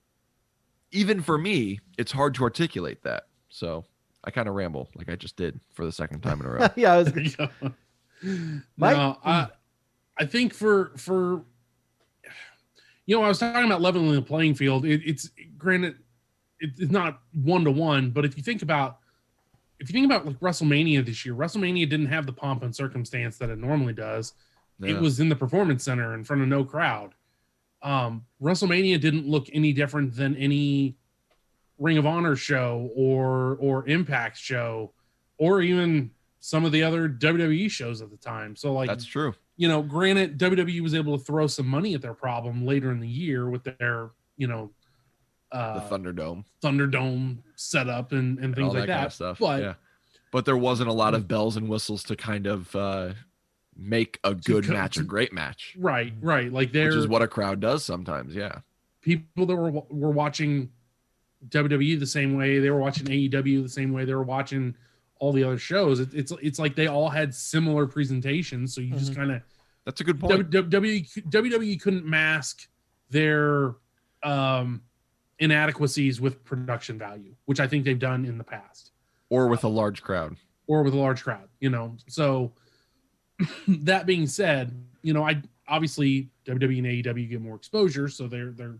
even for me, it's hard to articulate that. So I kind of ramble like I just did for the second time in a row. yeah, I was, There you go. Mike? No, I, hmm. I think for for you know, I was talking about leveling the playing field. It, it's granted, it, it's not one to one, but if you think about if you think about like WrestleMania this year, WrestleMania didn't have the pomp and circumstance that it normally does. Yeah. It was in the performance center in front of no crowd. Um, WrestleMania didn't look any different than any Ring of Honor show or or Impact show or even some of the other WWE shows at the time. So like That's true. you know, granted, WWE was able to throw some money at their problem later in the year with their, you know, The uh, Thunderdome Thunderdome setup and, and and things all like that. kind of stuff. But yeah, but there wasn't a lot of bells and whistles to kind of uh, make a good co- match a great match, right, right, like there, which there is what a crowd does sometimes. Yeah, people that were were watching WWE the same way, they were watching AEW the same way, they were watching all the other shows. It, it's it's like they all had similar presentations, so you just kind of that's a good point. WWE WWE couldn't mask their um, inadequacies with production value, which I think they've done in the past, or with a large crowd. or with a large crowd. You know, so that being said, you know, I obviously WWE and AEW get more exposure, so their their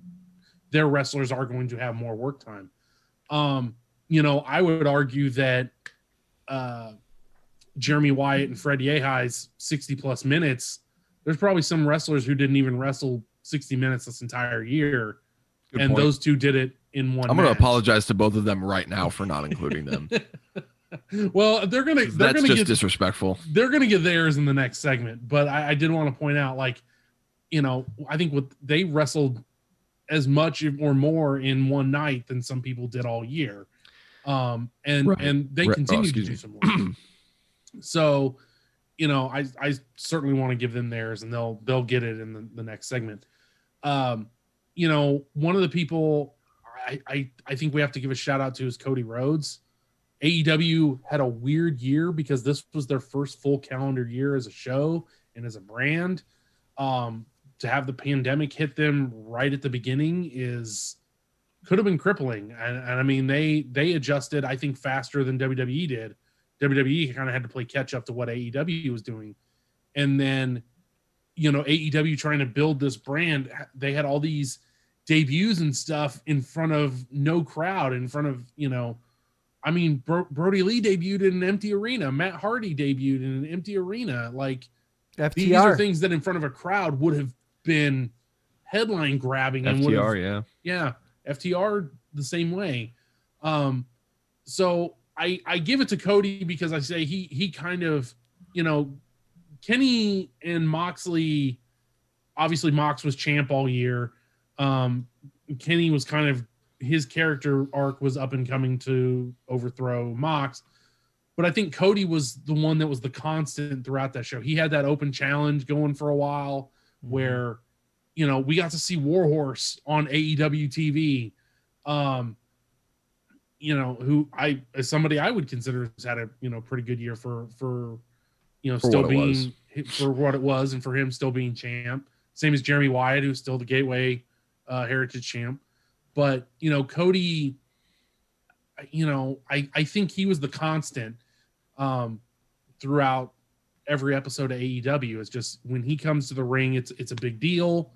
their wrestlers are going to have more work time. Um, you know, I would argue that uh, Jeremy Wyatt and Fred Yehi's 60 plus minutes, there's probably some wrestlers who didn't even wrestle 60 minutes this entire year, Good and point. those two did it in one. I'm going to apologize to both of them right now for not including them. well, they're gonna That's gonna just get disrespectful. they're gonna get theirs in the next segment. But I, I did want to point out, like, you know, I think what they wrestled as much or more in one night than some people did all year. Um, and Right. and they Right. Oh, continue to do me. some work. so, you know, I I certainly want to give them theirs, and they'll they'll get it in the, the next segment. Um, you know, one of the people I, I I think we have to give a shout out to is Cody Rhodes. AEW had a weird year because this was their first full calendar year as a show and as a brand. Um, to have the pandemic hit them right at the beginning is could have been crippling. And, and I mean, they they adjusted, I think, faster than WWE did. WWE kind of had to play catch up to what AEW was doing, and then you know AEW trying to build this brand. They had all these debuts and stuff in front of no crowd, in front of you know. I mean, Bro- Brodie Lee debuted in an empty arena. Matt Hardy debuted in an empty arena. Like these are things that in front of a crowd would have been headline grabbing and would have FTR, yeah. yeah ftr the same way um so i i give it to cody because i say he he kind of you know kenny and moxley obviously mox was champ all year. Um kenny was kind of his character arc was up and coming to overthrow mox. But i think cody was the one that was the constant throughout that show. He had that open challenge going for a while where you know we got to see Warhorse on AEW TV. Um, you know, who I as somebody I would consider has had a you know pretty good year for for you know For still what it was. being for what it was and for him still being champ. Same as Jeremy Wyatt, who's still the Gateway uh, Heritage champ. But you know, Cody, you know, I I think he was the constant um, throughout every episode of AEW. It's just when he comes to the ring, it's it's a big deal,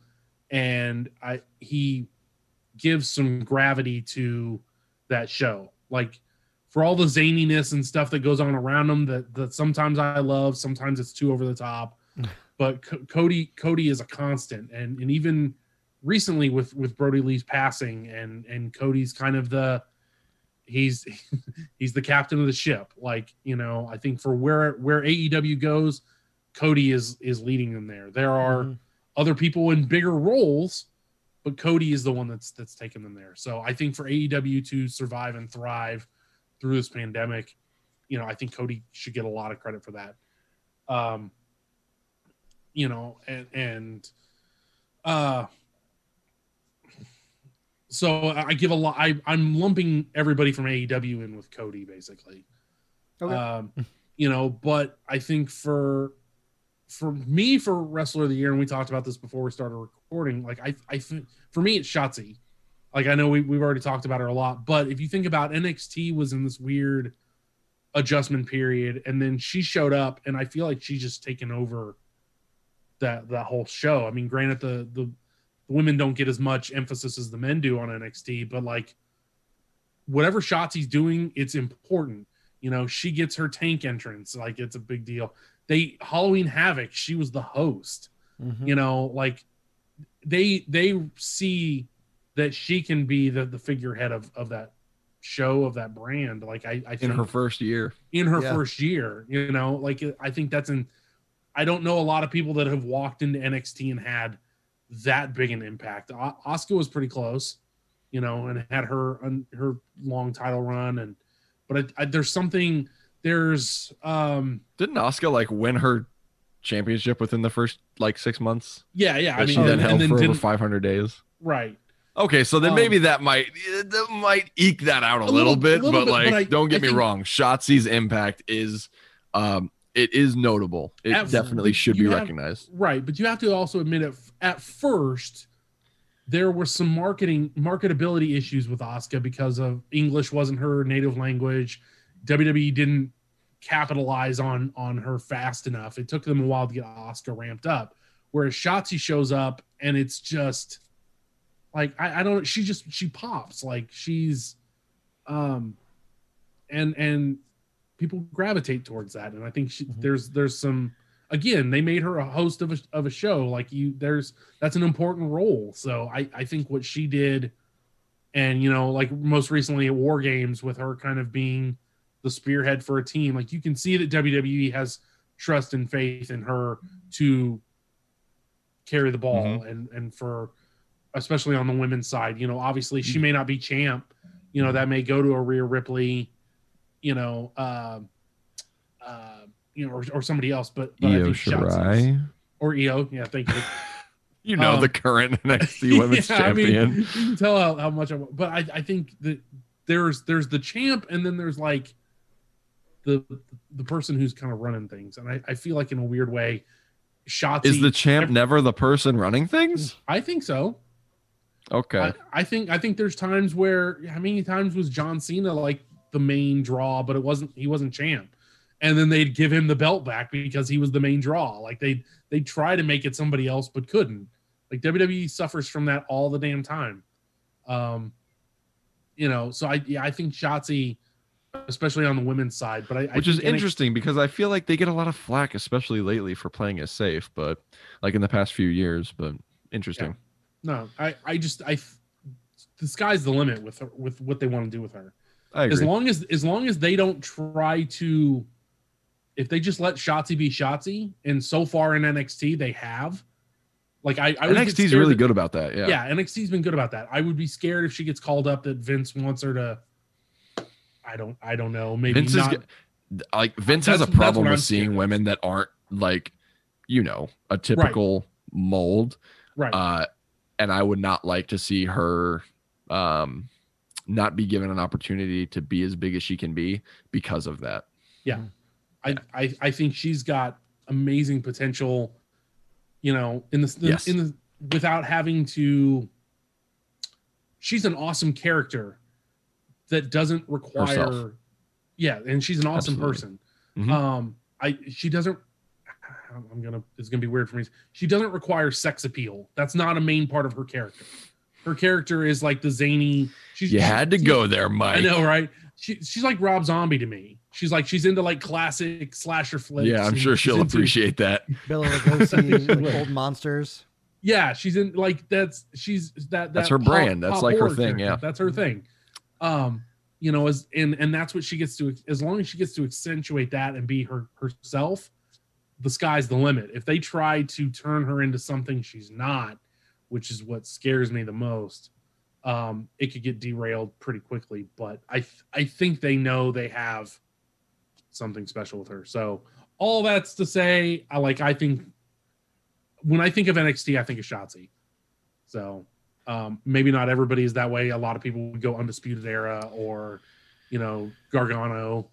and I he gives some gravity to that show. Like for all the zaniness and stuff that goes on around him, that that sometimes I love, sometimes it's too over the top. but Co- Cody Cody is a constant, and and even recently with with Brodie Lee's passing, and and Cody's kind of the he's he's the captain of the ship. Like you know, I think for where where AEW goes, Cody is is leading them there. There are Mhm. other people in bigger roles, but Cody is the one that's that's taken them there. So I think for AEW to survive and thrive through this pandemic, you know, I think Cody should get a lot of credit for that. Um, you know, and and uh so I give a lot. I I'm lumping everybody from AEW in with Cody basically. Okay. Um, you know, but I think for for me for wrestler of the year, and we talked about this before we started recording. Like I I think for me it's Shotzi. Like I know we we've already talked about her a lot, but if you think about NXT was in this weird adjustment period, and then she showed up, and I feel like she's just taken over that that whole show. I mean, granted the the women don't get as much emphasis as the men do on NXT, but like whatever Shotzi's doing, it's important. You know, she gets her tank entrance, like it's a big deal. They Halloween Havoc, she was the host. Mhm. You know, like they they see that she can be the the figurehead of of that show of that brand. Like I, I in her first year. in her Yeah. first year. You know, like I think that's in, I don't know a lot of people that have walked into NXT and had that big an impact. Asuka was pretty close, you know, and had her her long title run, and but I, I, there's something there's um Didn't Asuka like win her championship within the first like six months? yeah yeah I That mean she then and, held and then for over 500 days. right Okay, so then Um, maybe that might that might eke that out a, A little, little- bit, little but bit, like but I- don't get I me think- wrong, Shotzi's impact is um it is notable. It Absolutely. definitely should You be have- recognized. Right, but you have to also admit it. At first, there were some marketing marketability issues with Asuka because of English wasn't her native language. WWE didn't capitalize on on her fast enough. It took them a while to get Asuka ramped up. Whereas Shotzi shows up and it's just like I, I don't. She just she pops like she's, um, and and people gravitate towards that. And I think she, Mhm. there's there's some again they made her a host of a, of a show like you there's that's an important role so i i think what she did and you know like most recently at war games with her kind of being the spearhead for a team like you can see that wwe has trust and faith in her to carry the ball Mhm. and and for especially on the women's side you know obviously she may not be champ you know that may go to a Rhea ripley you know um uh, you know, or, or somebody else, but, but I Io think Shirai. or Io. Yeah, thank you. You know Um, the current NXT Women's Yeah, I mean, Champion. you can tell how, how much I want, but I, I think that there's there's the champ, and then there's like the the person who's kind of running things, and I, I feel like in a weird way, Shotzi is the champ ev- never the person running things? I think so. Okay. I, I think I think there's times where how many times was John Cena like the main draw, but it wasn't he wasn't champ. And then they'd give him the belt back because he was the main draw. Like they they try to make it somebody else but couldn't. Like WWE suffers from that all the damn time. Um you know, so I yeah, I think Shotzi especially on the women's side, but I I Which is think NXT interesting because I feel like they get a lot of flack, especially lately, for playing it safe, but like in the past few years. But interesting. No, I I just I the sky's the limit with her, with what they want to do with her. As long as as long as they don't try to if they just let Shotzi be Shotzi, and so far in NXT they have. Like I, I would get NXT is really that- good about that. Yeah. Yeah. NXT's been good about that. I would be scared if she gets called up that Vince wants her to. I don't. I don't know. Maybe Vince not. is like Vince has a problem with seeing women that aren't like, you know, a typical mold. right. Uh, and I would not like to see her um not be given an opportunity to be as big as she can be because of that. I, I I think she's got amazing potential. You know, in the, the Yes. in the without having to. She's an awesome character that doesn't require. Herself. Yeah, and she's an awesome Absolutely. person. Mhm. Um, I she doesn't. I'm gonna. It's gonna be weird for me. She doesn't require sex appeal. That's not a main part of her character. Her character is like the zany. She's You had to she- go there, Mike. I know, right? She, she's like Rob Zombie to me. She's like she's into like classic slasher flicks. Yeah, I'm sure she'll into- appreciate that. Bela Lugosi, like old monsters. Yeah, she's in like that's she's that, that That's her pop- brand. That's like her thing, character. yeah. that's her thing. Um, you know, as and and that's what she gets to. As long as she gets to accentuate that and be her herself, the sky's the limit. If they try to turn her into something she's not, which is what scares me the most, um, it could get derailed pretty quickly. But I th- I think they know they have something special with her. So all that's to say, I like I think when I think of NXT, I think of Shotzi. So um, maybe not everybody is that way. A lot of people would go Undisputed Era or, you know, Gargano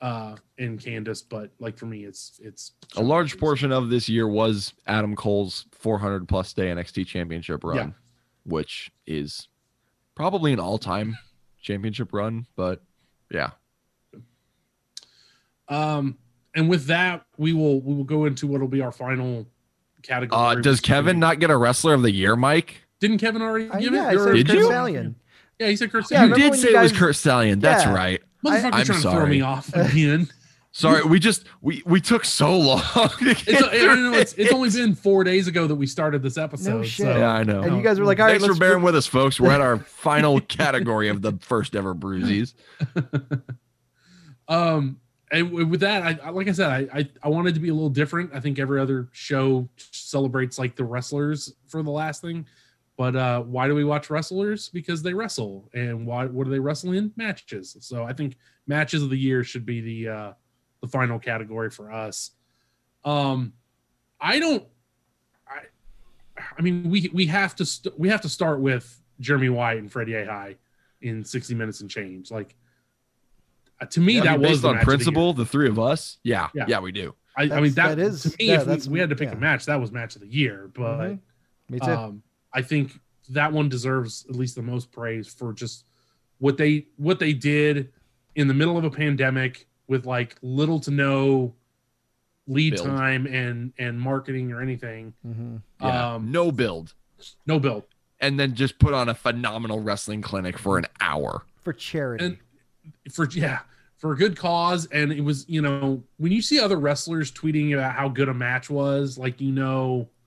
uh, and Candace. But like for me, it's it's A large Shotzi. portion of this year was Adam Cole's 400 plus day NXT championship run, Yeah. which is probably an all time championship run. But yeah, Um, and with that, we will we will go into what will be our final category. uh, does which- Kevin not get a wrestler of the year, Mike? Didn't Kevin already Uh, give yeah, I it? Or- said Did Curt you? Stallion. Yeah, he said Curt Yeah, you did say you it was guys- Curt Stallion. That's Yeah. right. Motherfucker I'm trying to throw me sorry. off again. Sorry, we just we we took so long. to It's, get I don't know, through it's, it's only been four days ago that we started this episode. shit. So, Yeah, I know. And you guys were like, all right, Thanks for let's bearing with us, folks. We're at our final category of the first ever Bruisies. um, and with that, I I- like I said, I, I I wanted to be a little different. I think every other show celebrates like the wrestlers for the last thing, but uh, why do we watch wrestlers? Because they wrestle, and why? What do they wrestle in? Matches. So I think matches of the year should be the uh, the final category for us. Um, I don't. I I mean, we we have to st- we have to start with Jeremy Wyatt and Fred Yehi in 60 minutes and change. Like uh, to me, Yeah, I that mean, was based the on match of the year. principle, the, three of us. Yeah, Yeah. yeah, we do. I, I mean, that, that is- to me. yeah, if we, we had to pick yeah. a match, that was match of the year. But Mhm. Me too. um, I think that one deserves at least the most praise for just what they what they did in the middle of a pandemic with like little to no lead Build. time and and marketing or anything. hmm Yeah, Um, no build, No build. and then just put on a phenomenal wrestling clinic for an hour. For charity. And for yeah for a good cause and it was you know when you see other wrestlers tweeting about how good a match was like you know that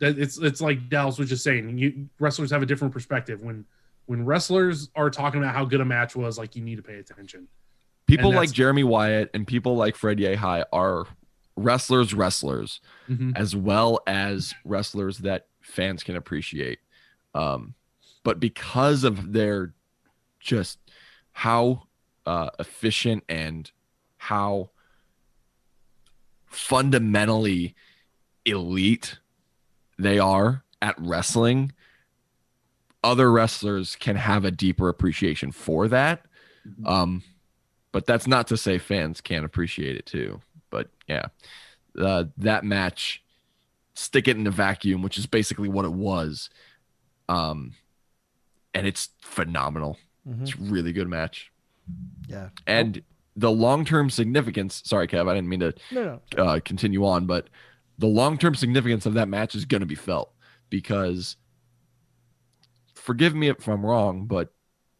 it's it's like Dallas was just saying you wrestlers have a different perspective when when wrestlers are talking about how good a match was like you need to pay attention People like Jeremy Wyatt and people like Fred Yehi are wrestlers, wrestlers, Mhm. as well as wrestlers that fans can appreciate. Um, but because of their just how uh, efficient and how fundamentally elite they are at wrestling, other wrestlers can have a deeper appreciation for that. Mhm. Um, but that's not to say fans can't appreciate it too. But yeah, uh, that match, stick it in a vacuum, which is basically what it was. Um, and it's phenomenal. Mhm. It's a really good match. Yeah. And the long term significance. Sorry, Kev, I didn't mean to No, no. uh, continue on, but the long term significance of that match is going to be felt because, forgive me if I'm wrong, but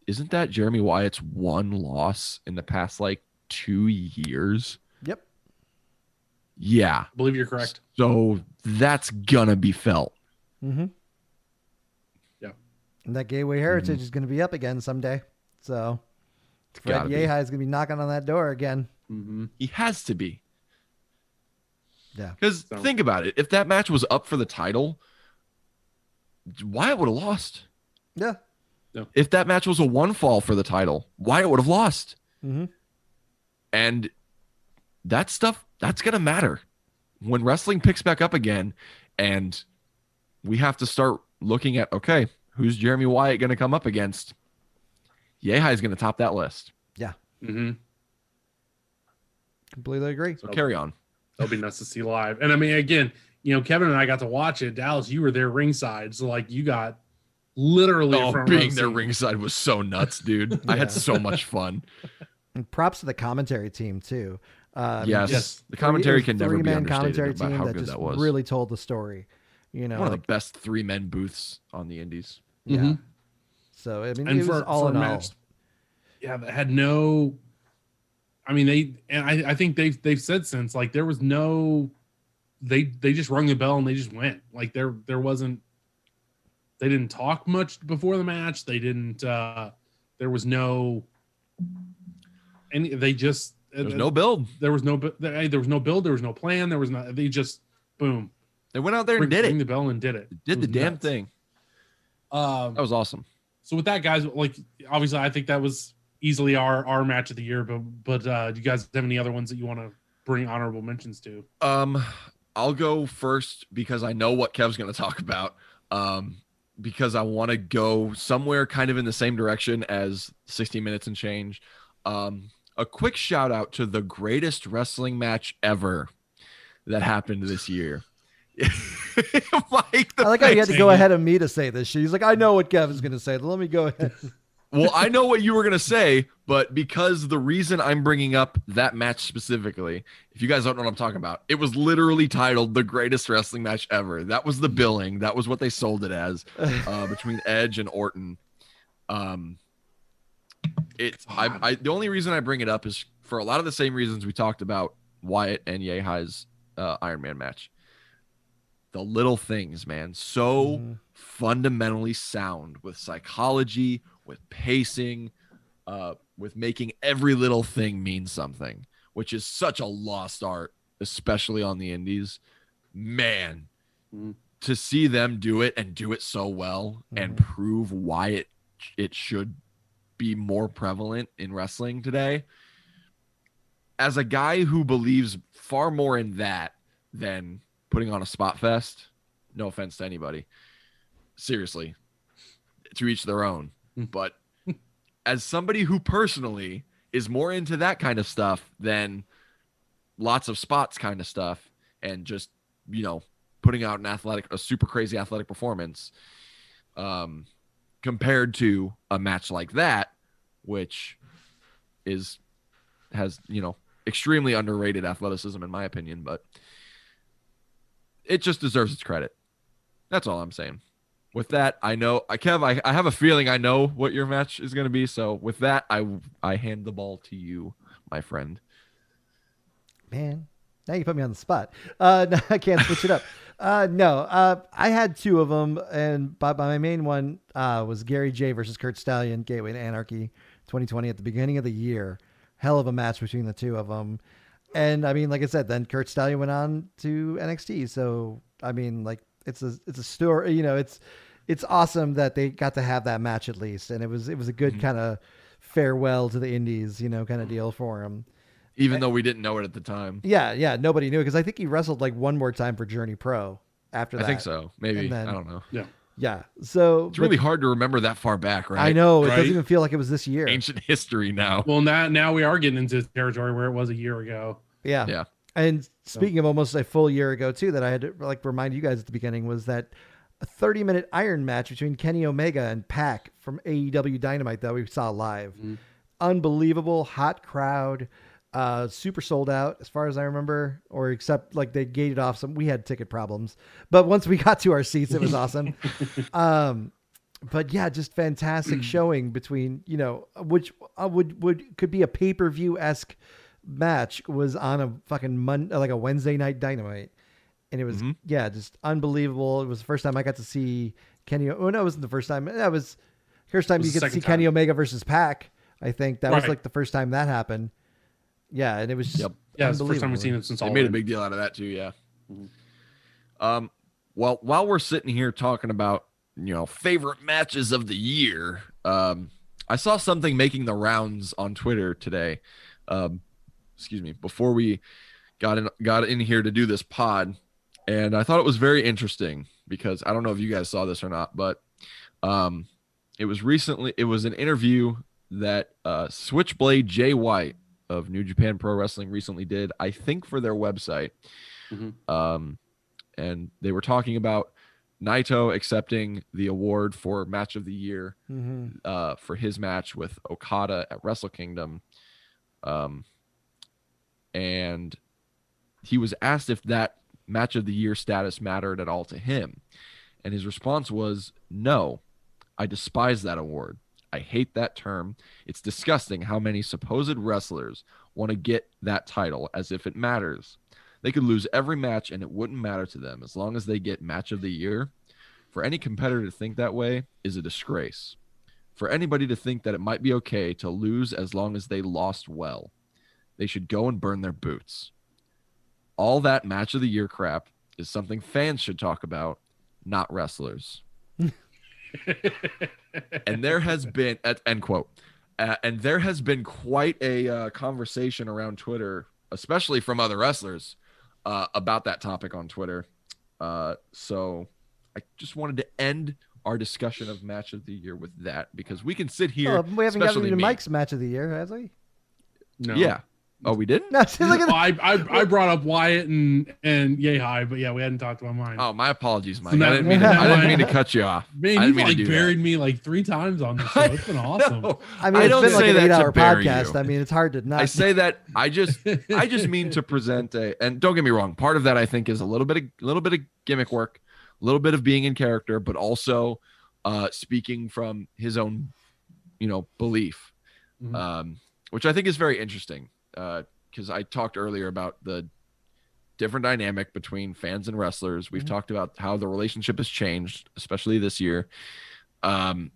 isn't that Jeremy Wyatt's one loss in the past like two years? Yep. Yeah. I believe you're correct So that's gonna be felt. Mm-hmm. Yeah. And that gateway heritage is going to be up again someday. So Fred gotta. Yehi is going to be knocking on that door again. Mm-hmm. He has to be. Yeah. Because So- think about it. If that match was up for the title, Wyatt would have lost. Yeah. If that match was a one fall for the title, Wyatt would have lost. Mm-hmm. And that stuff, that's going to matter. When wrestling picks back up again and we have to start looking at, okay, who's Jeremy Wyatt going to come up against? Yehi is going to top that list. Yeah. Mm-hmm. Completely agree. So carry on. That'll be nuts to see live and i mean again you know kevin and i got to watch it dallas you were there ringside so like you got literally a Oh, being there ringside was so nuts, dude. I had so much fun. And props to the commentary team too. Uh, yes, Yes. the commentary can never be understated commentary about team how that good just that was. really told the story. You know, One of like, the best three men booths on the Indies. yeah. Mhm. So I mean, and it for, was all for a in all. match, yeah, that had no. I mean, they and I, I think they've they've said since like there was no, they they just rung the bell and they just went like there there wasn't, they didn't talk much before the match. They didn't. uh There was no. And they just There's no build. there was no there there was no build there was no plan there was not they just boom They went out there and ring, did ring it. the bell and did it Did It the damn nuts. thing. um That was awesome. so with that guys like obviously i think that was easily our our match of the year but but uh do you guys have any other ones that you want to bring honorable mentions to Um, I'll go first because I know what Kev's going to talk about. Um, because I want to go somewhere kind of in the same direction as 60 minutes and change. Um, a quick shout out to the greatest wrestling match ever that happened this year. Mike, the I like how you had to go ahead of me to say this. She's like, I know what Kevin's going to say. Let me go ahead. well, I know what you were gonna say, but because the reason I'm bringing up that match specifically, if you guys don't know what I'm talking about, it was literally titled "The Greatest Wrestling Match Ever." That was the billing. That was what they sold it as uh, between Edge and Orton. Um, it's I, I the only reason I bring it up is for a lot of the same reasons we talked about Wyatt and Yehi's uh, Iron Man match. The little things, man, so Mhm. fundamentally sound with psychology, with pacing, uh, with making every little thing mean something, which is such a lost art, especially on the indies. Man, Mhm. to see them do it and do it so well and prove why it it should be more prevalent in wrestling today. As a guy who believes far more in that than putting on a spot fest, no offense to anybody. Seriously, to each their own. But as somebody who personally is more into that kind of stuff than lots of spots kind of stuff and just, you know, putting out an athletic, a super crazy athletic performance, um, compared to a match like that, which is has you know extremely underrated athleticism in my opinion, but it just deserves its credit. That's all I'm saying. With that, I know I Kev, I, I have a feeling I know what your match is going to be. So with that, I I hand the ball to you, my friend. Man, now you put me on the spot. Uh, no, I can't switch it up. Uh, no, uh, I had two of them, and but my main one uh, was Gary Jay versus Curt Stallion, Gateway to Anarchy, 2020 at the beginning of the year. Hell of a match between the two of them, and I mean, like I said, then Curt Stallion went on to NXT. So I mean, like it's a it's a story. You know, it's it's awesome that they got to have that match at least, and it was it was a good mm-hmm. kind of farewell to the Indies, you know, kind of mm-hmm. deal for him. Even though we didn't know it at the time, Yeah, yeah, nobody knew because I think he wrestled like one more time for Journey Pro after that. I think so. Maybe then- I don't know. Yeah. Yeah, so It's but really hard to remember that far back, right? I know it Right? doesn't even feel like it was this year. Ancient history now. Well, now now we are getting into territory where it was a year ago. Yeah, Yeah. And speaking of almost a full year ago too, that I had to like remind you guys at the beginning was that a 30 minute iron match between Kenny Omega and Pac from AEW Dynamite that we saw live. Mhm. Unbelievable, hot crowd, uh, super sold out as far as I remember, or except like they gated off some. We had ticket problems, but once we got to our seats, it was awesome. um, but yeah, just fantastic showing between you know which uh, would would could be a pay per view esque match was on a fucking Mon- like a Wednesday night Dynamite, and it was Mhm. yeah just unbelievable. It was the first time I got to see Kenny. Oh no, it wasn't the first time. That was first time was you the get to see second Kenny. Omega versus Pac. I think that was like the first time that happened. Yeah, and it was Yep. Yeah, it's the first time we've seen it since They all made a big deal out of that too, yeah. Mhm. Um, well, while we're sitting here talking about you know favorite matches of the year, um, I saw something making the rounds on Twitter today. Um, excuse me, before we got in got in here to do this pod, and I thought it was very interesting because I don't know if you guys saw this or not, but um, it was recently it was an interview that uh, Switchblade Jay White of New Japan Pro Wrestling recently did, I think for their website. Mhm. Um, and they were talking about Naito accepting the award for match of the year Mhm. uh, for his match with Okada at Wrestle Kingdom. Um, and he was asked if that match of the year status mattered at all to him. And his response was, No, I despise that award. I hate that term. It's disgusting how many supposed wrestlers want to get that title as if it matters. They could lose every match and it wouldn't matter to them as long as they get match of the year. For any competitor to think that way is a disgrace. For anybody to think that it might be okay to lose as long as they lost well, they should go and burn their boots. All that match of the year crap is something fans should talk about, not wrestlers. and there has been at end quote uh, and there has been quite a uh, conversation around twitter especially from other wrestlers uh, about that topic on twitter uh, so i just wanted to end our discussion of match of the year with that because we can sit here Oh, we haven't gotten to. Mike's match of the year, has we? No. yeah oh we didn't No, see, look at Well, I, I I brought up Wyatt and and Yehi, but yeah, we hadn't talked about mine. oh my apologies mike So now- I, didn't mean to, I didn't mean to cut you off Man, I you've didn't mean to like do that. buried me like three times on this show. It's been awesome. No. I mean, I it's don't been like say an that to eight-hour bury podcast. you. I mean, it's hard to not. I say that I just I just mean to present a and don't get me wrong, part of that I think is a little bit of a little bit of gimmick work, a little bit of being in character, but also uh speaking from his own, you know, belief. Mhm. Um, which I think is very interesting. Because I talked earlier about the different dynamic between fans and wrestlers. We've Mhm. talked about how the relationship has changed, especially this year. Um,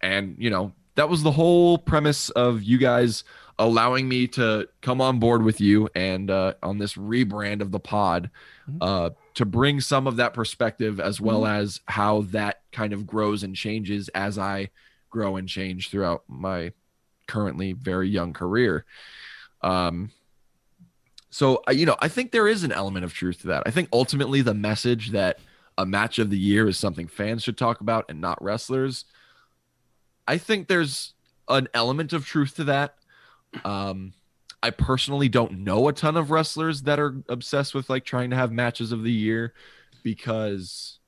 and you know that was the whole premise of you guys allowing me to come on board with you and uh, on this rebrand of the pod Mhm. uh, to bring some of that perspective as well as how that kind of grows and changes as I grow and change throughout my currently very young career. Um, so you know, I think there is an element of truth to that. I think ultimately the message that a match of the year is something fans should talk about and not wrestlers. I think there's an element of truth to that. Um, I personally don't know a ton of wrestlers that are obsessed with like trying to have matches of the year because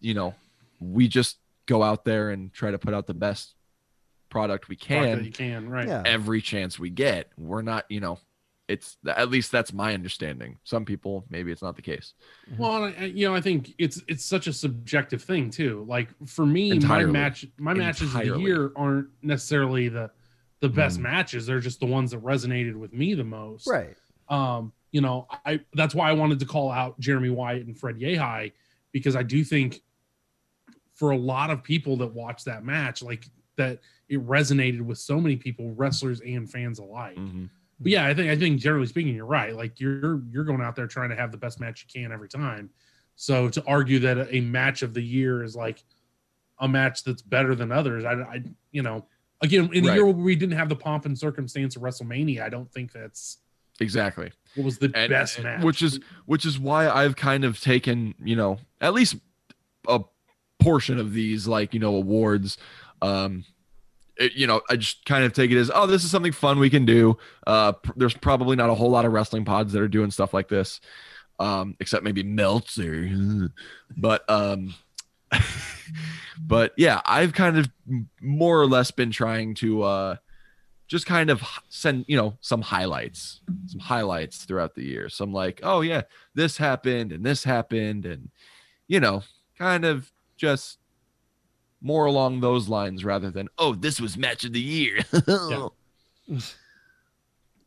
you know, we just go out there and try to put out the best product we Fuck that can you can, right? Yeah. every chance we get. We're not, you know, it's at least that's my understanding. Some people maybe it's not the case. Well, and I, you know, I think it's it's such a subjective thing too. Like for me, Entirely. my match, my matches of the year aren't necessarily the the best Mm. matches. They're just the ones that resonated with me the most. Right. Um, you know, I that's why I wanted to call out Jeremy Wyatt and Fred Yehi because I do think for a lot of people that watch that match, like that it resonated with so many people, wrestlers and fans alike. Mhm. But yeah, I think I think generally speaking, you're right. Like you're you're going out there trying to have the best match you can every time. So to argue that a match of the year is like a match that's better than others, I, I you know, again in a Right. year where we didn't have the pomp and circumstance of WrestleMania, I don't think that's Exactly. what was the And- best and- match. which is which is why I've kind of taken, you know, at least a portion of these like, you know, awards um it- you know, I just kind of take it as, oh, this is something fun we can do. Uh, pr- there's probably not a whole lot of wrestling pods that are doing stuff like this, um, except maybe Meltzer. But um, but yeah, I've kind of more or less been trying to uh, just kind of send you know some highlights, some highlights throughout the year. Some like, oh yeah, this happened and this happened, and you know, kind of just more along those lines rather than oh this was match of the year.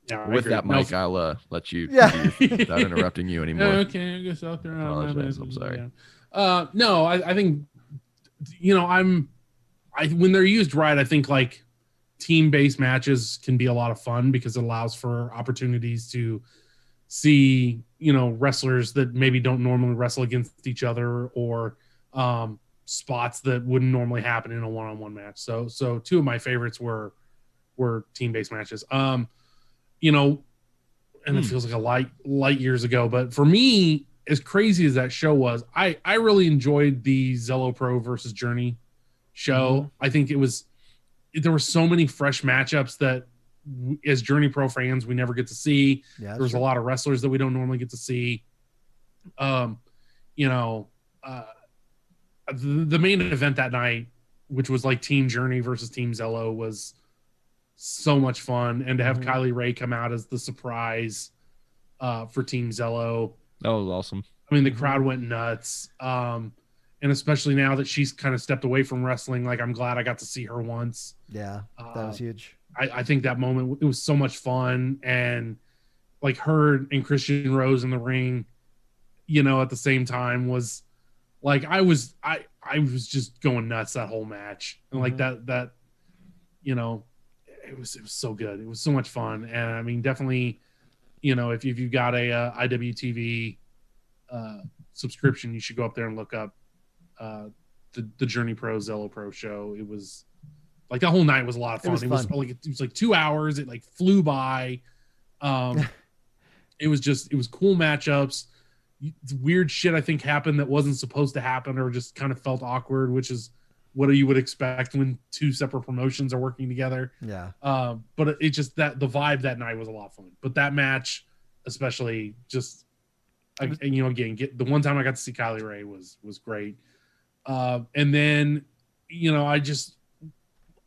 Yeah, I With agree. that, No, Mike, I'll uh, let you Yeah. do your- without interrupting you anymore. Okay, I guess out there. I'm sorry. Uh, no, I, I think you know I'm. I when they're used right, I think like team-based matches can be a lot of fun because it allows for opportunities to see you know wrestlers that maybe don't normally wrestle against each other or um, spots that wouldn't normally happen in a one-on-one match. So so two of my favorites were were team-based matches. Um, you know, and it Hmm. feels like a light light years ago, but for me, as crazy as that show was, I I really enjoyed the Zelo Pro versus Journey show. I think it was there were so many fresh matchups that as Journey Pro fans we never get to see. Yeah. There was a lot of wrestlers that we don't normally get to see. Um, you know, uh, the, the main event that night, which was like Team Journey versus Team Zelo, was so much fun, and to have Mhm. Kylie Rae come out as the surprise uh, for Team Zelo. That was awesome. I mean, the Mhm. crowd went nuts. Um, and especially now that she's kind of stepped away from wrestling, like I'm glad I got to see her once. Yeah. That Uh, was huge. I, I think that moment it was so much fun and like her and Christian Rose in the ring, you know, at the same time was like I was I I was just going nuts that whole match and like Mhm. that that you know it was it was so good it was so much fun and I mean definitely you know if, if you've got a uh, IWTV uh, subscription you should go up there and look up uh, the the Journey Pro Zelo Pro show it was like that whole night was a lot of It fun. was It was, fun. like it was like two hours. It like flew by. Um, it was just it was cool matchups. Weird shit I think happened that wasn't supposed to happen or just kind of felt awkward, which is what you would expect when two separate promotions are working together. Yeah. Um, but it, it just that the vibe that night was a lot of fun. But that match, especially, just I, you know, again, get the one time I got to see Kylie Rae was was great. Uh, and then, you know, I just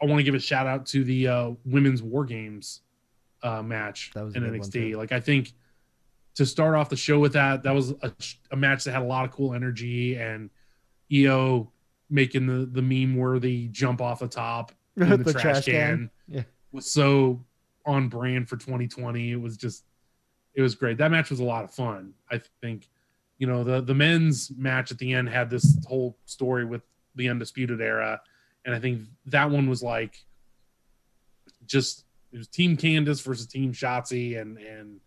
I want to give a shout out to the uh, women's War Games uh, match That was in NXT. Like I think to start off the show with that, that was a, a match that had a lot of cool energy and Io making the the meme worthy jump off the top in the, trash, can, Yeah. was so on brand for 2020. It was just it was great. That match was a lot of fun. I think, you know, the the men's match at the end had this whole story with the undisputed era, and I think that one was like just it was Team Candice versus Team Shotzi, and and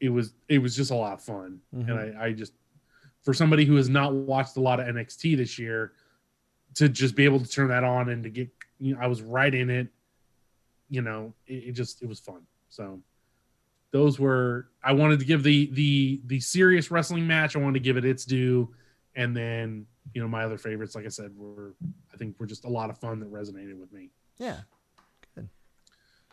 it was it was just a lot of fun. Mhm. And I, I just for somebody who has not watched a lot of NXT this year, to just be able to turn that on and to get you know, I was right in it. You know, it, it just it was fun. So those were I wanted to give the the the serious wrestling match. I wanted to give it its due, and then you know my other favorites, like I said, were I think were just a lot of fun that resonated with me. Yeah.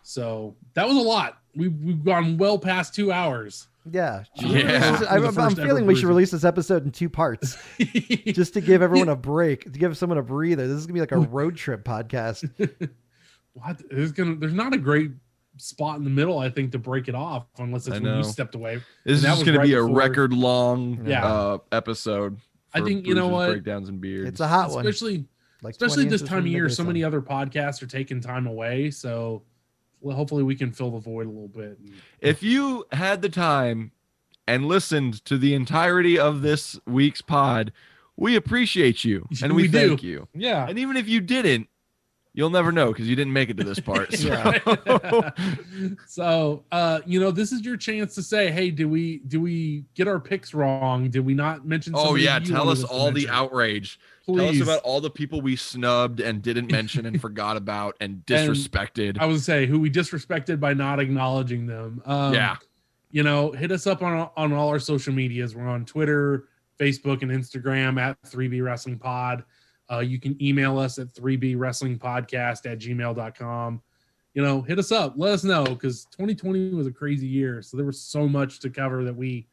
So that was a lot. We've we've gone well past two hours. Yeah. Yeah. we release this- For the I'm, I'm feeling we should version. release this episode in two parts just to give everyone a break, to give someone a breather. This is gonna be like a road trip podcast. what there's gonna there's not a great spot in the middle i think to break it off unless it's when you stepped away This And is that just going to right be a before- record long Yeah. uh, episode. I think, you know what? breakdowns and beards. It's a hot one. especially Like especially this time of year so many other podcasts are taking time away so well, hopefully we can fill the void a little bit and- if you had the time and listened to the entirety of this week's pod, we appreciate you and we, We do. thank you. yeah And even if you didn't, you'll never know because you didn't make it to this part. So. So uh you know this is your chance to say hey do we do we get our picks wrong did we not mention oh yeah, tell us all the outrage. Tell us about all the people we snubbed and didn't mention and forgot about and disrespected. I would say who we disrespected by not acknowledging them. Um, yeah. you know, hit us up on on all our social medias. We're on Twitter, Facebook, and Instagram at 3B Wrestling Pod. Uh, you can email us at 3B Wrestling Podcast at gmail.com. You know, hit us up. Let us know because 2020 was a crazy year. So there was so much to cover that we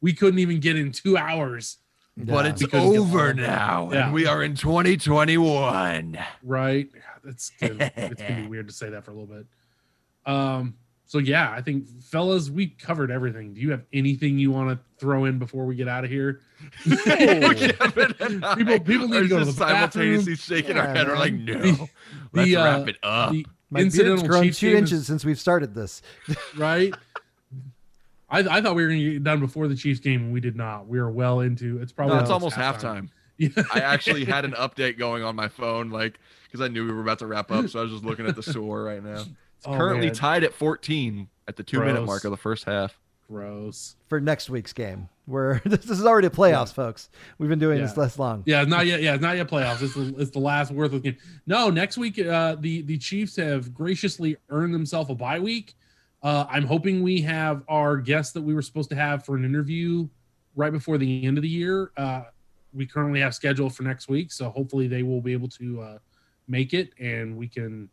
we couldn't even get in two hours, But Yeah. it's it's over now, Yeah. and we are in 2021. right? That's it's gonna be weird to say that for a little bit. Um, so yeah, I think fellas, we covered everything. Do you have anything you want to throw in before we get out of here? Kevin People- people need are to go to just the simultaneously shaking our Yeah, head. We're like, no, The- let's the, uh, wrap it up. The My beard's incidental grown Chiefs two inches is- since we've started this. right? I, I thought we were going to get done before the Chiefs game, and we did not. We are well into. It's probably no, it's almost halftime. Yeah. I actually had an update going on my phone, like because I knew we were about to wrap up, so I was just looking at the score right now. It's Oh, currently man. tied at 14 at the two minute mark of the first half. gross. for next week's game. Where this is already a playoffs, folks. We've been doing this less long. Yeah, not yet. Yeah, not yet playoffs. It's the, it's the last worthless game. No, next week uh, the the Chiefs have graciously earned themselves a bye week. Uh, I'm hoping we have our guest that we were supposed to have for an interview right before the end of the year. Uh, we currently have scheduled for next week, so hopefully they will be able to uh, make it, and we can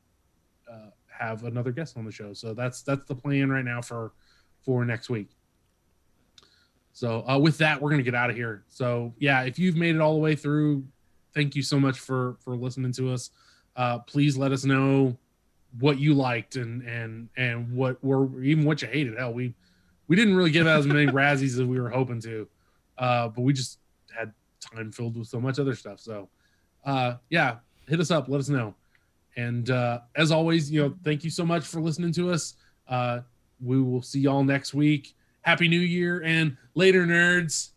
have another guest on the show. So that's that's the plan right now for for next week. So uh, with that, we're gonna get out of here. So yeah, if you've made it all the way through, thank you so much for for listening to us. Uh, please let us know what you liked and and and what were even what you hated. Hell, we we didn't really give out as many Razzies as we were hoping to, uh, but we just had time filled with so much other stuff. So uh, yeah, hit us up, let us know. And uh, as always, you know, thank you so much for listening to us. Uh, we will see y'all next week. Happy New Year and later, nerds.